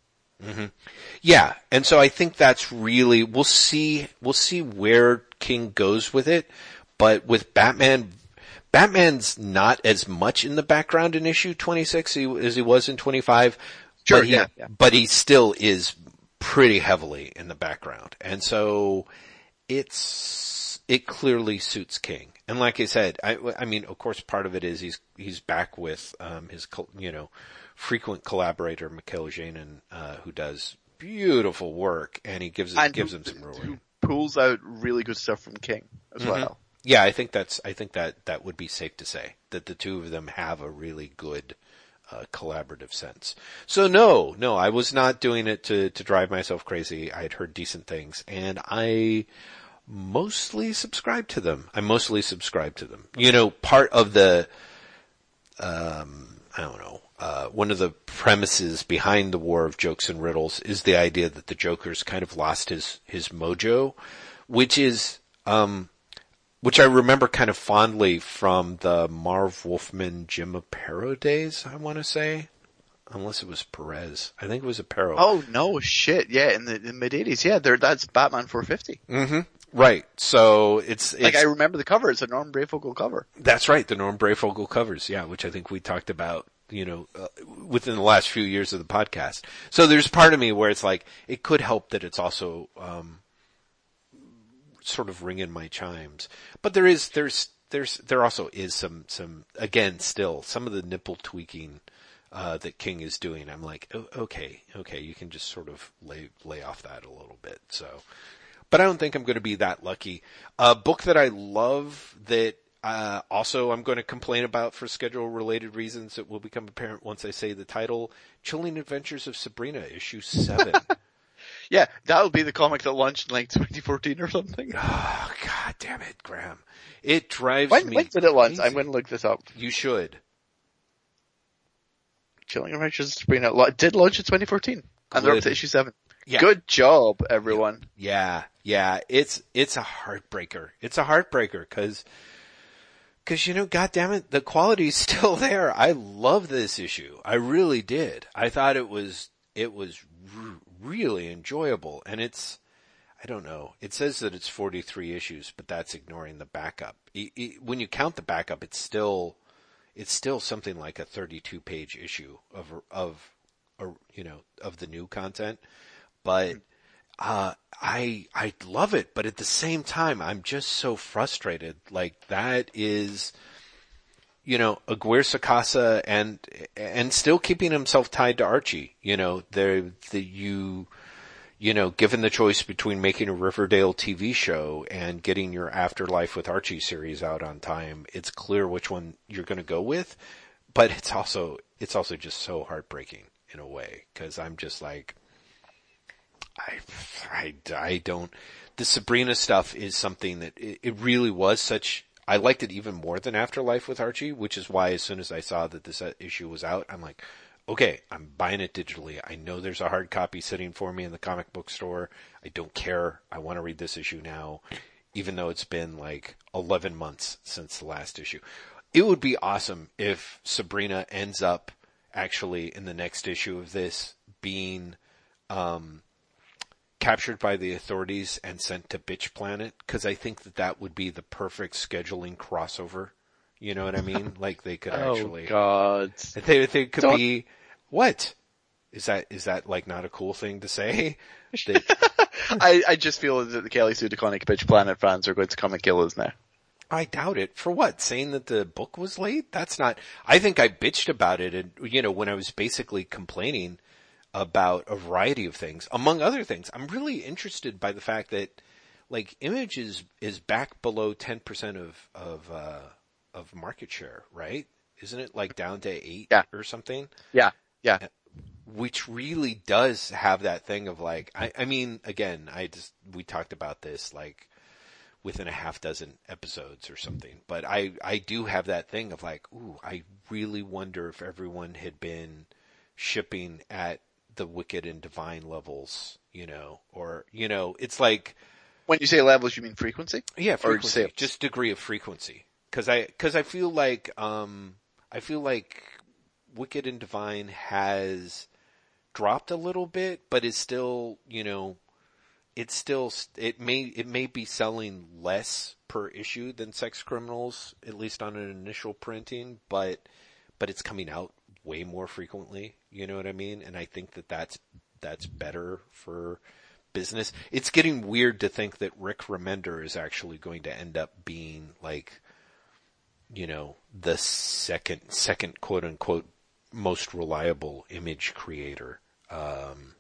[SPEAKER 1] Yeah, and so I think that's really we'll see we'll see where King goes with it, but with Batman, Batman's not as much in the background in issue twenty six as he was in twenty five.
[SPEAKER 2] Sure,
[SPEAKER 1] but he,
[SPEAKER 2] yeah, yeah.
[SPEAKER 1] but he still is pretty heavily in the background, and so it's it clearly suits King. And like I said, I, I mean, of course, part of it is he's he's back with um, his you know frequent collaborator Mikhail Janin, uh, who does beautiful work, and he gives
[SPEAKER 2] And
[SPEAKER 1] gives
[SPEAKER 2] who-
[SPEAKER 1] him some
[SPEAKER 2] Who pulls out really good stuff from King as well.
[SPEAKER 1] Yeah, I think that's I think that that would be safe to say that the two of them have a really good uh, collaborative sense. So no, no, I was not doing it to to drive myself crazy. I had heard decent things, and I mostly subscribe to them. I mostly subscribe to them. You know, part of the um, I don't know. Uh, one of the premises behind the War of Jokes and Riddles is the idea that the Joker's kind of lost his his mojo, which is um, which I remember kind of fondly from the Marv Wolfman Jim Aparo days. I want to say, unless it was Perez, I think it was Aparo.
[SPEAKER 2] Oh no, shit! Yeah, in the, in mid '80s, yeah, there that's Batman 450.
[SPEAKER 1] hmm right. So it's, it's
[SPEAKER 2] Like I remember the cover; it's a Norm Breyfogle cover.
[SPEAKER 1] That's right, the Norm Breyfogle covers, yeah, which I think we talked about, you know, uh, within the last few years of the podcast. So there's part of me where it's like, it could help that it's also, um, sort of ringing my chimes. But there is, there's, there's, there also is some, some, again, still, some of the nipple tweaking, uh, that King is doing. I'm like, oh, okay, okay, you can just sort of lay, lay off that a little bit. So, but I don't think I'm going to be that lucky. A book that I love that uh, also I'm going to complain about for schedule related reasons that will become apparent once I say the title: "Chilling Adventures of Sabrina," issue seven.
[SPEAKER 2] Yeah, that'll be the comic that launched in like 2014 or something.
[SPEAKER 1] oh God damn it, Graham! It drives
[SPEAKER 2] When,
[SPEAKER 1] me.
[SPEAKER 2] when did it launch? I'm going to look this up.
[SPEAKER 1] You should.
[SPEAKER 2] Chilling Adventures of Sabrina did launch in 2014, and they're up to issue seven.
[SPEAKER 1] Yeah.
[SPEAKER 2] Good job, everyone.
[SPEAKER 1] Yeah, yeah, it's it's a heartbreaker. It's a heartbreaker because because you know, God damn it, the quality's still there. I love this issue. I really did. I thought it was it was r- really enjoyable, and it's I don't know. It says that it's 43 issues, but that's ignoring the backup. I- I- when you count the backup, it's still it's still something like a 32 page issue of of or you know of the new content but uh, I I love it, but at the same time, I'm just so frustrated. Like that is, you know, Aguirre Sacasa and and still keeping himself tied to Archie. You know, there the you. You know, given the choice between making a Riverdale TV show and getting your Afterlife with Archie series out on time, it's clear which one you're going to go with. But it's also, it's also just so heartbreaking in a way, cause I'm just like, I, I, I don't, the Sabrina stuff is something that it, it really was such, I liked it even more than Afterlife with Archie, which is why as soon as I saw that this uh, issue was out, I'm like, okay, I'm buying it digitally. I know there's a hard copy sitting for me in the comic book store. I don't care. I want to read this issue now, even though it's been like 11 months since the last issue. It would be awesome if Sabrina ends up actually in the next issue of this being um, captured by the authorities and sent to Bitch Planet because I think that that would be the perfect scheduling crossover. You know what I mean? like they could oh, actually.
[SPEAKER 2] Oh God.
[SPEAKER 1] They they could
[SPEAKER 2] Don't-
[SPEAKER 1] be what? Is that is that like not a cool thing to say? They-
[SPEAKER 2] I, I just feel that the Kelly Sue DeConnick Bitch Planet fans are going to come and kill us now.
[SPEAKER 1] I doubt it. For what? Saying that the book was late? That's not, I think I bitched about it and, you know, when I was basically complaining about a variety of things, among other things. I'm really interested by the fact that, like, Image is, is back below 10% of, of, uh, of market share, right? Isn't it like down to eight
[SPEAKER 2] Yeah.
[SPEAKER 1] or something?
[SPEAKER 2] Yeah. Yeah.
[SPEAKER 1] which really does have that thing of like, I, I mean, again, I just, we talked about this like within a half dozen episodes or something, but I, I do have that thing of like, ooh, I really wonder if everyone had been shipping at the wicked and divine levels, you know, or, you know, it's like,
[SPEAKER 2] When you say levels, you mean frequency?
[SPEAKER 1] yeah,
[SPEAKER 2] Or
[SPEAKER 1] frequency, just degree of frequency. Cause I, cause I feel like, um, I feel like Wicked and Divine has dropped a little bit, but is still, you know, it's still, it may, it may be selling less per issue than Sex Criminals, at least on an initial printing, but, but it's coming out way more frequently. You know what I mean? And I think that that's, that's better for business. It's getting weird to think that Rick Remender is actually going to end up being like, you know, the second, second quote unquote most reliable image creator, um,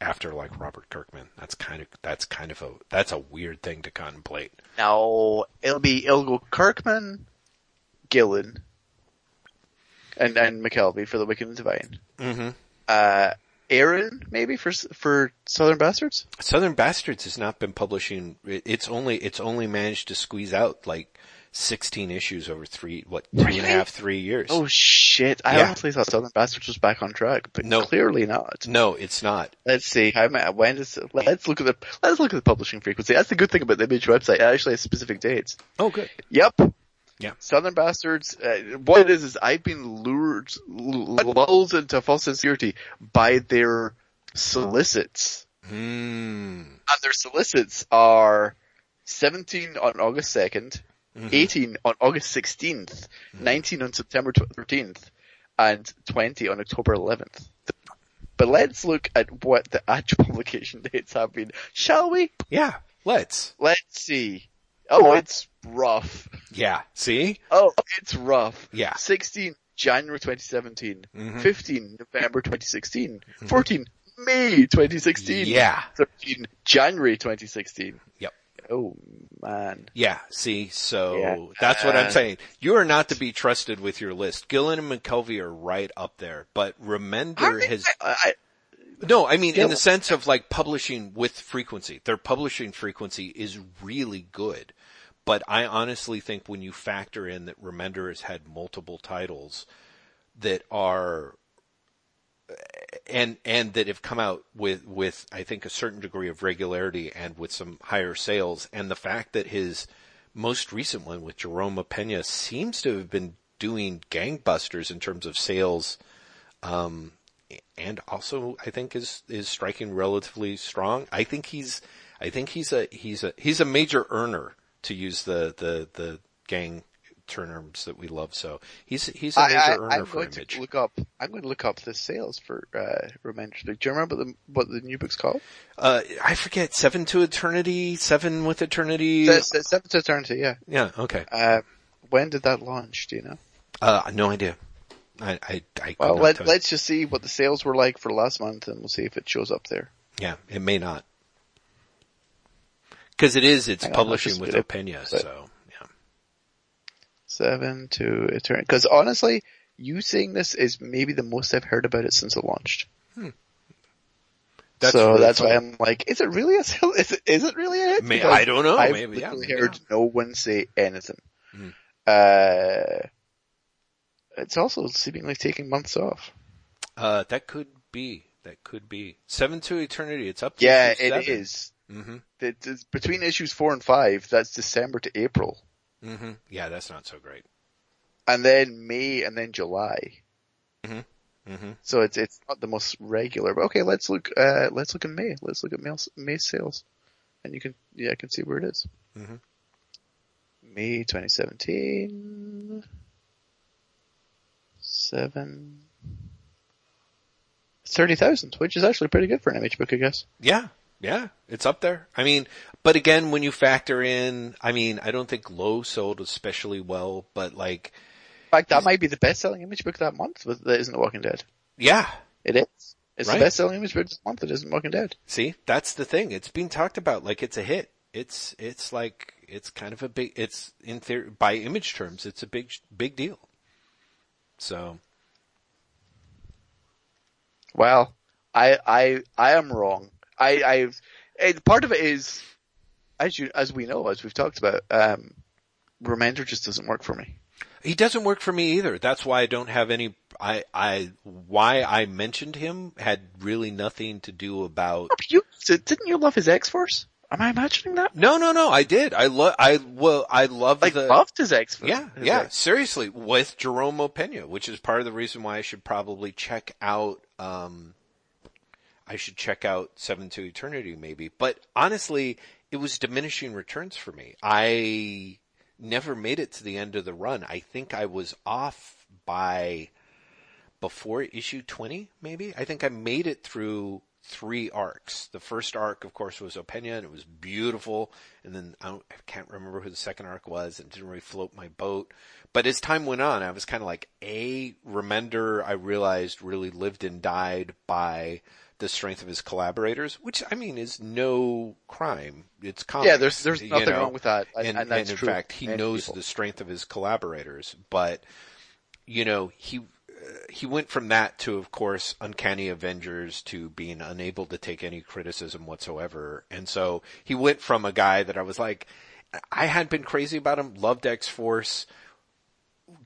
[SPEAKER 1] after like Robert Kirkman. That's kind of, that's kind of a, that's a weird thing to contemplate.
[SPEAKER 2] No, it'll be, it'll go Kirkman, Gillen, and, and McKelvey for the Wicked and Divine.
[SPEAKER 1] Mm-hmm.
[SPEAKER 2] Uh, Aaron, maybe for, for Southern Bastards?
[SPEAKER 1] Southern Bastards has not been publishing. It's only it's only managed to squeeze out like sixteen issues over three what two and a half three years.
[SPEAKER 2] Oh shit, I
[SPEAKER 1] Yeah.
[SPEAKER 2] honestly thought Southern Bastards was back on track, but
[SPEAKER 1] No.
[SPEAKER 2] clearly not.
[SPEAKER 1] No, it's not.
[SPEAKER 2] Let's see, how when does, let's look at the, let's look at the publishing frequency. That's the good thing about the Image website, it actually has specific dates.
[SPEAKER 1] Oh, good.
[SPEAKER 2] Yep.
[SPEAKER 1] Yeah.
[SPEAKER 2] Southern Bastards, uh, what it is is I've been lured, lulled into false sincerity by their solicits.
[SPEAKER 1] Hmm.
[SPEAKER 2] And their solicits are 17 on August 2nd,
[SPEAKER 1] Mm-hmm.
[SPEAKER 2] 18 on August 16th, 19 on September 13th, and 20 on October 11th. But let's look at what the actual publication dates have been, shall we?
[SPEAKER 1] Yeah. Let's.
[SPEAKER 2] Let's see. Oh, it's rough.
[SPEAKER 1] Yeah. See.
[SPEAKER 2] Oh, it's rough.
[SPEAKER 1] Yeah.
[SPEAKER 2] 16 January 2017.
[SPEAKER 1] Mhm.
[SPEAKER 2] 15 November 2016. 14 May 2016.
[SPEAKER 1] Yeah.
[SPEAKER 2] 13 January 2016.
[SPEAKER 1] Yep.
[SPEAKER 2] Oh man.
[SPEAKER 1] Yeah. See. So
[SPEAKER 2] Yeah.
[SPEAKER 1] that's what I'm
[SPEAKER 2] Uh,
[SPEAKER 1] saying. You are not to be trusted with your list. Gillen and McKelvey are right up there, but Remender has
[SPEAKER 2] I, I,
[SPEAKER 1] No, I mean in the sense of like publishing with frequency. Their publishing frequency is really good. But I honestly think when you factor in that Remender has had multiple titles that are and and that have come out with with I think a certain degree of regularity and with some higher sales and the fact that his most recent one with Jerome Opena seems to have been doing gangbusters in terms of sales um, and also I think is is striking relatively strong. I think he's I think he's a he's a he's a major earner to use the the the gang terms that we love. So he's he's a
[SPEAKER 2] I,
[SPEAKER 1] major
[SPEAKER 2] I,
[SPEAKER 1] earner
[SPEAKER 2] I'm
[SPEAKER 1] for
[SPEAKER 2] going
[SPEAKER 1] image.
[SPEAKER 2] to look up. I'm going to look up the sales for uh, Book. Do you remember the, what the new book's called?
[SPEAKER 1] Uh, I forget seven to eternity, seven with eternity.
[SPEAKER 2] Se- Seven to Eternity. Yeah.
[SPEAKER 1] yeah, okay.
[SPEAKER 2] Uh, when did that launch? Do you know?
[SPEAKER 1] Uh, no idea. I I I
[SPEAKER 2] Well, let,
[SPEAKER 1] tell you.
[SPEAKER 2] let's just see what the sales were like for last month, and we'll see if it shows up there.
[SPEAKER 1] yeah, it may not. Because it is, it's
[SPEAKER 2] Hang
[SPEAKER 1] publishing
[SPEAKER 2] just
[SPEAKER 1] with
[SPEAKER 2] get it.
[SPEAKER 1] Opena,
[SPEAKER 2] But-
[SPEAKER 1] so yeah.
[SPEAKER 2] Seven to Eternity. Because honestly, you saying this is maybe the most I've heard about it since it launched.
[SPEAKER 1] That's
[SPEAKER 2] so
[SPEAKER 1] really
[SPEAKER 2] that's
[SPEAKER 1] funny.
[SPEAKER 2] why I'm like, is it really a sale? Is it, is it really a hit?
[SPEAKER 1] May- I don't know,
[SPEAKER 2] I've
[SPEAKER 1] maybe, yeah,
[SPEAKER 2] literally
[SPEAKER 1] maybe
[SPEAKER 2] heard
[SPEAKER 1] not.
[SPEAKER 2] no one say anything.
[SPEAKER 1] Mhm.
[SPEAKER 2] Uh, it's also seemingly taking months off.
[SPEAKER 1] Uh, that could be. That could be. Seven to eternity. It's up to
[SPEAKER 2] Yeah, it
[SPEAKER 1] seven.
[SPEAKER 2] is.
[SPEAKER 1] Mm-hmm.
[SPEAKER 2] It- it's between issues four and five, that's December to April.
[SPEAKER 1] Mm-hmm. Yeah, that's not so great.
[SPEAKER 2] And then May and then July.
[SPEAKER 1] Mhm. Mm-hmm.
[SPEAKER 2] So it's it's not the most regular. But okay, let's look. Uh, let's look in May. Let's look at May, May sales, and you can yeah, I can see where it is.
[SPEAKER 1] Mhm.
[SPEAKER 2] May 2017. Seven. Thirty thousand, which is actually pretty good for an image book, I guess.
[SPEAKER 1] Yeah, yeah, it's up there. I mean, but again, when you factor in, I mean, I don't think Low sold especially well, but like,
[SPEAKER 2] In fact, that might be the best-selling image book that month. With that isn't The Walking Dead.
[SPEAKER 1] yeah,
[SPEAKER 2] It is. It's
[SPEAKER 1] Right.
[SPEAKER 2] the best-selling image book this month. that isn't Walking Dead.
[SPEAKER 1] see, that's the thing. It's being talked about like it's a hit. It's, it's like, it's kind of a big, it's in theory, by image terms, it's a big, big deal. So,
[SPEAKER 2] Well, I I I am wrong. I I've it, part of it is as you as we know as we've talked about. Um, Remender just doesn't work for me.
[SPEAKER 1] He doesn't work for me either. That's why I don't have any. I I why I mentioned him had really nothing to do about.
[SPEAKER 2] You didn't you love his X Force? Am I imagining that?
[SPEAKER 1] No, no, no. I did. I love. I well. I love
[SPEAKER 2] Like
[SPEAKER 1] the.
[SPEAKER 2] loved his X Force.
[SPEAKER 1] yeah, yeah. Seriously, with Jerome Opena, which is part of the reason why I should probably check out. Um I should check out Seven to Eternity maybe. But honestly, it was diminishing returns for me. I never made it to the end of the run. I think I was off by before issue 20, maybe. I think I made it through three arcs. The first arc, of course, was Opena, and it was beautiful. And then I, I can't remember who the second arc was, and didn't really float my boat. But as time went on, I was kind of like, a Remender, I realized really lived and died by the strength of his collaborators, which I mean is no crime. It's common.
[SPEAKER 2] Yeah, there's there's nothing
[SPEAKER 1] know?
[SPEAKER 2] wrong with that, and,
[SPEAKER 1] and,
[SPEAKER 2] and
[SPEAKER 1] in fact, he knows
[SPEAKER 2] people.
[SPEAKER 1] the strength of his collaborators. But you know, he uh, he went from that to, of course, Uncanny Avengers to being unable to take any criticism whatsoever. And so he went from a guy that I was like, I had been crazy about him, loved X Force,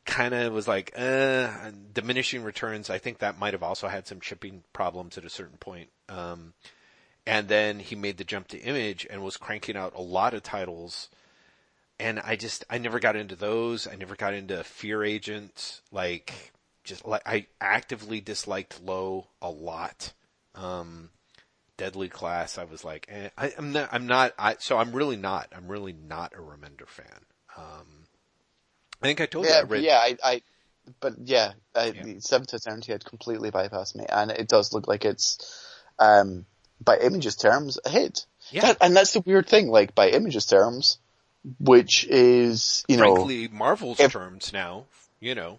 [SPEAKER 1] kind of was like, uh, diminishing returns. I think that might have also had some shipping problems at a certain point. Um, and then he made the jump to Image and was cranking out a lot of titles. And I just, I never got into those. I never got into Fear Agent. Like, just like, I actively disliked Low a lot. Um, Deadly Class, I was like, eh, I, I'm not, I'm not, I, so I'm really not, I'm really not a Remender fan. Um, I think I told you I
[SPEAKER 2] Yeah,
[SPEAKER 1] read,
[SPEAKER 2] yeah, I, I, but yeah, I,
[SPEAKER 1] Yeah.
[SPEAKER 2] Seven to Eternity had completely bypassed me, and it does look like it's, um, by images terms, a hit.
[SPEAKER 1] Yeah.
[SPEAKER 2] That, and that's the weird thing, like by images terms, which is, you know,
[SPEAKER 1] frankly, Marvel's
[SPEAKER 2] if-
[SPEAKER 1] terms now, you know,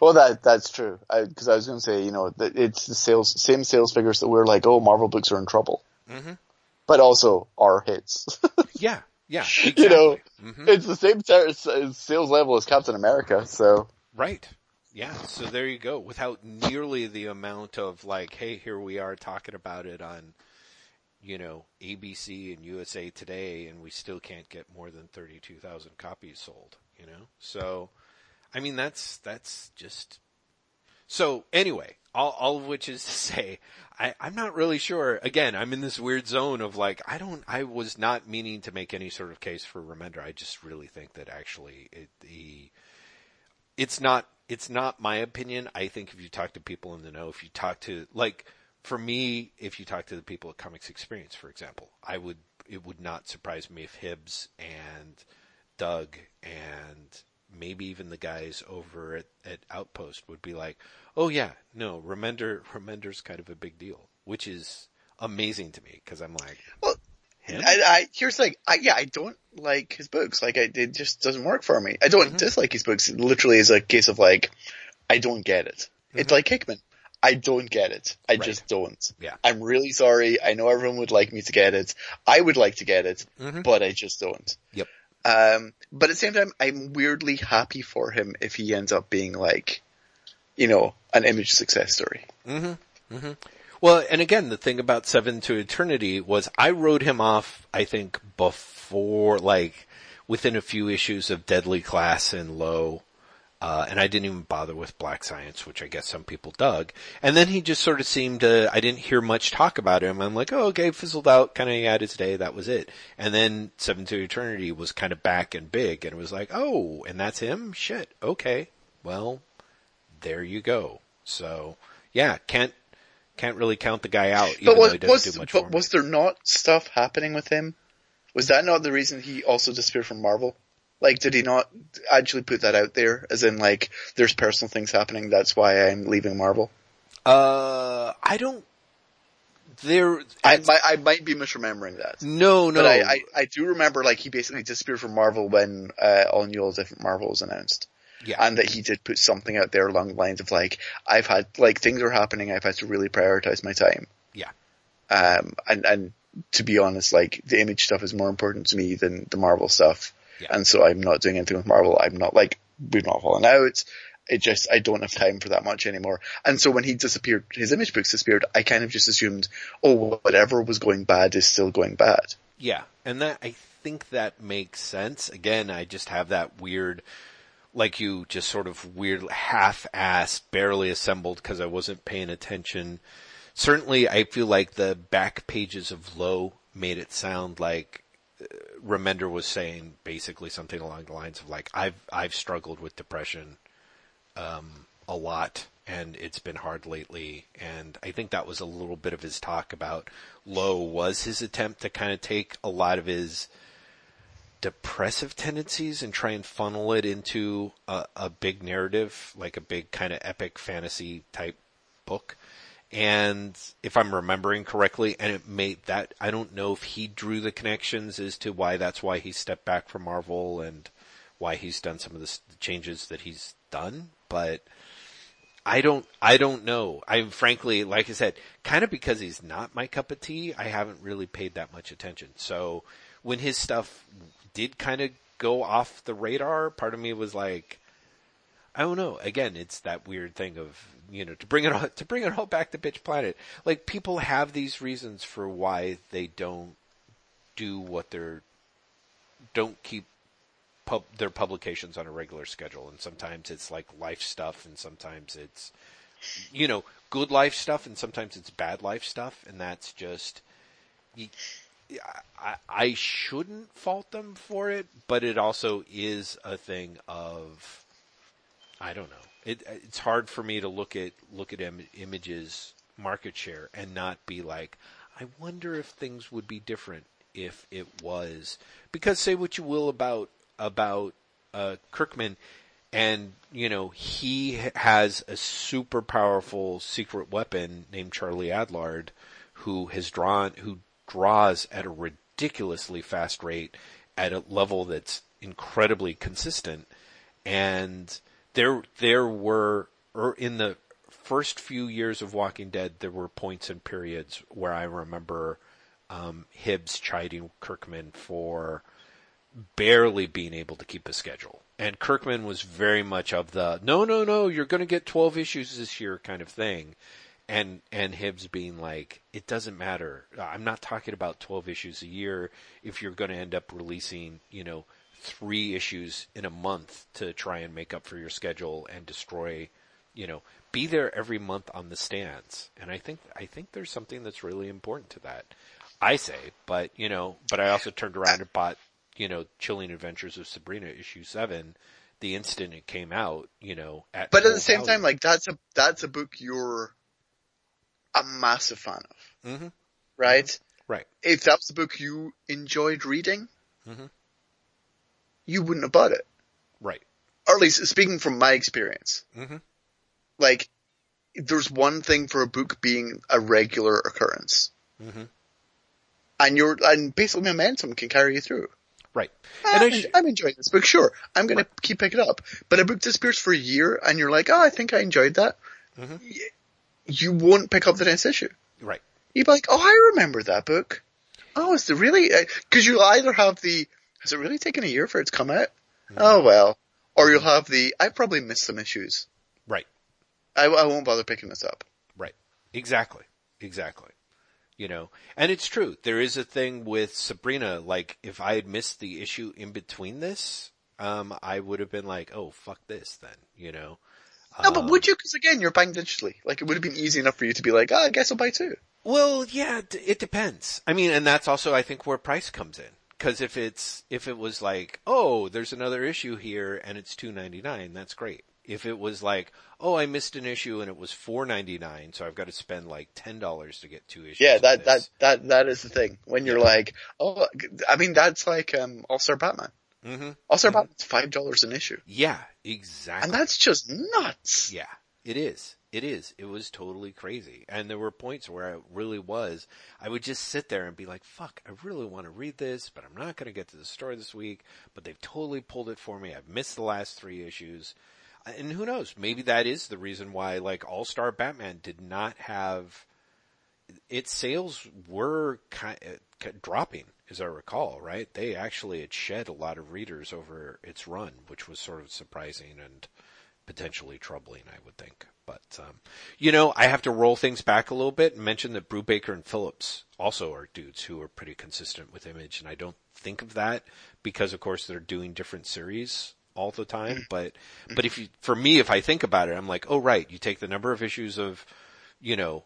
[SPEAKER 2] well that, that's true. Because I, was gonna say, you know, that it's the sales, same sales figures that we're like, oh, Marvel books are in trouble.
[SPEAKER 1] Mhm.
[SPEAKER 2] But also are hits.
[SPEAKER 1] yeah, yeah,
[SPEAKER 2] you know,
[SPEAKER 1] exactly. Mhm.
[SPEAKER 2] it's the same ter- sales level as Captain America, so.
[SPEAKER 1] Right. Yeah. So there you go. Without nearly the amount of like, hey, here we are talking about it on, you know, ABC and USA Today, and we still can't get more than thirty-two thousand copies sold. You know. So, I mean, that's that's just. So anyway, all, all of which is to say, I, I'm not really sure. Again, I'm in this weird zone of like, I don't, I was not meaning to make any sort of case for Remender. I just really think that actually it, the, it's not it's not my opinion. I think if you talk to people in the know, if you talk to like for me, if you talk to the people at Comix Experience, for example, I would it would not surprise me if Hibbs and Doug and maybe even the guys over at, at Outpost would be like, "Oh yeah, no, Remender Remender's kind of a big deal," which is amazing to me because I'm like,
[SPEAKER 2] Well,
[SPEAKER 1] him?
[SPEAKER 2] I, I here's the thing. I, yeah, I don't like his books. Like, I, it just doesn't work for me. I don't
[SPEAKER 1] Mm-hmm.
[SPEAKER 2] dislike his books. It literally is a case of like, I don't get it. It's like Hickman. I don't get it. I
[SPEAKER 1] Mm-hmm. Right.
[SPEAKER 2] just don't.
[SPEAKER 1] Yeah.
[SPEAKER 2] I'm really sorry. I know everyone would like me to get it. I would like to get it,
[SPEAKER 1] Mhm.
[SPEAKER 2] but I just don't.
[SPEAKER 1] Yep.
[SPEAKER 2] Um, but at the same time, I'm weirdly happy for him if he ends up being like, you know, an image success story.
[SPEAKER 1] Well, and again, the thing about Seven to Eternity was I wrote him off, I think, before, like, within a few issues of Deadly Class and Low. Uh, and I didn't even bother with Black Science, which I guess some people dug. And then he just sort of seemed to, I didn't hear much talk about him. I'm like, oh, okay, fizzled out, kind of had his day, that was it. And then Seven to Eternity was kind of back and big, and it was like, oh, and that's him? Shit, okay. Well, there you go. So, yeah, can't can't really count the guy out. Even
[SPEAKER 2] But
[SPEAKER 1] though
[SPEAKER 2] was
[SPEAKER 1] he doesn't
[SPEAKER 2] was,
[SPEAKER 1] do much for
[SPEAKER 2] but was there not stuff happening with him? Was that not the reason he also disappeared from Marvel? Like, did he not actually put that out there? As in, like, there's personal things happening. That's why I'm leaving Marvel.
[SPEAKER 1] Uh, I don't. There,
[SPEAKER 2] I, might- I might be misremembering that.
[SPEAKER 1] no, no.
[SPEAKER 2] But I, I, I do remember like he basically disappeared from Marvel when uh, All New All Different Marvel was announced.
[SPEAKER 1] yeah,
[SPEAKER 2] And that he did put something out there along the lines of like, I've had, like things are happening, I've had to really prioritize my time.
[SPEAKER 1] yeah,
[SPEAKER 2] Um, and, and to be honest, like the image stuff is more important to me than the Marvel stuff.
[SPEAKER 1] Yeah.
[SPEAKER 2] And so I'm not doing anything with Marvel. I'm not like, we've not fallen out. It just, I don't have time for that much anymore. And so when he disappeared, his image books disappeared, I kind of just assumed, oh, whatever was going bad is still going bad.
[SPEAKER 1] yeah. And that I think that makes sense. Again, I just have that weird, like you just sort of weird half-ass, barely assembled because I wasn't paying attention. Certainly, I feel like the back pages of Low made it sound like Remender was saying basically something along the lines of like I've I've struggled with depression um, a lot and it's been hard lately and I think that was a little bit of his talk about Low was his attempt to kind of take a lot of his depressive tendencies and try and funnel it into a, a big narrative, like a big kind of epic fantasy type book. And if I'm remembering correctly, and it made that, I don't know if he drew the connections as to why that's why he stepped back from Marvel and why he's done some of the changes that he's done, but I don't, I don't know. I'm frankly, like I said, kind of because he's not my cup of tea, I haven't really paid that much attention. So when his stuff did kind of go off the radar, part of me was like, I don't know. Again, it's that weird thing of, you know, to bring it all, to bring it all back to Bitch Planet. Like people have these reasons for why they don't do what they're, don't keep pub, their publications on a regular schedule. And sometimes it's like life stuff and sometimes it's, you know, good life stuff and sometimes it's bad life stuff. And that's just, you, I, I shouldn't fault them for it, but it also is a thing of, I don't know. It, it's hard for me to look at, look at Im- images market share and not be like, I wonder if things would be different if it was, because say what you will about, about, uh, Kirkman and, you know, he has a super powerful secret weapon named Charlie Adlard who has drawn, who draws at a ridiculously fast rate at a level that's incredibly consistent. And there, there were, or in the first few years of Walking Dead, there were points and periods where I remember, um, Hibbs chiding Kirkman for barely being able to keep a schedule. And Kirkman was very much of the, no, no, no, you're going to get 12 issues this year kind of thing. And, and Hibbs being like, it doesn't matter. I'm not talking about 12 issues a year if you're going to end up releasing, you know, three issues in a month to try and make up for your schedule and destroy, you know, be there every month on the stands. And I think, I think there's something that's really important to that. I say, but you know, but I also turned around and bought, you know, Chilling Adventures of Sabrina issue seven, the instant it came out, you know, at
[SPEAKER 2] But at the same time, like that's a that's a book you're a massive fan of,
[SPEAKER 1] Mhm.
[SPEAKER 2] right?
[SPEAKER 1] right,
[SPEAKER 2] If that was the book you enjoyed reading,
[SPEAKER 1] Mhm.
[SPEAKER 2] You wouldn't have bought it.
[SPEAKER 1] right,
[SPEAKER 2] Or at least speaking from my experience,
[SPEAKER 1] Mhm.
[SPEAKER 2] like there's one thing for a book being a regular occurrence,
[SPEAKER 1] Mhm.
[SPEAKER 2] and you're and basically momentum can carry you through.
[SPEAKER 1] right.
[SPEAKER 2] I'm,
[SPEAKER 1] And I sh-
[SPEAKER 2] I'm enjoying this book. Sure, I'm going to keep picking it up. But a book disappears for a year, and you're like, oh, I think I enjoyed that.
[SPEAKER 1] Mhm.
[SPEAKER 2] Y- You won't pick up the next issue.
[SPEAKER 1] right,
[SPEAKER 2] You'd be like, oh, I remember that book. Oh, is it really? Because you'll either have the, has it really taken a year for it to come out? Oh well. Or you'll have the, I probably missed some issues.
[SPEAKER 1] right,
[SPEAKER 2] I, I won't bother picking this up.
[SPEAKER 1] right. Exactly, exactly. You know, and it's true. There is a thing with Sabrina. Like, if I had missed the issue in between this, um, I would have been like, "Oh, fuck this," then. You know.
[SPEAKER 2] No, but
[SPEAKER 1] Um,
[SPEAKER 2] would you? Because again, you're buying digitally. Like it would have been easy enough for you to be like, oh, I guess I'll buy two.
[SPEAKER 1] Well, yeah, it depends. I mean, and that's also, I think, where price comes in. Cause if it's, if it was like, oh, there's another issue here and it's two ninety nine, that's great. If it was like, oh, I missed an issue and it was four ninety nine, so I've got to spend like ten dollars to get two issues.
[SPEAKER 2] Yeah, that, that, that, that is the thing. When you're like, oh, I mean, that's like, um, All-Star Batman.
[SPEAKER 1] Mhm.
[SPEAKER 2] All-Star
[SPEAKER 1] Mhm.
[SPEAKER 2] Batman's five dollars an issue.
[SPEAKER 1] Yeah, exactly.
[SPEAKER 2] And that's just nuts.
[SPEAKER 1] Yeah, it is. It is. It was totally crazy. And there were points where I really was, I would just sit there and be like, fuck, I really want to read this, but I'm not going to get to the story this week, but they've totally pulled it for me. I've missed the last three issues. Uh, and who knows? Maybe that is the reason why like All-Star Batman did not have, its sales were kind uh, dropping, as I recall, right? They actually had shed a lot of readers over its run, which was sort of surprising and potentially troubling, I would think. But um, you know, I have to roll things back a little bit and mention that Brubaker and Phillips also are dudes who are pretty consistent with Image, and I don't think of that because, of course, they're doing different series all the time. But but if you, for me, if I think about it, I'm like, oh right, you take the number of issues of, you know,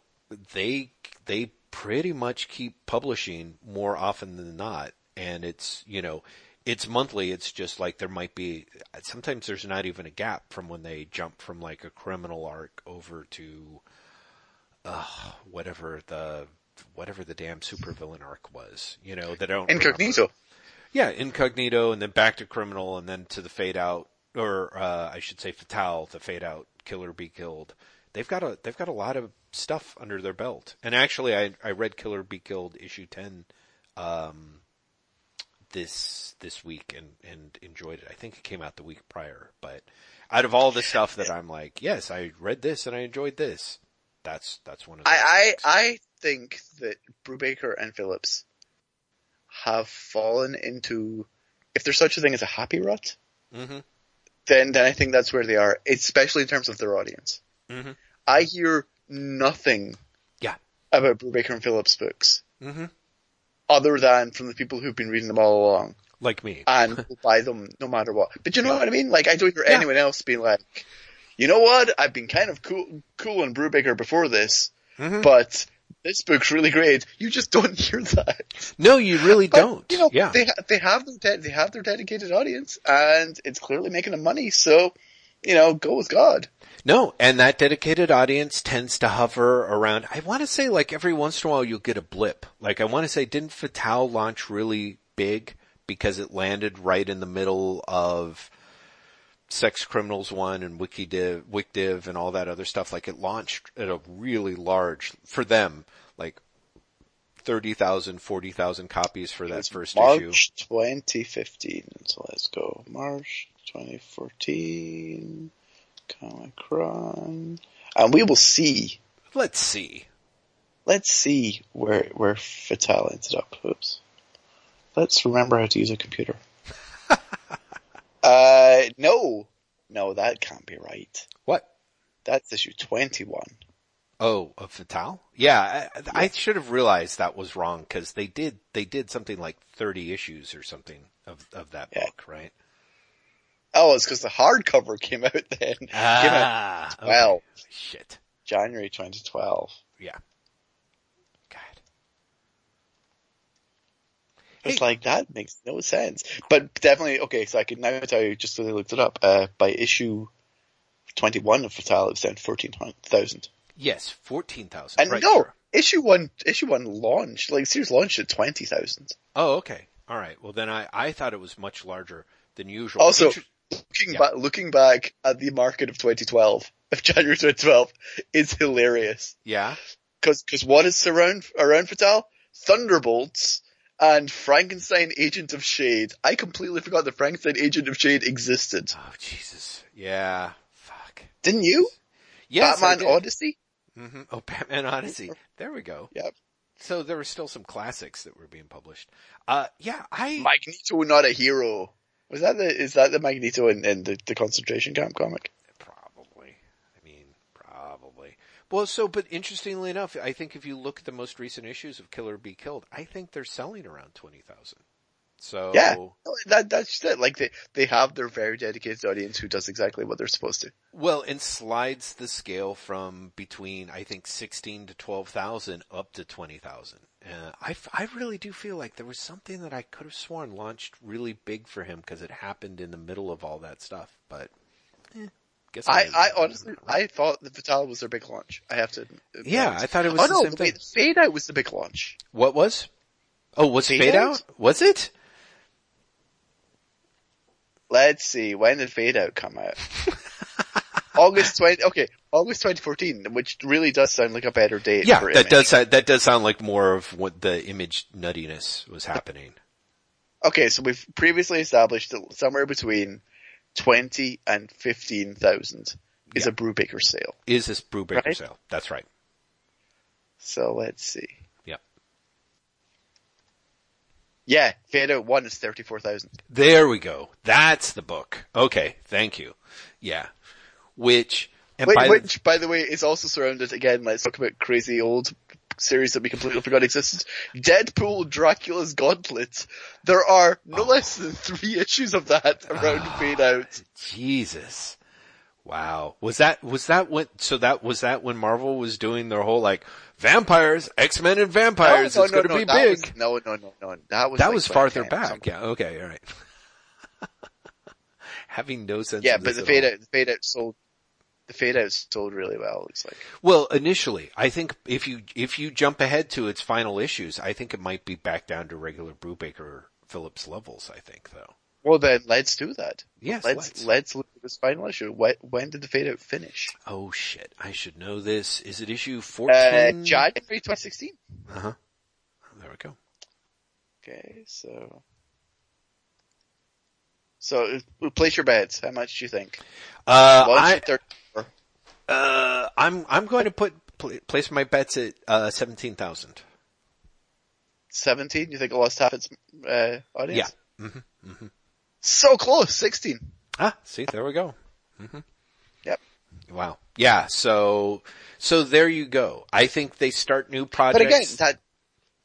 [SPEAKER 1] they they pretty much keep publishing more often than not, and it's you know it's monthly. It's just like there might be sometimes there's not even a gap from when they jump from like a criminal arc over to uh, whatever the whatever the damn supervillain arc was. You know that I don't remember.
[SPEAKER 2] Incognito.
[SPEAKER 1] Yeah, incognito, and then back to criminal, and then to the fade out, or uh, I should say fatale, the fade out, killer be killed. They've got a they've got a lot of stuff under their belt. And actually, I I read Killer Be Killed issue ten um, this this week and and enjoyed it. I think it came out the week prior, but out of all the stuff that I'm like, yes, I read this and I enjoyed this. That's that's one of the
[SPEAKER 2] I, I, I think that Brubaker and Phillips have fallen into, if there's such a thing as a happy rut,
[SPEAKER 1] hmm
[SPEAKER 2] then, then I think that's where they are, especially in terms of their audience.
[SPEAKER 1] hmm
[SPEAKER 2] I hear nothing
[SPEAKER 1] Yeah.
[SPEAKER 2] about Brubaker and Phillips books
[SPEAKER 1] hmm
[SPEAKER 2] other than from the people who've been reading them all along
[SPEAKER 1] like me.
[SPEAKER 2] and will buy them no matter what. But you know what I mean? Like I don't hear
[SPEAKER 1] Yeah.
[SPEAKER 2] anyone else being like, you know what? I've been kind of cool, cool on Brubaker before this,
[SPEAKER 1] Mhm.
[SPEAKER 2] but this book's really great. You just don't hear that.
[SPEAKER 1] No, you really
[SPEAKER 2] But,
[SPEAKER 1] don't.
[SPEAKER 2] You know,
[SPEAKER 1] yeah.
[SPEAKER 2] they they have their de- they have their dedicated audience, and it's clearly making them money. So, you know, go with God.
[SPEAKER 1] No, and that dedicated audience tends to hover around, I want to say like every once in a while you'll get a blip. Like I want to say, didn't Fatale launch really big because it landed right in the middle of Sex Criminals 1 and WikiDiv, WicDiv and all that other stuff. Like it launched at a really large, for them, like 30,000, 40,000 copies for that
[SPEAKER 2] It's
[SPEAKER 1] first
[SPEAKER 2] March
[SPEAKER 1] issue.
[SPEAKER 2] 2015. So let's go. March 2014. Comic Run. And we will see.
[SPEAKER 1] Let's see.
[SPEAKER 2] Let's see where where Fatale ended up. Oops. Let's remember how to use a computer. uh, no, no, that can't be right.
[SPEAKER 1] What?
[SPEAKER 2] That's issue 21.
[SPEAKER 1] Oh, of Fatale? Yeah, I, I should have realized that was wrong because they did they did something like thirty issues or something of of that
[SPEAKER 2] Yeah.
[SPEAKER 1] book, right?
[SPEAKER 2] Oh, it's because the hardcover came out then. Came out
[SPEAKER 1] Ah,
[SPEAKER 2] 12.
[SPEAKER 1] okay. shit.
[SPEAKER 2] January 2012.
[SPEAKER 1] Yeah. God.
[SPEAKER 2] It's
[SPEAKER 1] Hey.
[SPEAKER 2] like that makes no sense. But definitely, okay, so I can now tell you, just so I looked it up, uh, by issue 21 of Fatale, it was down 14,000.
[SPEAKER 1] Yes, fourteen thousand.
[SPEAKER 2] And
[SPEAKER 1] right,
[SPEAKER 2] no,
[SPEAKER 1] sure.
[SPEAKER 2] issue one, issue one launched, like series launched at 20,000.
[SPEAKER 1] Oh, okay. All right. Well, then I I thought it was much larger than usual.
[SPEAKER 2] Also,
[SPEAKER 1] Inter-
[SPEAKER 2] Looking
[SPEAKER 1] Yeah.
[SPEAKER 2] back, looking back at the market of 2012, of January 2012, is hilarious.
[SPEAKER 1] yeah.
[SPEAKER 2] Cause, cause what is around, around Fatale? Thunderbolts and Frankenstein Agent of Shade. I completely forgot that Frankenstein Agent of Shade existed.
[SPEAKER 1] Oh Jesus. Yeah. Fuck.
[SPEAKER 2] Didn't you?
[SPEAKER 1] Yes,
[SPEAKER 2] Batman. Odyssey?
[SPEAKER 1] hmm Oh, Batman Odyssey. There we go.
[SPEAKER 2] Yep.
[SPEAKER 1] So there were still some classics that were being published. Uh, yeah, I,
[SPEAKER 2] Magneto, not a hero. Was that the, is that the Magneto in, in the, the concentration camp comic?
[SPEAKER 1] probably. I mean, probably. Well, so, but interestingly enough, I think if you look at the most recent issues of Killer Be Killed, I think they're selling around 20,000. So,
[SPEAKER 2] Yeah. That, that's just it. Like they, they have their very dedicated audience who does exactly what they're supposed to.
[SPEAKER 1] well, and slides the scale from between, I think, 16 to 12,000 up to 20,000. Uh, I, I really do feel like there was something that I could have sworn launched really big for him because it happened in the middle of all that stuff, but eh, guess
[SPEAKER 2] I, I honestly, I thought the Vital was their big launch. I have to. admit.
[SPEAKER 1] Yeah, I thought it was
[SPEAKER 2] Oh
[SPEAKER 1] the
[SPEAKER 2] no,
[SPEAKER 1] same
[SPEAKER 2] the,
[SPEAKER 1] thing.
[SPEAKER 2] Fade Out was the big launch.
[SPEAKER 1] What was? Oh, was
[SPEAKER 2] Fade
[SPEAKER 1] Fade,
[SPEAKER 2] Out?
[SPEAKER 1] Out? Was it?
[SPEAKER 2] Let's see, when did Fade Out come out? August 20, okay, August 2014, which really does sound like a better date
[SPEAKER 1] Yeah,
[SPEAKER 2] for
[SPEAKER 1] that
[SPEAKER 2] Image.
[SPEAKER 1] does sound, that does sound like more of what the image nuttiness was happening.
[SPEAKER 2] Okay, so we've previously established that somewhere between 20 and 15,000 is
[SPEAKER 1] Yeah.
[SPEAKER 2] a Brubaker sale.
[SPEAKER 1] Is this Brubaker
[SPEAKER 2] Right.
[SPEAKER 1] sale? That's right.
[SPEAKER 2] So let's see. Yeah, Fade Out 1 is 34,000.
[SPEAKER 1] There we go. That's the book. Okay, thank you. Yeah. Which, and
[SPEAKER 2] Wait,
[SPEAKER 1] by the,
[SPEAKER 2] which, by the way, is also surrounded, again, let's talk about crazy old series that we completely forgot existed. Deadpool Dracula's Gauntlet. There are no
[SPEAKER 1] Oh.
[SPEAKER 2] less than three issues of that around
[SPEAKER 1] Ah.
[SPEAKER 2] Fade Out.
[SPEAKER 1] Jesus. Wow. Was that, was that when, so that, was that when Marvel was doing their whole like, vampires, X-Men and oh, vampires, it's gonna be
[SPEAKER 2] that
[SPEAKER 1] big.
[SPEAKER 2] was- no, no, no, no. That was
[SPEAKER 1] that
[SPEAKER 2] like
[SPEAKER 1] was farther back. Yeah, okay, alright. Having no sense
[SPEAKER 2] Yeah,
[SPEAKER 1] of
[SPEAKER 2] but the Fade. Out, the Fade Out sold, the Fade Out sold really well, it looks like.
[SPEAKER 1] Well, initially, I think if you if you jump ahead to its final issues, I think it might be back down to regular Brubaker Phillips levels. I think, though.
[SPEAKER 2] Well then, let's do that.
[SPEAKER 1] Yes,
[SPEAKER 2] Let's,
[SPEAKER 1] let's.
[SPEAKER 2] let's look at this final issue. When, when did the Fade Out finish?
[SPEAKER 1] Oh shit! I should know this. Is it issue
[SPEAKER 2] Uh,
[SPEAKER 1] fourteen?
[SPEAKER 2] January 2016.
[SPEAKER 1] Uh huh. There we go.
[SPEAKER 2] Okay, so. So, uh, place your bets. How much do you think?
[SPEAKER 1] Uh, I, uh, I'm I'm going to put pl- place my bets at uh seventeen thousand.
[SPEAKER 2] 17? You think it lost half its, uh, audience?
[SPEAKER 1] Yeah. hmm
[SPEAKER 2] So close! 16.
[SPEAKER 1] Ah, see, there we go. hmm
[SPEAKER 2] Yep.
[SPEAKER 1] Wow. Yeah. So so there you go. I think they start new projects.
[SPEAKER 2] But again, that,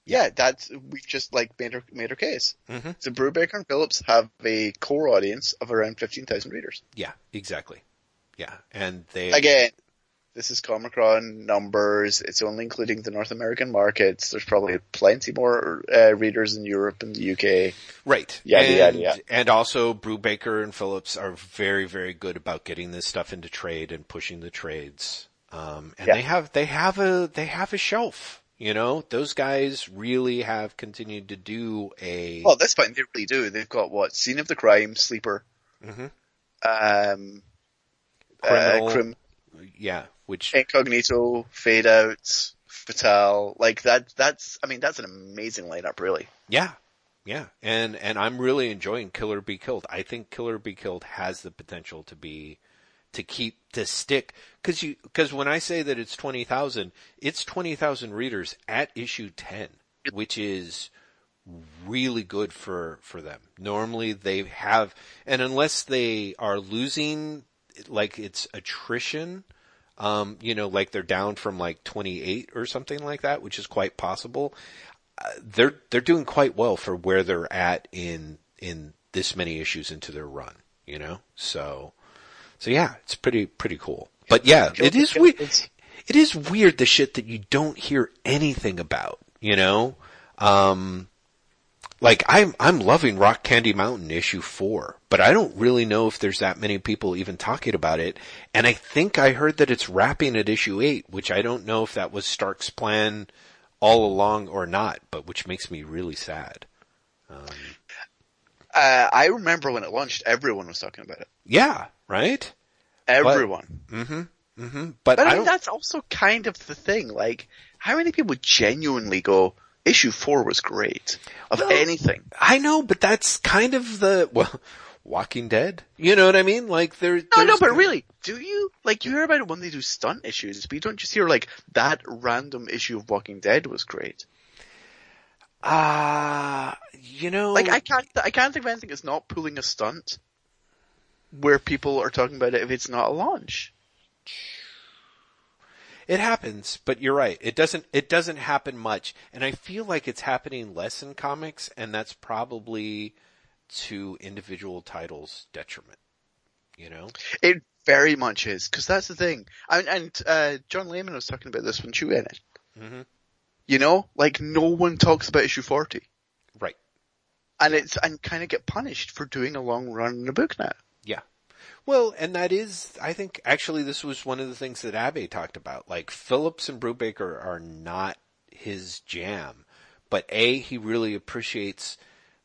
[SPEAKER 2] yeah, that's, we just like made our, made our case.
[SPEAKER 1] Mhm.
[SPEAKER 2] So Brubaker and Phillips have a core audience of around 15,000 readers.
[SPEAKER 1] Yeah, exactly. Yeah, and they
[SPEAKER 2] Again, this is Comichron numbers. It's only including the North American markets. There's probably plenty more uh, readers in Europe and the UK.
[SPEAKER 1] right.
[SPEAKER 2] Yeah,
[SPEAKER 1] and,
[SPEAKER 2] yada, yada.
[SPEAKER 1] and also Brubaker and Phillips are very, very good about getting this stuff into trade and pushing the trades. Um, and
[SPEAKER 2] Yeah.
[SPEAKER 1] they have they have a they have a shelf. You know, those guys really have continued to do a
[SPEAKER 2] Well, at this point, they really do. They've got what? Scene of the Crime, Sleeper,
[SPEAKER 1] Mhm.
[SPEAKER 2] um,
[SPEAKER 1] criminal,
[SPEAKER 2] uh, Crim,
[SPEAKER 1] yeah, which
[SPEAKER 2] Incognito, Fade Out, Fatale. Like that, that's, I mean, that's an amazing lineup, really.
[SPEAKER 1] Yeah. Yeah. And, and I'm really enjoying Killer Be Killed. I think Killer Be Killed has the potential to be, to keep, to stick. Cause you, cause when I say that it's 20,000, it's 20,000 readers at issue 10, which is really good for, for them. Normally they have, and unless they are losing, like it's attrition, um, you know, like they're down from like 28 or something like that, which is quite possible. Uh, they're, they're doing quite well for where they're at in, in this many issues into their run, you know? So, so yeah, it's pretty, pretty cool. But yeah, it is weird. It is weird the shit that you don't hear anything about, you know? Um, like I'm, I'm loving Rock Candy Mountain issue four, but I don't really know if there's that many people even talking about it. And I think I heard that it's wrapping at issue eight, which I don't know if that was Stark's plan all along or not, but which makes me really sad.
[SPEAKER 2] Uh, I remember when it launched, everyone was talking about it.
[SPEAKER 1] Yeah, right?
[SPEAKER 2] Everyone.
[SPEAKER 1] Mm-hmm. Mm-hmm. But,
[SPEAKER 2] But I
[SPEAKER 1] I
[SPEAKER 2] mean,
[SPEAKER 1] don't,
[SPEAKER 2] that's also kind of the thing. Like, how many people genuinely go, issue four was great of
[SPEAKER 1] Well,
[SPEAKER 2] anything?
[SPEAKER 1] I know, but that's kind of the, well, Walking Dead. You know what I mean? Like there,
[SPEAKER 2] No, no, but really, do you, like, you hear about it when they do stunt issues, but you don't just hear like, that random issue of Walking Dead was great.
[SPEAKER 1] Ah, you know,
[SPEAKER 2] Like, I can't, I can't think of anything that's not pulling a stunt where people are talking about it if it's not a launch.
[SPEAKER 1] It happens, but you're right. It doesn't, it doesn't happen much. And I feel like it's happening less in comics and that's probably to individual titles detriment. You know?
[SPEAKER 2] It very much is, because that's the thing. And, and uh, John Layman was talking about this when Chew in it.
[SPEAKER 1] Mhm.
[SPEAKER 2] You know, like no one talks about issue 40.
[SPEAKER 1] Right.
[SPEAKER 2] And it's, and kind of get punished for doing a long run in a book now.
[SPEAKER 1] Yeah. Well, and that is, I think, actually, this was one of the things that Abe talked about. Like Phillips and Brubaker are not his jam, but a he really appreciates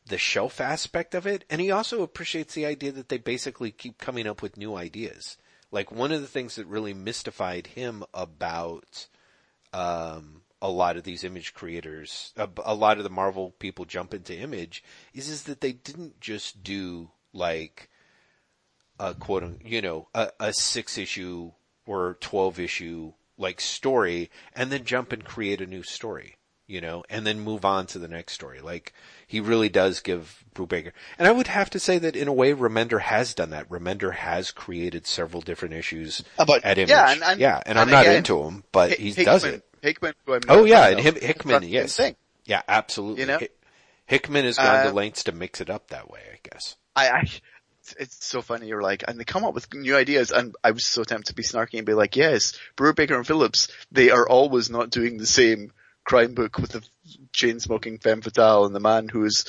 [SPEAKER 1] the shelf aspect of it, and he also appreciates the idea that they basically keep coming up with new ideas. Like one of the things that really mystified him about um, a lot of these image creators, a, a lot of the Marvel people jump into image, is is that they didn't just do like a quote, you know, a, a six issue or 12 issue like story and then jump and create a new story, you know, and then move on to the next story. Like he really does give Brubaker. And I would have to say that in a way Remender has done that. Remender has created several different issues
[SPEAKER 2] About-
[SPEAKER 1] at Image.
[SPEAKER 2] yeah, and- and-
[SPEAKER 1] yeah, and,
[SPEAKER 2] and
[SPEAKER 1] I'm not
[SPEAKER 2] again,
[SPEAKER 1] into him, but
[SPEAKER 2] Hick-
[SPEAKER 1] he
[SPEAKER 2] Hickman,
[SPEAKER 1] does it.
[SPEAKER 2] Hickman, who I'm
[SPEAKER 1] Oh yeah, and him, Hickman, yes. Yeah, absolutely.
[SPEAKER 2] You know?
[SPEAKER 1] Hick- Hickman has gone to
[SPEAKER 2] Uh,
[SPEAKER 1] lengths to mix it up that way, I guess.
[SPEAKER 2] I, I, it's so funny. You're like, and they come up with new ideas, and I was so tempted to be snarky and be like, yes, Brubaker and Phillips, they are always not doing the same crime book with the chain smoking femme fatale and the man who is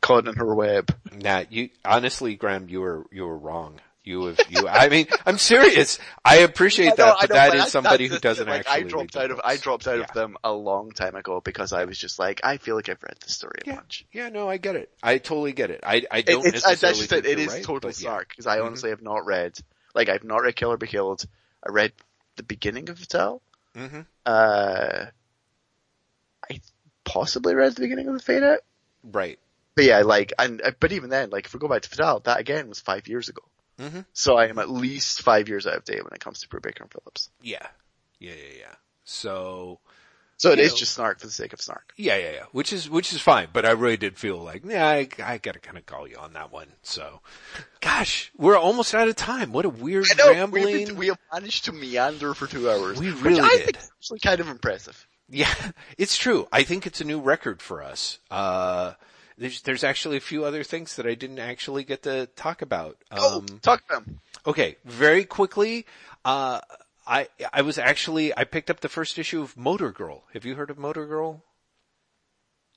[SPEAKER 2] caught in her web.
[SPEAKER 1] Nah, you honestly, Graeme, you were you were wrong. You have you. I mean, I'm serious. I appreciate that, but that is somebody who doesn't
[SPEAKER 2] like,
[SPEAKER 1] actually.
[SPEAKER 2] I dropped out of I dropped out
[SPEAKER 1] Yeah.
[SPEAKER 2] of them a long time ago because I was just like, I feel like I've read the story a
[SPEAKER 1] Yeah,
[SPEAKER 2] bunch.
[SPEAKER 1] yeah, no, I get it. I totally get it. I I don't
[SPEAKER 2] it's,
[SPEAKER 1] necessarily
[SPEAKER 2] that's just it. It is
[SPEAKER 1] right,
[SPEAKER 2] total
[SPEAKER 1] yeah.
[SPEAKER 2] snark because I
[SPEAKER 1] Mhm.
[SPEAKER 2] honestly have not read, like I've not read Kill or Be Killed. I read the beginning of Fatale.
[SPEAKER 1] Mhm.
[SPEAKER 2] Uh, I possibly read the beginning of the Fade Out.
[SPEAKER 1] Right.
[SPEAKER 2] But yeah, like, and, uh, but even then, like, if we go back to Fatale, that again was five years ago.
[SPEAKER 1] Mhm.
[SPEAKER 2] So I am at least five years out of date when it comes to Brubaker and Phillips.
[SPEAKER 1] Yeah. Yeah, yeah, yeah. So
[SPEAKER 2] So it is
[SPEAKER 1] know.
[SPEAKER 2] just snark for the sake of snark.
[SPEAKER 1] yeah, yeah, yeah. Which is which is fine, but I really did feel like, yeah, I, I got to kind of call you on that one. So, gosh, we're almost out of time. What a weird
[SPEAKER 2] I know,
[SPEAKER 1] rambling.
[SPEAKER 2] been, we have managed to meander for two hours.
[SPEAKER 1] We
[SPEAKER 2] which
[SPEAKER 1] really
[SPEAKER 2] I
[SPEAKER 1] did.
[SPEAKER 2] think is actually kind of impressive.
[SPEAKER 1] Yeah, it's true. I think it's a new record for us. Uh, there's, there's actually a few other things that I didn't actually get to talk about.
[SPEAKER 2] Oh,
[SPEAKER 1] Um,
[SPEAKER 2] talk them.
[SPEAKER 1] okay, very quickly, uh, I, I was actually, I picked up the first issue of Motor Girl. Have you heard of Motor Girl?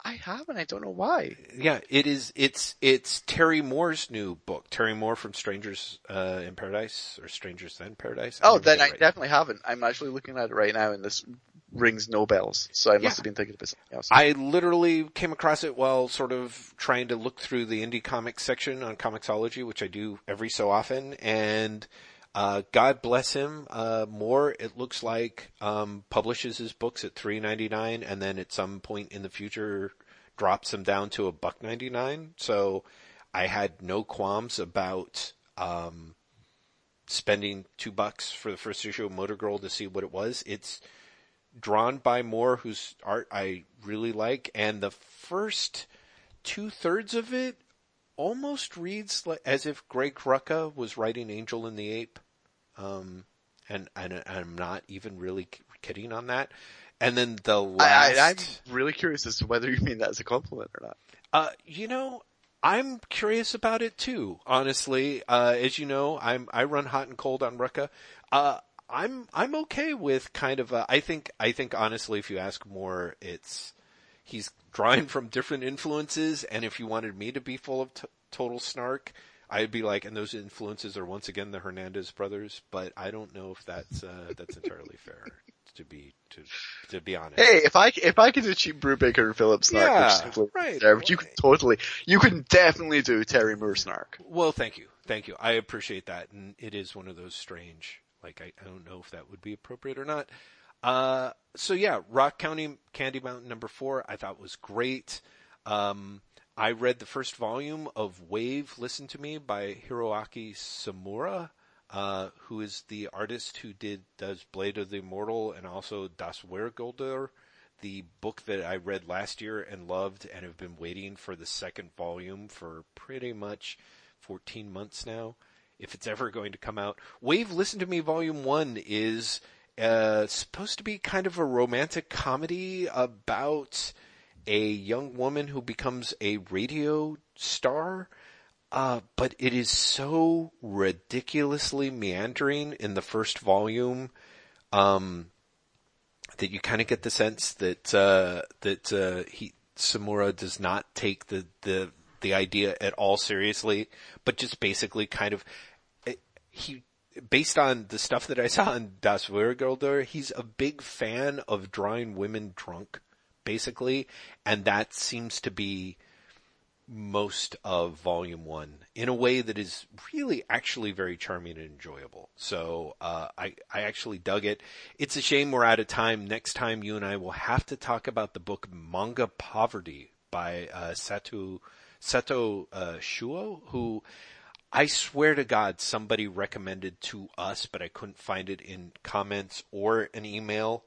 [SPEAKER 2] I haven't, I don't know why.
[SPEAKER 1] Yeah, it is, it's, it's Terry Moore's new book. Terry Moore from Strangers, uh, in Paradise, or Strangers Than Paradise.
[SPEAKER 2] Oh,
[SPEAKER 1] never
[SPEAKER 2] then I
[SPEAKER 1] right.
[SPEAKER 2] definitely haven't. I'm actually looking at it right now and this rings no bells. So I must
[SPEAKER 1] Yeah.
[SPEAKER 2] have been thinking about something else.
[SPEAKER 1] I literally came across it while sort of trying to look through the indie comics section on Comixology, which I do every so often, and uh, God bless him. Uh, Moore, it looks like, um, publishes his books at three ninety nine, and then at some point in the future drops them down to a buck ninety nine. So I had no qualms about um, spending two bucks for the first issue of Motor Girl to see what it was. It's drawn by Moore, whose art I really like, and the first two thirds of it almost reads like, as if Greg Rucka was writing Angel and the Ape. Um, and, and I'm not even really kidding on that. And then the last,
[SPEAKER 2] I, I'm really curious as to whether you mean that as a compliment or not.
[SPEAKER 1] uh, you know, I'm curious about it too, honestly. Uh, as you know, I'm, I run hot and cold on Rucka. Uh, I'm, I'm okay with kind of a, I think, I think honestly, if you ask more, it's, he's drawing from different influences, and if you wanted me to be full of t- total snark, I'd be like, and those influences are once again the Hernandez brothers, but I don't know if that's, uh, that's entirely fair. To be, to, to be honest.
[SPEAKER 2] Hey, if I if I can achieve Brubaker and Phillips snark,
[SPEAKER 1] Yeah, right.
[SPEAKER 2] there, but you can totally, you can definitely do Terry Moore snark.
[SPEAKER 1] Well, thank you. Thank you. I appreciate that. And it is one of those strange, like, I, I don't know if that would be appropriate or not. Uh, so yeah, Rock County Candy Mountain number four, I thought was great. Um, I read the first volume of Wave Listen to Me by Hiroaki Samura, uh, who is the artist who did, does Blade of the Immortal and also Das Wergelder, the book that I read last year and loved and have been waiting for the second volume for pretty much 14 months now. If it's ever going to come out. Wave Listen to Me Volume 1 is, uh, supposed to be kind of a romantic comedy about a young woman who becomes a radio star. Uh, but it is so ridiculously meandering in the first volume, um, that you kind of get the sense that, uh, that, uh, he, Samura does not take the, the, the idea at all seriously, but just basically kind of, he, based on the stuff that I saw in Das Wergelder, he's a big fan of drawing women drunk, basically, and that seems to be most of volume one in a way that is really actually very charming and enjoyable. So, uh, I, I actually dug it. It's a shame we're out of time. Next time you and I will have to talk about the book Manga Poverty by, uh, Sato, Sato, uh, Shuho, who I swear to God somebody recommended to us, but I couldn't find it in comments or an email.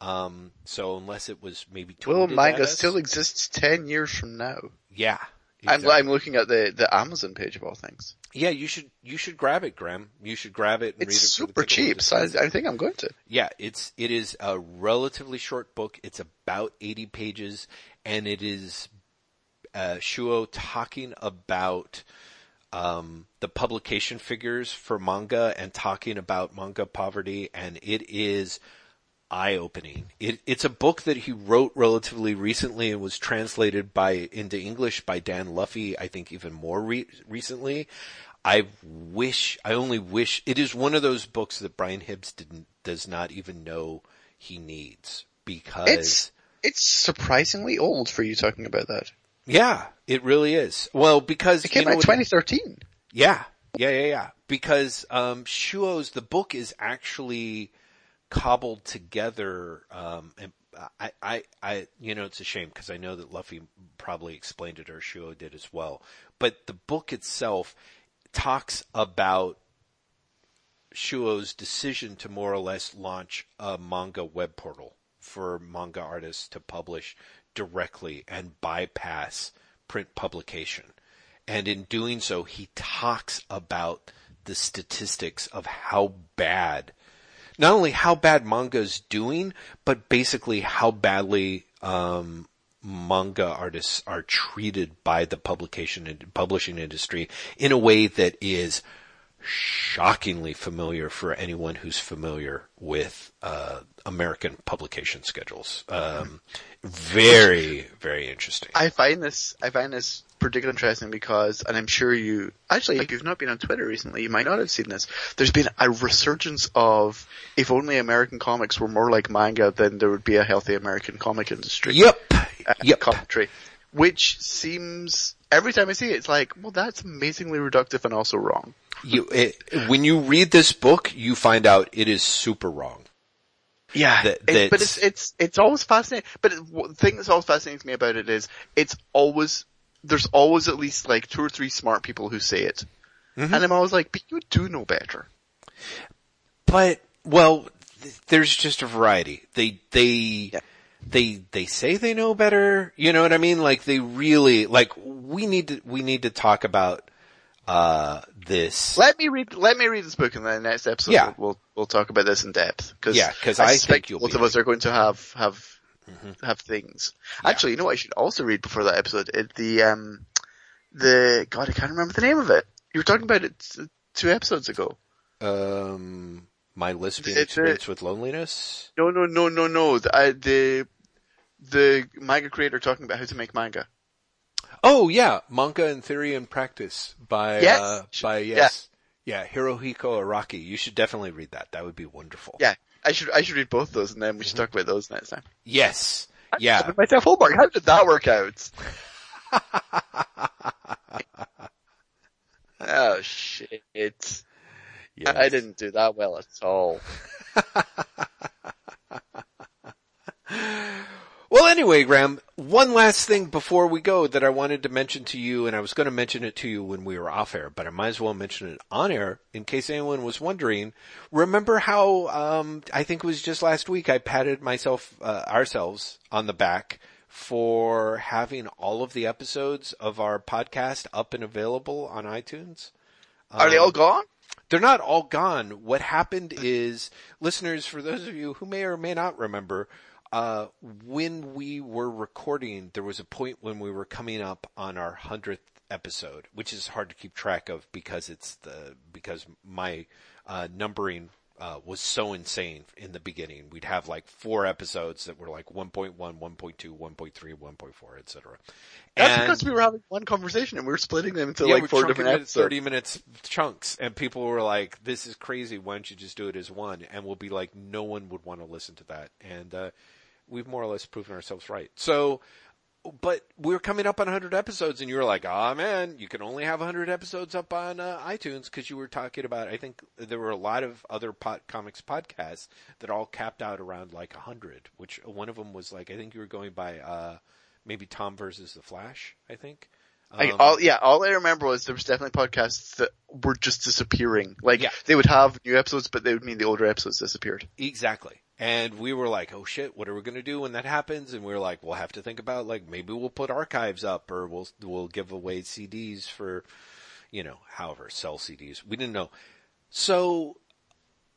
[SPEAKER 1] Um, so unless it was maybe
[SPEAKER 2] Will manga
[SPEAKER 1] us-
[SPEAKER 2] still exists ten years from now?
[SPEAKER 1] yeah.
[SPEAKER 2] I'm. I'm looking at the, the Amazon page of all things.
[SPEAKER 1] Yeah, you should you should grab it, Graeme. You should grab it and
[SPEAKER 2] It's
[SPEAKER 1] read it.
[SPEAKER 2] super cheap, so I, I think I'm going to.
[SPEAKER 1] yeah, it's it is a relatively short book. It's about eighty pages, and it is uh, Shuho talking about um, the publication figures for manga and talking about manga poverty, and it is eye-opening. It, it's a book that he wrote relatively recently and was translated by into English by Dan Luffey. I think even more re- recently. I wish, I only wish, it is one of those books that Brian Hibbs didn't, does not even know he needs because
[SPEAKER 2] It's it's surprisingly old for you talking about that.
[SPEAKER 1] Yeah, it really is. Well, because
[SPEAKER 2] It came
[SPEAKER 1] you know
[SPEAKER 2] out 2013.
[SPEAKER 1] Yeah, yeah, yeah, yeah. Because um, Shuho's the book is actually cobbled together. Um, and I, I, I, you know, it's a shame because I know that Luffey probably explained it or Shuho did as well. But the book itself talks about Shuho's decision to more or less launch a manga web portal for manga artists to publish directly and bypass print publication. And in doing so, he talks about the statistics of how bad, not only how bad manga is doing, but basically how badly, um, manga artists are treated by the publication and publishing industry in a way that is shockingly familiar for anyone who's familiar with uh, American publication schedules. Um, very, very interesting.
[SPEAKER 2] I find this I find this particularly interesting because, and I'm sure you actually, if you've not been on Twitter recently, you might not have seen this. There's been a resurgence of if only American comics were more like manga, then there would be a healthy American comic industry.
[SPEAKER 1] Yep.
[SPEAKER 2] uh,
[SPEAKER 1] Yep.
[SPEAKER 2] commentary, which seems every time I see it, it's like, well, that's amazingly reductive and also wrong.
[SPEAKER 1] You, it, when you read this book, you find out it is super wrong.
[SPEAKER 2] Yeah,
[SPEAKER 1] That-
[SPEAKER 2] it- but it's it's it's always fascinating. But it, the thing that's always fascinating to me about it is it's always there's always at least like two or three smart people who say it,
[SPEAKER 1] Mm-hmm.
[SPEAKER 2] and I'm always like, but you do know better.
[SPEAKER 1] But well, th- there's just a variety. They they
[SPEAKER 2] Yeah.
[SPEAKER 1] they they say they know better. You know what I mean? Like they really like we need to we need to talk about uh this.
[SPEAKER 2] Let me read let me read this book, and then the next episode
[SPEAKER 1] Yeah.
[SPEAKER 2] we'll we'll talk about this in depth. Cause
[SPEAKER 1] Yeah, 'cause I think
[SPEAKER 2] suspect
[SPEAKER 1] you'll
[SPEAKER 2] both of us are going to have have
[SPEAKER 1] Mhm.
[SPEAKER 2] have things. Actually, you know what I should also read before that episode? It, the um the God, I can't remember the name of it. You were talking about it two episodes ago.
[SPEAKER 1] Um, my lesbian
[SPEAKER 2] It's a-
[SPEAKER 1] experience with loneliness.
[SPEAKER 2] No, no, no, no, no. The, uh, the the manga creator talking about how to make manga.
[SPEAKER 1] Oh yeah, manga in theory and practice by
[SPEAKER 2] Yes.
[SPEAKER 1] uh, by yes, yeah. Hirohiko Araki. You should definitely read that. That would be wonderful.
[SPEAKER 2] Yeah, I should I should read both those, and then we should talk about those next time.
[SPEAKER 1] Yes. Yeah.
[SPEAKER 2] But myself homework. How did that work out? oh shit!
[SPEAKER 1] Yes.
[SPEAKER 2] I didn't do that well at all.
[SPEAKER 1] Well, anyway, Graeme, one last thing before we go that I wanted to mention to you, and I was going to mention it to you when we were off air, but I might as well mention it on air in case anyone was wondering. Remember how, um, I think it was just last week I patted myself, uh, ourselves on the back for having all of the episodes of our podcast up and available on iTunes?
[SPEAKER 2] Are they all gone?
[SPEAKER 1] They're not all gone. What happened is, listeners, for those of you who may or may not remember, uh, when we were recording, there was a point when we were coming up on our hundredth episode, which is hard to keep track of because it's the, because my, uh, numbering uh, was so insane in the beginning. We'd have like four episodes that were like 1.1, 1.2, 1.3, 1.4, etc.
[SPEAKER 2] That's because we were having one conversation and we were splitting them into
[SPEAKER 1] yeah,
[SPEAKER 2] like four different episodes.
[SPEAKER 1] 30 minutes chunks and people were like, this is crazy. Why don't you just do it as one? And we'll be like, no one would want to listen to that. And, uh, we've more or less proven ourselves right. So, but we're coming up on 100 episodes and you were like, ah man, you can only have 100 episodes up on uh, iTunes because you were talking about, I think there were a lot of other pot, comics podcasts that all capped out around like 100, which one of them was like, I think you were going by, uh, maybe Tom versus the Flash, I think.
[SPEAKER 2] I,
[SPEAKER 1] Um,
[SPEAKER 2] all, yeah, all I remember was there was definitely podcasts that were just disappearing. Like
[SPEAKER 1] Yeah.
[SPEAKER 2] they would have new episodes, but they would mean the older episodes disappeared.
[SPEAKER 1] Exactly. And we were like, oh shit, what are we going to do when that happens? And we were like, we'll have to think about like, maybe we'll put archives up or we'll, we'll give away CDs for, you know, however, sell CDs. We didn't know. So,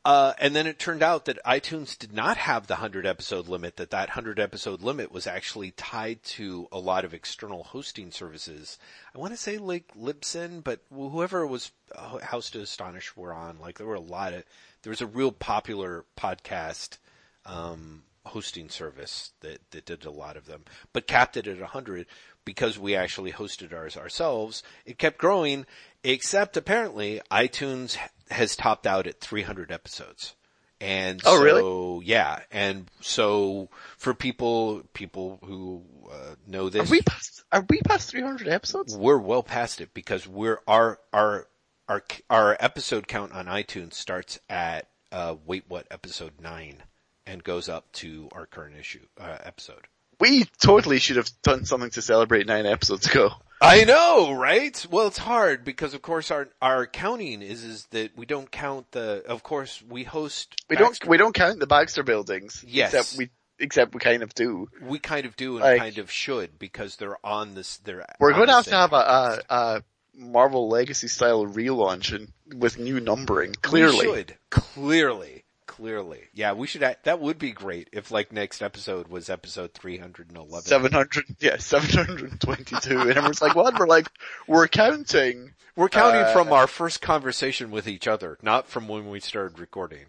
[SPEAKER 1] uh, and then it turned out that iTunes did not have the 100 episode limit, that that 100 episode limit was actually tied to a lot of external hosting services. I want to say like Libsyn, but whoever was uh, House to Astonish were on, like there were a lot of, there was a real popular podcast, um, hosting service that, that did a lot of them, but capped it at 100 because we actually hosted ours ourselves. It kept growing, except apparently iTunes has topped out at 300 episodes. And
[SPEAKER 2] Oh,
[SPEAKER 1] so,
[SPEAKER 2] really?
[SPEAKER 1] yeah. And so for people, people who, uh, know this.
[SPEAKER 2] Are we past? Are we past 300 episodes?
[SPEAKER 1] we're well past it because we're, our, our, our, our episode count on iTunes starts at, uh, wait what, episode nine and goes up to our current issue, uh, episode.
[SPEAKER 2] We totally should have done something to celebrate nine episodes ago.
[SPEAKER 1] I know, right? Well, it's hard because of course our, our counting is, is that we don't count the, of course we host.
[SPEAKER 2] We
[SPEAKER 1] Baxter-
[SPEAKER 2] don't. We don't count the Baxter buildings.
[SPEAKER 1] Yes.
[SPEAKER 2] Except we. Except we kind of do.
[SPEAKER 1] we kind of do and
[SPEAKER 2] Like-
[SPEAKER 1] kind of should because they're on this, they're.
[SPEAKER 2] We're going to have to have a, a, a Marvel Legacy style relaunch and with new numbering.
[SPEAKER 1] We
[SPEAKER 2] Clearly.
[SPEAKER 1] should. Clearly. Clearly. Yeah, we should, act, that would be great if like next episode was episode 311.
[SPEAKER 2] 700, yeah, 722. And everyone's like, what? We're like, we're counting.
[SPEAKER 1] We're counting
[SPEAKER 2] Uh,
[SPEAKER 1] from our first conversation with each other, not from when we started recording.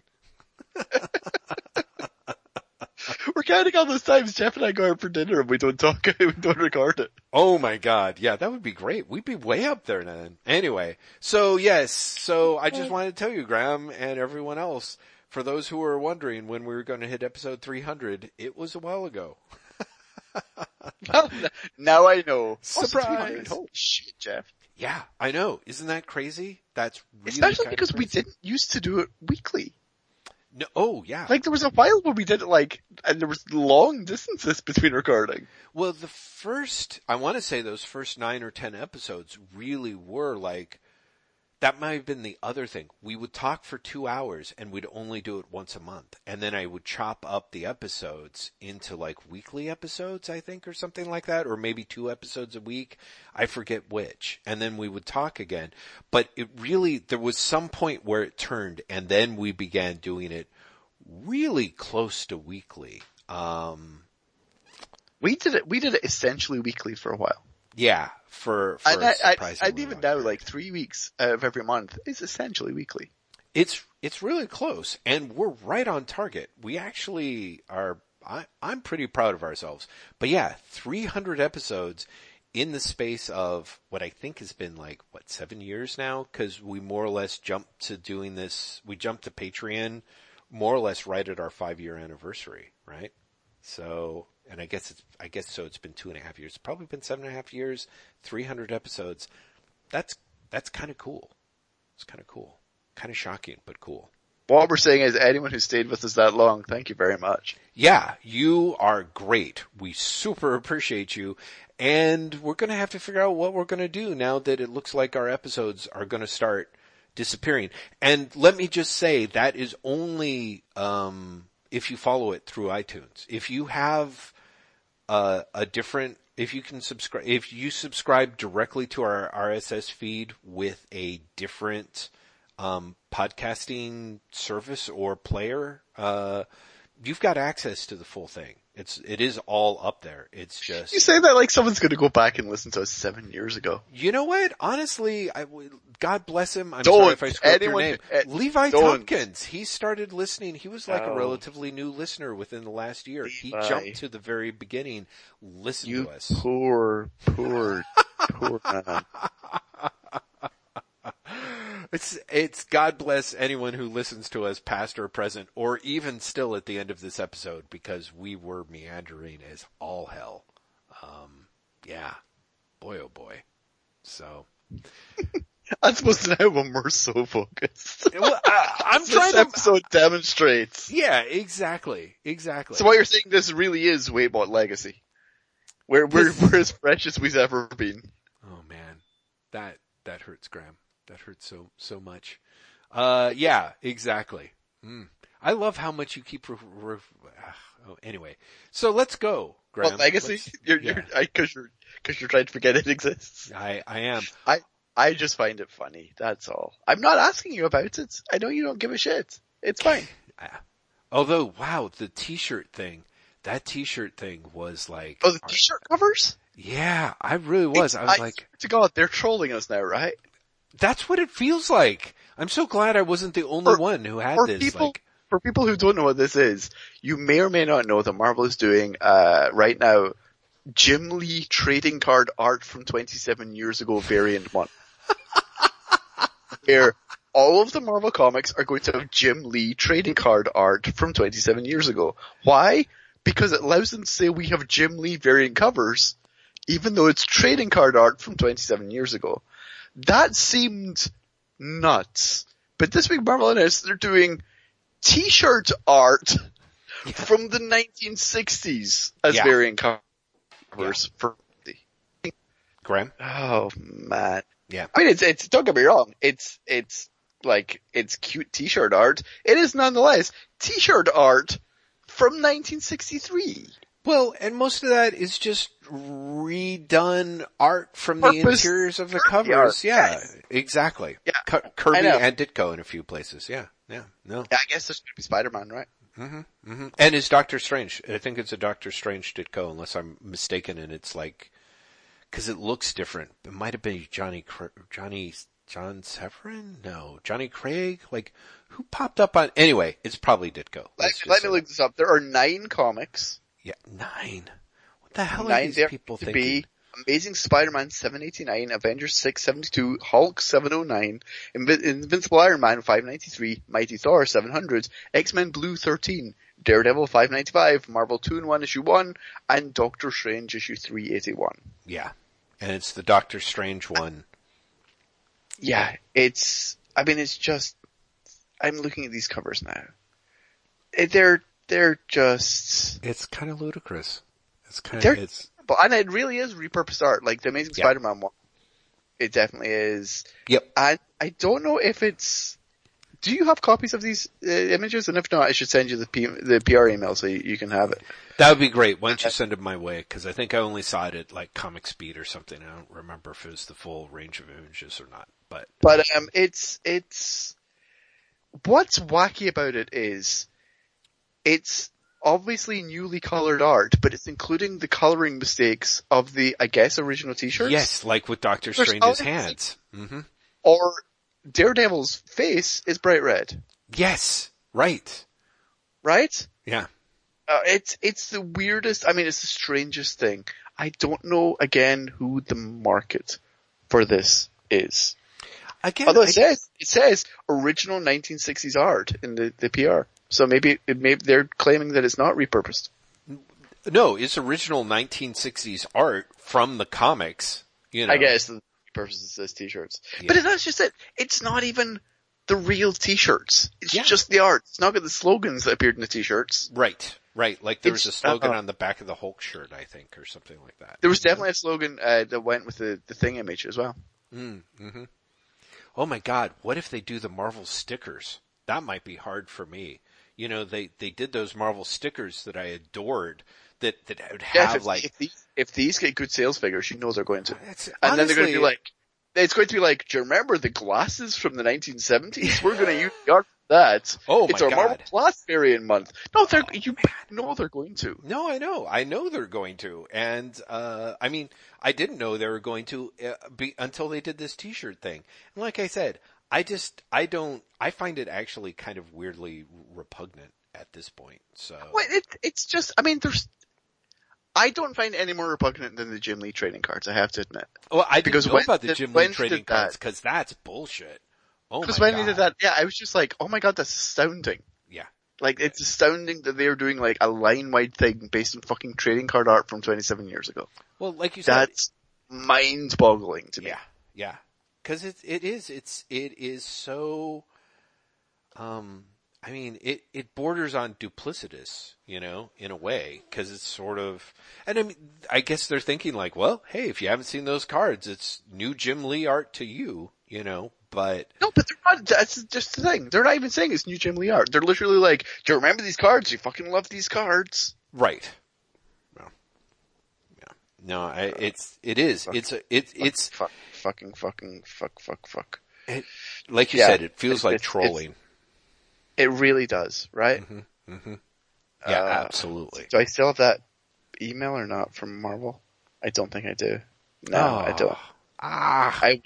[SPEAKER 2] We're counting all those times Jeff and I go out for dinner and we don't talk, we don't record it.
[SPEAKER 1] Oh my god, yeah, that would be great. We'd be way up there then. Anyway, so yes, so I just wanted to tell you, Graeme, and everyone else, for those who were wondering when we were going to hit episode 300, it was a while ago.
[SPEAKER 2] Well, now I know. Oh,
[SPEAKER 1] Surprise.
[SPEAKER 2] 300. Holy shit, Jeff.
[SPEAKER 1] Yeah, I know. Isn't that crazy? That's really
[SPEAKER 2] Especially
[SPEAKER 1] kinda
[SPEAKER 2] because we didn't used to do it weekly.
[SPEAKER 1] No, oh yeah.
[SPEAKER 2] Like there was a while where we did it like, and there was long distances between recording.
[SPEAKER 1] Well, the first, I want to say those first nine or ten episodes really were like, that might have been the other thing. We would talk for two hours and we'd only do it once a month. And then I would chop up the episodes into like weekly episodes, I think, or something like that, or maybe two episodes a week. I forget which. And then we would talk again. But it really, there was some point where it turned and then we began doing it really close to weekly. Um,
[SPEAKER 2] We did it, we did it essentially weekly for a while.
[SPEAKER 1] Yeah, for, for
[SPEAKER 2] I, I, even now,
[SPEAKER 1] period.
[SPEAKER 2] like three weeks of every month is essentially weekly.
[SPEAKER 1] it's it's really close, and we're right on target. We actually are. I, I'm pretty proud of ourselves. But yeah, 300 episodes in the space of what I think has been like what seven years now, because we more or less jumped to doing this. We jumped to Patreon more or less right at our five year anniversary, right? So, and I guess it's, I guess so it's been two and a half years. It's probably been seven and a half years, 300 episodes. That's, that's kind of cool. It's kind of cool. Kind of shocking, but cool.
[SPEAKER 2] What we're saying is anyone who stayed with us that long, thank you very much.
[SPEAKER 1] Yeah, you are great. We super appreciate you. And we're going to have to figure out what we're going to do now that it looks like our episodes are going to start disappearing. And let me just say that is only, um, if you follow it through iTunes. If you have a, a different, if you can subscribe, if you subscribe directly to our RSS feed with a different, um, podcasting service or player, uh, you've got access to the full thing. It's it is all up there. It's just
[SPEAKER 2] You say that like someone's gonna go back and listen to us seven years ago.
[SPEAKER 1] You know what? Honestly, I, God bless him. I'm
[SPEAKER 2] Don't.
[SPEAKER 1] sorry if I screwed up your
[SPEAKER 2] Anyone-
[SPEAKER 1] name.
[SPEAKER 2] eh,
[SPEAKER 1] Levi
[SPEAKER 2] don't.
[SPEAKER 1] Tompkins. He started listening. He was like a
[SPEAKER 2] Oh.
[SPEAKER 1] relatively new listener within the last year. He
[SPEAKER 2] Levi.
[SPEAKER 1] jumped to the very beginning, Listen
[SPEAKER 2] You
[SPEAKER 1] to us.
[SPEAKER 2] poor, poor, poor man.
[SPEAKER 1] It's it's God bless anyone who listens to us, past or present, or even still at the end of this episode, because we were meandering as all hell. Um, yeah, boy oh boy. So
[SPEAKER 2] I'm supposed to know when we're so focused.
[SPEAKER 1] well, I, I'm
[SPEAKER 2] this
[SPEAKER 1] trying to.
[SPEAKER 2] episode demonstrates.
[SPEAKER 1] Yeah, exactly, exactly.
[SPEAKER 2] So what you're saying, this really is Waybot Legacy. We're, we're, we're as fresh as we've ever been.
[SPEAKER 1] Oh man, that that hurts, Graeme. That hurts so so much. Uh, yeah, exactly. Mm. I love how much you keep. Re- re- oh, anyway, so let's go, Graeme.
[SPEAKER 2] What legacy?
[SPEAKER 1] Let's-
[SPEAKER 2] You're,
[SPEAKER 1] yeah.
[SPEAKER 2] you're, you're, you're trying to forget it exists.
[SPEAKER 1] I I am.
[SPEAKER 2] I I just find it funny, that's all. I'm not asking you about it. I know you don't give a shit. It's fine.
[SPEAKER 1] Ah. Although, wow, the T-shirt thing. That T-shirt thing was like.
[SPEAKER 2] Oh, the t-shirt covers?
[SPEAKER 1] Yeah, I really was. I was like,
[SPEAKER 2] to God, they're trolling us now, right?
[SPEAKER 1] That's what it feels like. I'm so glad I wasn't the only
[SPEAKER 2] For-
[SPEAKER 1] one who had this.
[SPEAKER 2] people,
[SPEAKER 1] like,
[SPEAKER 2] for people who don't know what this is, you may or may not know that Marvel is doing, uh, right now, Jim Lee trading card art from 27 years ago variant month. Where all of the Marvel comics are going to have Jim Lee trading card art from 27 years ago. Why? Because it allows them to say we have Jim Lee variant covers, even though it's trading card art from 27 years ago. That seemed nuts. But this week Marvel announced they're doing t-shirt art from the 1960s as
[SPEAKER 1] Yeah.
[SPEAKER 2] variant covers for the,
[SPEAKER 1] Graeme.
[SPEAKER 2] oh man.
[SPEAKER 1] Yeah.
[SPEAKER 2] I mean, it's, it's, don't get me wrong. It's, it's like, it's cute t-shirt art. It is nonetheless t-shirt art from 1963.
[SPEAKER 1] Well, and most of that is just redone art from the interiors of the covers. Yeah,
[SPEAKER 2] yes.
[SPEAKER 1] exactly.
[SPEAKER 2] Yeah,
[SPEAKER 1] Kirby and Ditko in a few places. Yeah, yeah, no.
[SPEAKER 2] Yeah, I guess this could be Spider-Man, right?
[SPEAKER 1] hmm And it's Doctor Strange. I think it's a Doctor Strange Ditko, unless I'm mistaken. And it's like, because it looks different. It might have been Johnny, Johnny, John Severin? No, Johnny Craig. Like, who popped up on? Anyway, it's probably Ditko.
[SPEAKER 2] Let, let me look this up. There are nine comics.
[SPEAKER 1] Yeah, nine. What the hell are
[SPEAKER 2] nine
[SPEAKER 1] these
[SPEAKER 2] there
[SPEAKER 1] people
[SPEAKER 2] to
[SPEAKER 1] thinking?
[SPEAKER 2] be Amazing Spider-Man 789, Avengers 672, Hulk 709, Invi- Invincible Iron Man 593, Mighty Thor 700, X-Men Blue 13, Daredevil 595, Marvel 2 in 1 issue 1, and Doctor Strange issue 381.
[SPEAKER 1] Yeah. And it's the Doctor Strange one.
[SPEAKER 2] Yeah, it's, I mean it's just, I'm looking at these covers now. They're, they're just,
[SPEAKER 1] It's kind of ludicrous. It's kind of, it's,
[SPEAKER 2] but, and it really is repurposed art, like the Amazing
[SPEAKER 1] Yeah.
[SPEAKER 2] Spider-Man one. It definitely is.
[SPEAKER 1] yep.
[SPEAKER 2] I I don't know if it's. Do you have copies of these uh, images? And if not, I should send you the P, the PR email so you, you can have it.
[SPEAKER 1] That would be great. Why don't you send it my way? Cause I think I only saw it at like Comics Beat or something. I don't remember if it was the full range of images or not, but
[SPEAKER 2] But um, it's it's what's wacky about it is it's obviously newly colored art, but it's including the coloring mistakes of the I guess original T-shirts.
[SPEAKER 1] yes, like with Doctor
[SPEAKER 2] There's
[SPEAKER 1] Strange's hands. hmm
[SPEAKER 2] Or Daredevil's face is bright red,
[SPEAKER 1] Yes. Right.
[SPEAKER 2] right?
[SPEAKER 1] Yeah.
[SPEAKER 2] Uh, it's it's the weirdest. I mean, it's the strangest thing. I don't know again who the market for this is.
[SPEAKER 1] Again,
[SPEAKER 2] Although
[SPEAKER 1] I-
[SPEAKER 2] it says it says original 1960s art in the the PR, so maybe it maybe they're claiming that it's not repurposed.
[SPEAKER 1] no, it's original 1960s art from the comics. You know.
[SPEAKER 2] I guess the purposes says t-shirts,
[SPEAKER 1] Yeah.
[SPEAKER 2] but that's just it. It's not even the real t-shirts. It's
[SPEAKER 1] Yeah.
[SPEAKER 2] just the art. It's not got the slogans that appeared in the t-shirts.
[SPEAKER 1] Right. Right. Like there was a slogan
[SPEAKER 2] uh,
[SPEAKER 1] on the back of the Hulk shirt, I think, or something like that.
[SPEAKER 2] There was definitely a slogan uh, that went with the the thing image as well.
[SPEAKER 1] Mm, hmm Oh my god, what if they do the Marvel stickers? That might be hard for me. You know, they, they did those Marvel stickers that I adored that, that would
[SPEAKER 2] Yeah,
[SPEAKER 1] have
[SPEAKER 2] if,
[SPEAKER 1] like,
[SPEAKER 2] if these if these get good sales figures, you know they're going to.
[SPEAKER 1] it's,
[SPEAKER 2] And then they're going to be like, it's going to be like, do you remember the glasses from the 1970s? We're going to use the art from that.
[SPEAKER 1] Oh
[SPEAKER 2] it's our Marvel
[SPEAKER 1] God.
[SPEAKER 2] Plus variant month. No, they're
[SPEAKER 1] Oh,
[SPEAKER 2] you know they're going to.
[SPEAKER 1] No, I know. I know they're going to. And, uh, I mean, I didn't know they were going to, uh, be, until they did this t-shirt thing. And like I said, I just, I don't, I find it actually kind of weirdly repugnant at this point. So.
[SPEAKER 2] Well, it, it's just, I mean, there's, I don't find any more repugnant than the Jim Lee trading cards, I have to admit.
[SPEAKER 1] Well, I
[SPEAKER 2] because
[SPEAKER 1] know
[SPEAKER 2] when
[SPEAKER 1] about the
[SPEAKER 2] did-
[SPEAKER 1] Jim Lee trading cards because that's bullshit. Oh my
[SPEAKER 2] Because when
[SPEAKER 1] god.
[SPEAKER 2] they did that, yeah, I was just like, oh my god, that's astounding.
[SPEAKER 1] Yeah.
[SPEAKER 2] Like, it's astounding that they're doing like a line-wide thing based on fucking trading card art from 27 years ago.
[SPEAKER 1] Well, like you said,
[SPEAKER 2] That's mind-boggling to me.
[SPEAKER 1] Yeah, yeah. Cause it, it is, it's, it is so, um, I mean, it, it borders on duplicitous, you know, in a way, cause it's sort of, and I mean, I guess they're thinking like, well, hey, if you haven't seen those cards, it's new Jim Lee art to you, you know, but
[SPEAKER 2] No, but they're not, that's just the thing. They're not even saying it's new Jim Lee art. They're literally like, do you remember these cards? You fucking love these cards.
[SPEAKER 1] right. Well, yeah. No, I, it's, it is, it's, a, it, it's,
[SPEAKER 2] Fuck, fucking, fucking, fuck, fuck, fuck.
[SPEAKER 1] it, like you
[SPEAKER 2] Yeah,
[SPEAKER 1] said, it feels
[SPEAKER 2] it's-
[SPEAKER 1] like trolling.
[SPEAKER 2] It really does, right?
[SPEAKER 1] Mm-hmm. Yeah,
[SPEAKER 2] Uh,
[SPEAKER 1] absolutely.
[SPEAKER 2] Do I still have that email or not from Marvel? I don't think I do. No, I don't.
[SPEAKER 1] Ah.
[SPEAKER 2] I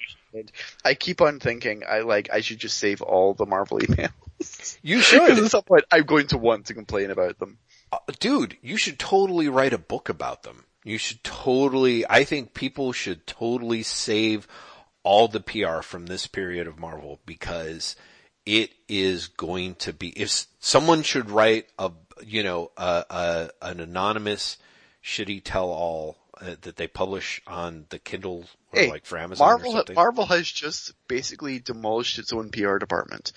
[SPEAKER 2] I keep on thinking I like I should just save all the Marvel emails.
[SPEAKER 1] You should.
[SPEAKER 2] at some point I'm going to want to complain about them.
[SPEAKER 1] Uh, dude, you should totally write a book about them. You should totally, I think people should totally save all the PR from this period of Marvel because it is going to be, if someone should write a, you know, a, a an anonymous shitty tell all uh, that they publish on the Kindle or
[SPEAKER 2] Hey,
[SPEAKER 1] like for Amazon or
[SPEAKER 2] Marvel. Marvel has just basically demolished its own PR department.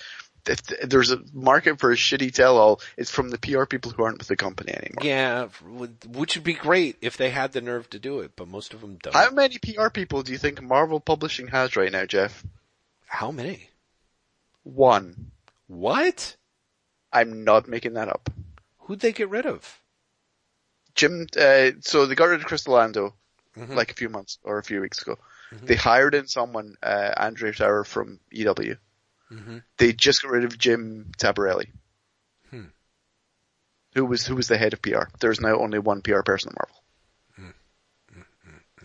[SPEAKER 2] If there's a market for a shitty tell-all, it's from the PR people who aren't with the company anymore.
[SPEAKER 1] yeah, which would be great if they had the nerve to do it, but most of them don't.
[SPEAKER 2] How many PR people do you think Marvel Publishing has right now, Jeff?
[SPEAKER 1] How many?
[SPEAKER 2] One.
[SPEAKER 1] What?
[SPEAKER 2] I'm not making that up.
[SPEAKER 1] Who'd they get rid of?
[SPEAKER 2] Jim, uh, so they got rid of Lando
[SPEAKER 1] Mhm.
[SPEAKER 2] like a few months or a few weeks ago. They hired in someone, uh, Andre Tower from EW.
[SPEAKER 1] Mhm.
[SPEAKER 2] They just got rid of Jim Tabarelli.
[SPEAKER 1] Hmm.
[SPEAKER 2] Who was, who was the head of PR. There's now only one PR person at Marvel.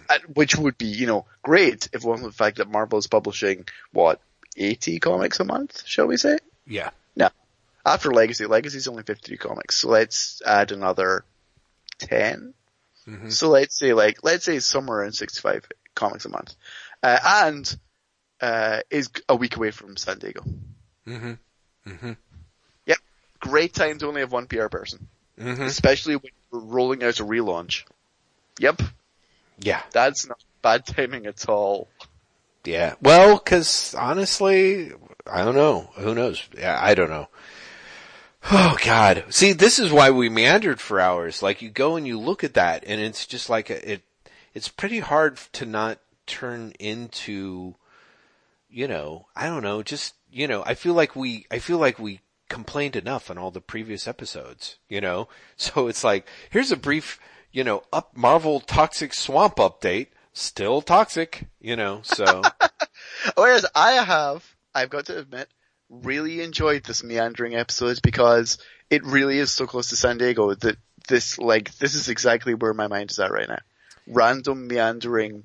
[SPEAKER 2] Uh, which would be, you know, great if it wasn't the fact that Marvel is publishing, what, 80 comics a month, shall we say?
[SPEAKER 1] Yeah.
[SPEAKER 2] No. After Legacy, Legacy's only 53 comics, so let's add another 10.
[SPEAKER 1] Mhm.
[SPEAKER 2] So let's say like, let's say somewhere around 65 comics a month. Uh, and, uh, is a week away from San Diego.
[SPEAKER 1] Mm-hmm. Mm-hmm.
[SPEAKER 2] Yep. Great time to only have one PR person.
[SPEAKER 1] Mm-hmm.
[SPEAKER 2] Especially when we're rolling out a relaunch. Yep.
[SPEAKER 1] Yeah.
[SPEAKER 2] That's not bad timing at all.
[SPEAKER 1] Yeah. Well, cause honestly, I don't know. Who knows? Yeah, I don't know. Oh God. See, this is why we meandered for hours. Like you go and you look at that and it's just like a, it, it's pretty hard to not turn into, you know, I don't know, just, you know, I feel like we, I feel like we complained enough on all the previous episodes, you know? So it's like, here's a brief, you know, up Marvel toxic swamp update. Still toxic, you know, so.
[SPEAKER 2] Oh, Whereas I have, I've got to admit, really enjoyed this meandering episode because it really is so close to San Diego that this, like, this is exactly where my mind is at right now. Random meandering,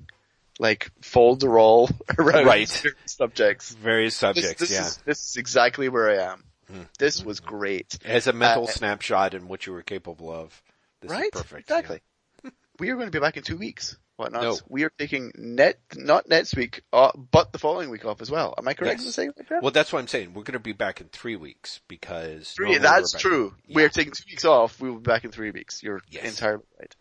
[SPEAKER 2] like, folderol around
[SPEAKER 1] Right.
[SPEAKER 2] subjects.
[SPEAKER 1] Various subjects,
[SPEAKER 2] this
[SPEAKER 1] yeah.
[SPEAKER 2] is, this is exactly where I am.
[SPEAKER 1] Hmm.
[SPEAKER 2] This was great.
[SPEAKER 1] As a mental
[SPEAKER 2] uh,
[SPEAKER 1] snapshot in what you were capable of. This
[SPEAKER 2] right?
[SPEAKER 1] is perfect.
[SPEAKER 2] Exactly. we are going to be back in two weeks. Whatnot.
[SPEAKER 1] No.
[SPEAKER 2] We are taking net, not next week, uh, but the following week off as well. Am I correct
[SPEAKER 1] Yes.
[SPEAKER 2] in saying that?
[SPEAKER 1] Well, that's what I'm saying. We're going to be back in three weeks because
[SPEAKER 2] Three, that's
[SPEAKER 1] we're
[SPEAKER 2] true.
[SPEAKER 1] Yeah.
[SPEAKER 2] We're taking two weeks off. We will be back in three weeks. You're
[SPEAKER 1] Yes.
[SPEAKER 2] entirely right.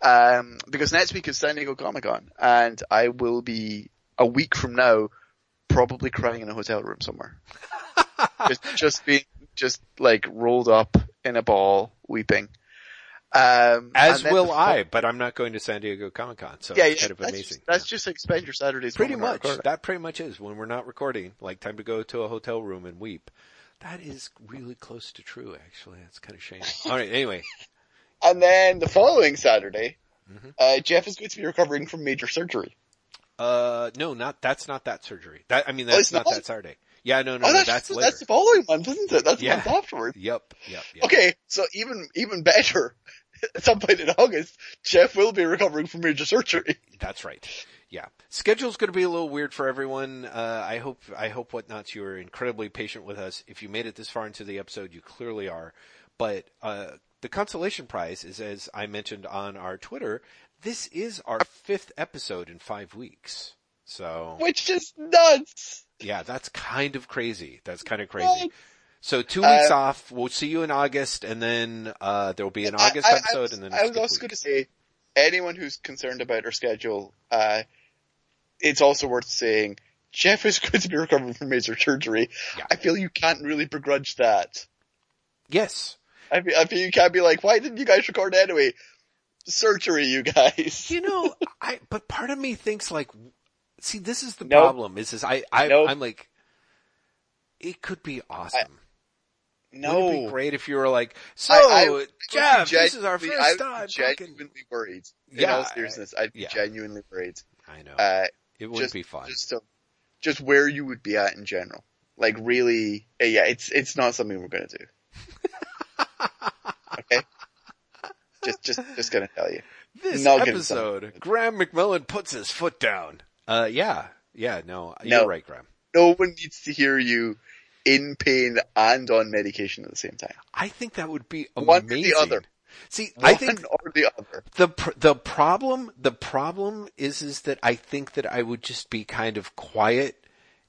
[SPEAKER 2] Um, because next week is San Diego Comic Con, and I will be a week from now probably crying in a hotel room somewhere. just, just being, just like rolled up in a ball, weeping. Um,
[SPEAKER 1] As will
[SPEAKER 2] the
[SPEAKER 1] I, but I'm not going to San Diego Comic Con, so
[SPEAKER 2] Yeah,
[SPEAKER 1] it's kind of
[SPEAKER 2] that's
[SPEAKER 1] amazing.
[SPEAKER 2] Just, that's
[SPEAKER 1] Yeah.
[SPEAKER 2] just like spend your Saturdays
[SPEAKER 1] pretty
[SPEAKER 2] when we're not
[SPEAKER 1] much. That pretty much is when we're not recording. Like time to go to a hotel room and weep. That is really close to true, actually. That's kind of shame. All right. Anyway,
[SPEAKER 2] And then the following Saturday,
[SPEAKER 1] Mhm.
[SPEAKER 2] uh, Jeff is going to be recovering from major surgery.
[SPEAKER 1] Uh, no, not that's not that surgery. That I mean,
[SPEAKER 2] Oh,
[SPEAKER 1] that's
[SPEAKER 2] it's
[SPEAKER 1] not,
[SPEAKER 2] not?
[SPEAKER 1] that Saturday. Yeah, no, no,
[SPEAKER 2] oh,
[SPEAKER 1] no
[SPEAKER 2] that's,
[SPEAKER 1] that's
[SPEAKER 2] that's, the following month, isn't it? That's the
[SPEAKER 1] Yeah.
[SPEAKER 2] month afterwards.
[SPEAKER 1] Yep, yep, yep.
[SPEAKER 2] Okay, so even even better. At some point in August, Jeff will be recovering from major surgery.
[SPEAKER 1] That's right. Yeah. Schedule's going to be a little weird for everyone. Uh, I hope, I hope whatnots you are incredibly patient with us. If you made it this far into the episode, you clearly are. But, uh, the consolation prize is, as I mentioned on our Twitter, this is our fifth episode in five weeks. So,
[SPEAKER 2] Which is nuts.
[SPEAKER 1] yeah, that's kind of crazy. That's kind of crazy. So two weeks
[SPEAKER 2] Uh,
[SPEAKER 1] off. We'll see you in August, and then uh, there will be an August
[SPEAKER 2] I- I
[SPEAKER 1] episode,
[SPEAKER 2] was-
[SPEAKER 1] and then
[SPEAKER 2] I was also going to say, anyone who's concerned about our schedule, uh, it's also worth saying, Jeff is going to be recovering from major surgery.
[SPEAKER 1] Yeah.
[SPEAKER 2] I feel you can't really begrudge that.
[SPEAKER 1] Yes,
[SPEAKER 2] I feel, I feel you can't be like, why didn't you guys record anyway? Surgery, you guys.
[SPEAKER 1] you know, I but part of me thinks like, see, this is the
[SPEAKER 2] Nope.
[SPEAKER 1] problem. Is is I I
[SPEAKER 2] Nope.
[SPEAKER 1] I'm like, it could be awesome.
[SPEAKER 2] no.
[SPEAKER 1] It Wouldn't it be great if you were like, so
[SPEAKER 2] I- I
[SPEAKER 1] Jeff, this is our first
[SPEAKER 2] I
[SPEAKER 1] time
[SPEAKER 2] genuinely worried. In
[SPEAKER 1] Yeah,
[SPEAKER 2] all seriousness, I'd be
[SPEAKER 1] yeah.
[SPEAKER 2] genuinely worried.
[SPEAKER 1] I know
[SPEAKER 2] Uh,
[SPEAKER 1] it would
[SPEAKER 2] just,
[SPEAKER 1] be fun.
[SPEAKER 2] Just, so, just where you would be at in general. Like really, uh, yeah, it's, it's not something we're gonna do. okay? Just, just, just gonna tell you.
[SPEAKER 1] this
[SPEAKER 2] not
[SPEAKER 1] episode, Graeme McMillan puts his foot down. Uh, yeah, yeah, no,
[SPEAKER 2] No.
[SPEAKER 1] you're right, Graeme.
[SPEAKER 2] No one needs to hear you in pain and on medication at the same time.
[SPEAKER 1] I think that would be
[SPEAKER 2] One or the other.
[SPEAKER 1] See,
[SPEAKER 2] One
[SPEAKER 1] I think
[SPEAKER 2] or the other.
[SPEAKER 1] the pr- the problem the problem is is that I think that I would just be kind of quiet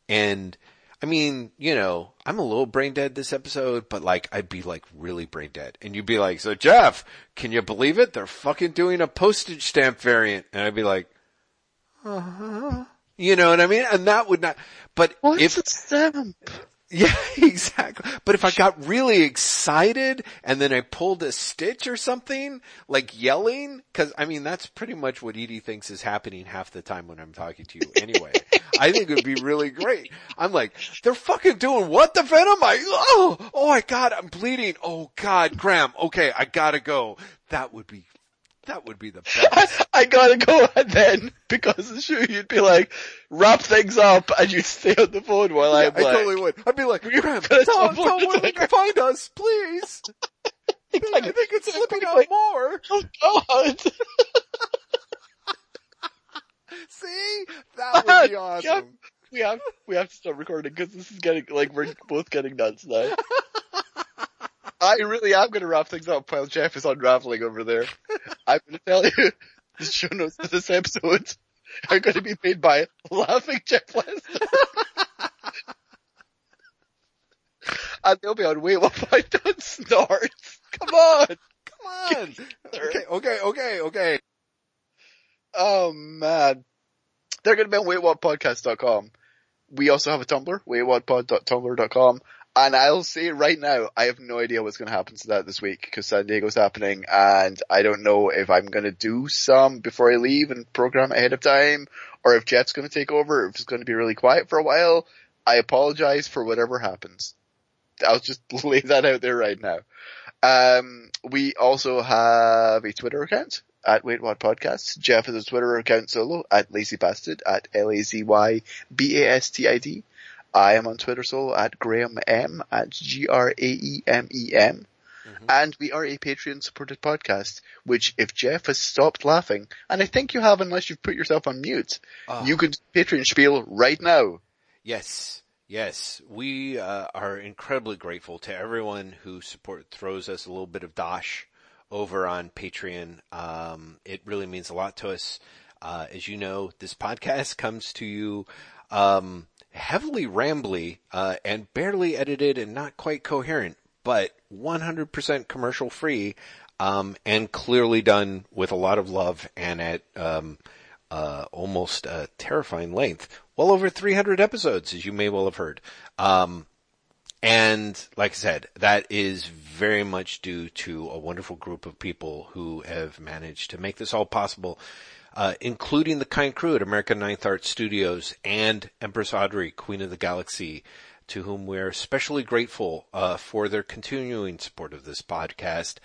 [SPEAKER 1] and I mean, you know, I'm a little brain dead this episode, but like I'd be like really brain dead. And you'd be like, "So Jeff, can you believe it? They're fucking doing a postage stamp variant." And I'd be like, "Uh-huh." You know what I mean? And that would not but
[SPEAKER 2] What's
[SPEAKER 1] if
[SPEAKER 2] a stamp?
[SPEAKER 1] Yeah, exactly. But if I got really excited and then I pulled a stitch or something, like yelling, cause I mean, that's pretty much what Edie thinks is happening half the time when I'm talking to you anyway. I think it would be really great. I'm like, they're fucking doing what the Venom? I, oh, oh my god, I'm bleeding. Oh god, Graeme, okay, I gotta go. That would be, that would be the best.
[SPEAKER 2] I gotta go and then, because sure you'd be like, wrap things up and you'd stay on the phone while
[SPEAKER 1] Yeah,
[SPEAKER 2] I'm
[SPEAKER 1] I
[SPEAKER 2] like,
[SPEAKER 1] totally would. I'd be like,
[SPEAKER 2] Graeme,
[SPEAKER 1] tell, tell where they can find us, please. I think it's slipping out more.
[SPEAKER 2] oh god.
[SPEAKER 1] See? That would be awesome.
[SPEAKER 2] Yeah. We have, we have to stop recording because this is getting, like, we're both getting nuts now. I really am gonna wrap things up while Jeff is unraveling over there. I'm gonna tell you, the show notes for this episode are gonna be made by Laughing Jeff Lester. and they'll be on Wait What I Don't Snort. Come on!
[SPEAKER 1] Come on. Okay, okay, okay, okay.
[SPEAKER 2] Oh man. They're gonna be on waitwhatpodcast.com. We also have a Tumblr, waitwhatpod.tumblr.com. And I'll say right now, I have no idea what's gonna happen to that this week because San Diego's happening and I don't know if I'm gonna do some before I leave and program ahead of time or if Jeff's gonna take over, if it's gonna be really quiet for a while. I apologize for whatever happens. I'll just lay that out there right now. Um, we also have a Twitter account at Wait What Podcast. Jeff has a Twitter account solo at Lazy Bastard at L-A-Z-Y-B-A-S-T-I-D. I am on Twitter solo at Graeme M at G-R-A-E-M-E-M.
[SPEAKER 1] Mhm.
[SPEAKER 2] And we are a Patreon supported podcast, which if Jeff has stopped laughing, and I think you have unless you've put yourself on mute,
[SPEAKER 1] Oh,
[SPEAKER 2] you could Patreon spiel right now.
[SPEAKER 1] yes, yes. We uh, are incredibly grateful to everyone who support throws us a little bit of dosh over on Patreon. Um, it really means a lot to us. Uh, as you know, this podcast comes to you um, heavily rambly uh, and barely edited and not quite coherent, but 100% commercial free um, and clearly done with a lot of love and at um, uh, almost a terrifying length. Well over 300 episodes, as you may well have heard. Um, and like I said, that is very much due to a wonderful group of people who have managed to make this all possible, uh, including the kind crew at American Ninth Art Studios and Empress Audrey, Queen of the Galaxy, to whom we're especially grateful uh, for their continuing support of this podcast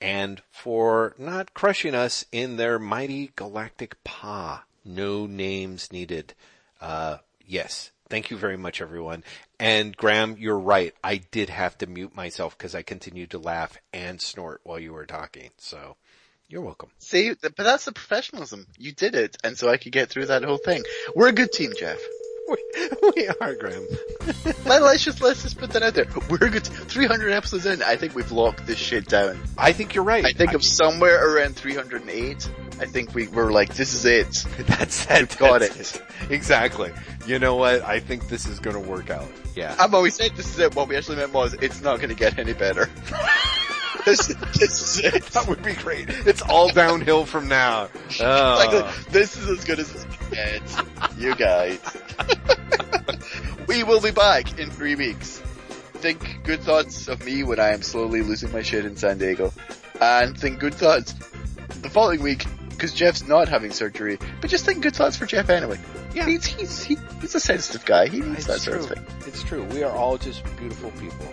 [SPEAKER 1] and for not crushing us in their mighty galactic paw. No names needed. Uh, yes. Thank you very much, everyone. And Graeme, you're right. I did have to mute myself because I continued to laugh and snort while you were talking. So you're welcome.
[SPEAKER 2] See, but that's the professionalism. You did it, and so I could get through that whole thing. We're a good team, Jeff.
[SPEAKER 1] We, we are, Graeme.
[SPEAKER 2] Let, us just let's just put that out there. We're good. 300 episodes in, I think we've locked this shit down.
[SPEAKER 1] I think you're right.
[SPEAKER 2] I think I, of somewhere around 308. I think we were like, this is it.
[SPEAKER 1] That's that. We've got it. it. Exactly. You know what? I think this is going to work out. Yeah.
[SPEAKER 2] I'm always said this is it. What we actually meant was, it's not going to get any better. This, this is it.
[SPEAKER 1] That would be great. It's all downhill from now.
[SPEAKER 2] Oh. Like, this is as good as it gets. You guys. we will be back in three weeks. Think good thoughts of me when I am slowly losing my shit in San Diego. And think good thoughts the following week because Jeff's not having surgery, but just think good thoughts for Jeff anyway. Yeah. He's, he's, he, he's a sensitive guy. He needs it's that
[SPEAKER 1] true.
[SPEAKER 2] sort of thing.
[SPEAKER 1] It's true. We are all just beautiful people.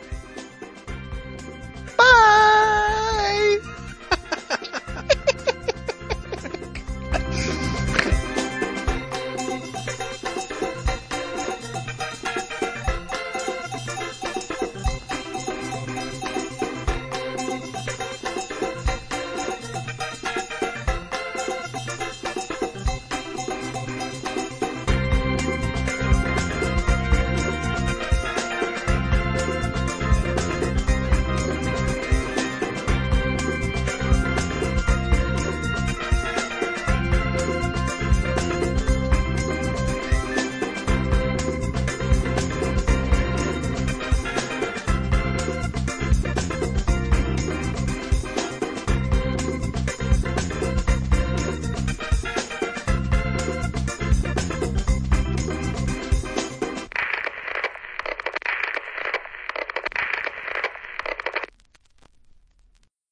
[SPEAKER 1] Bye.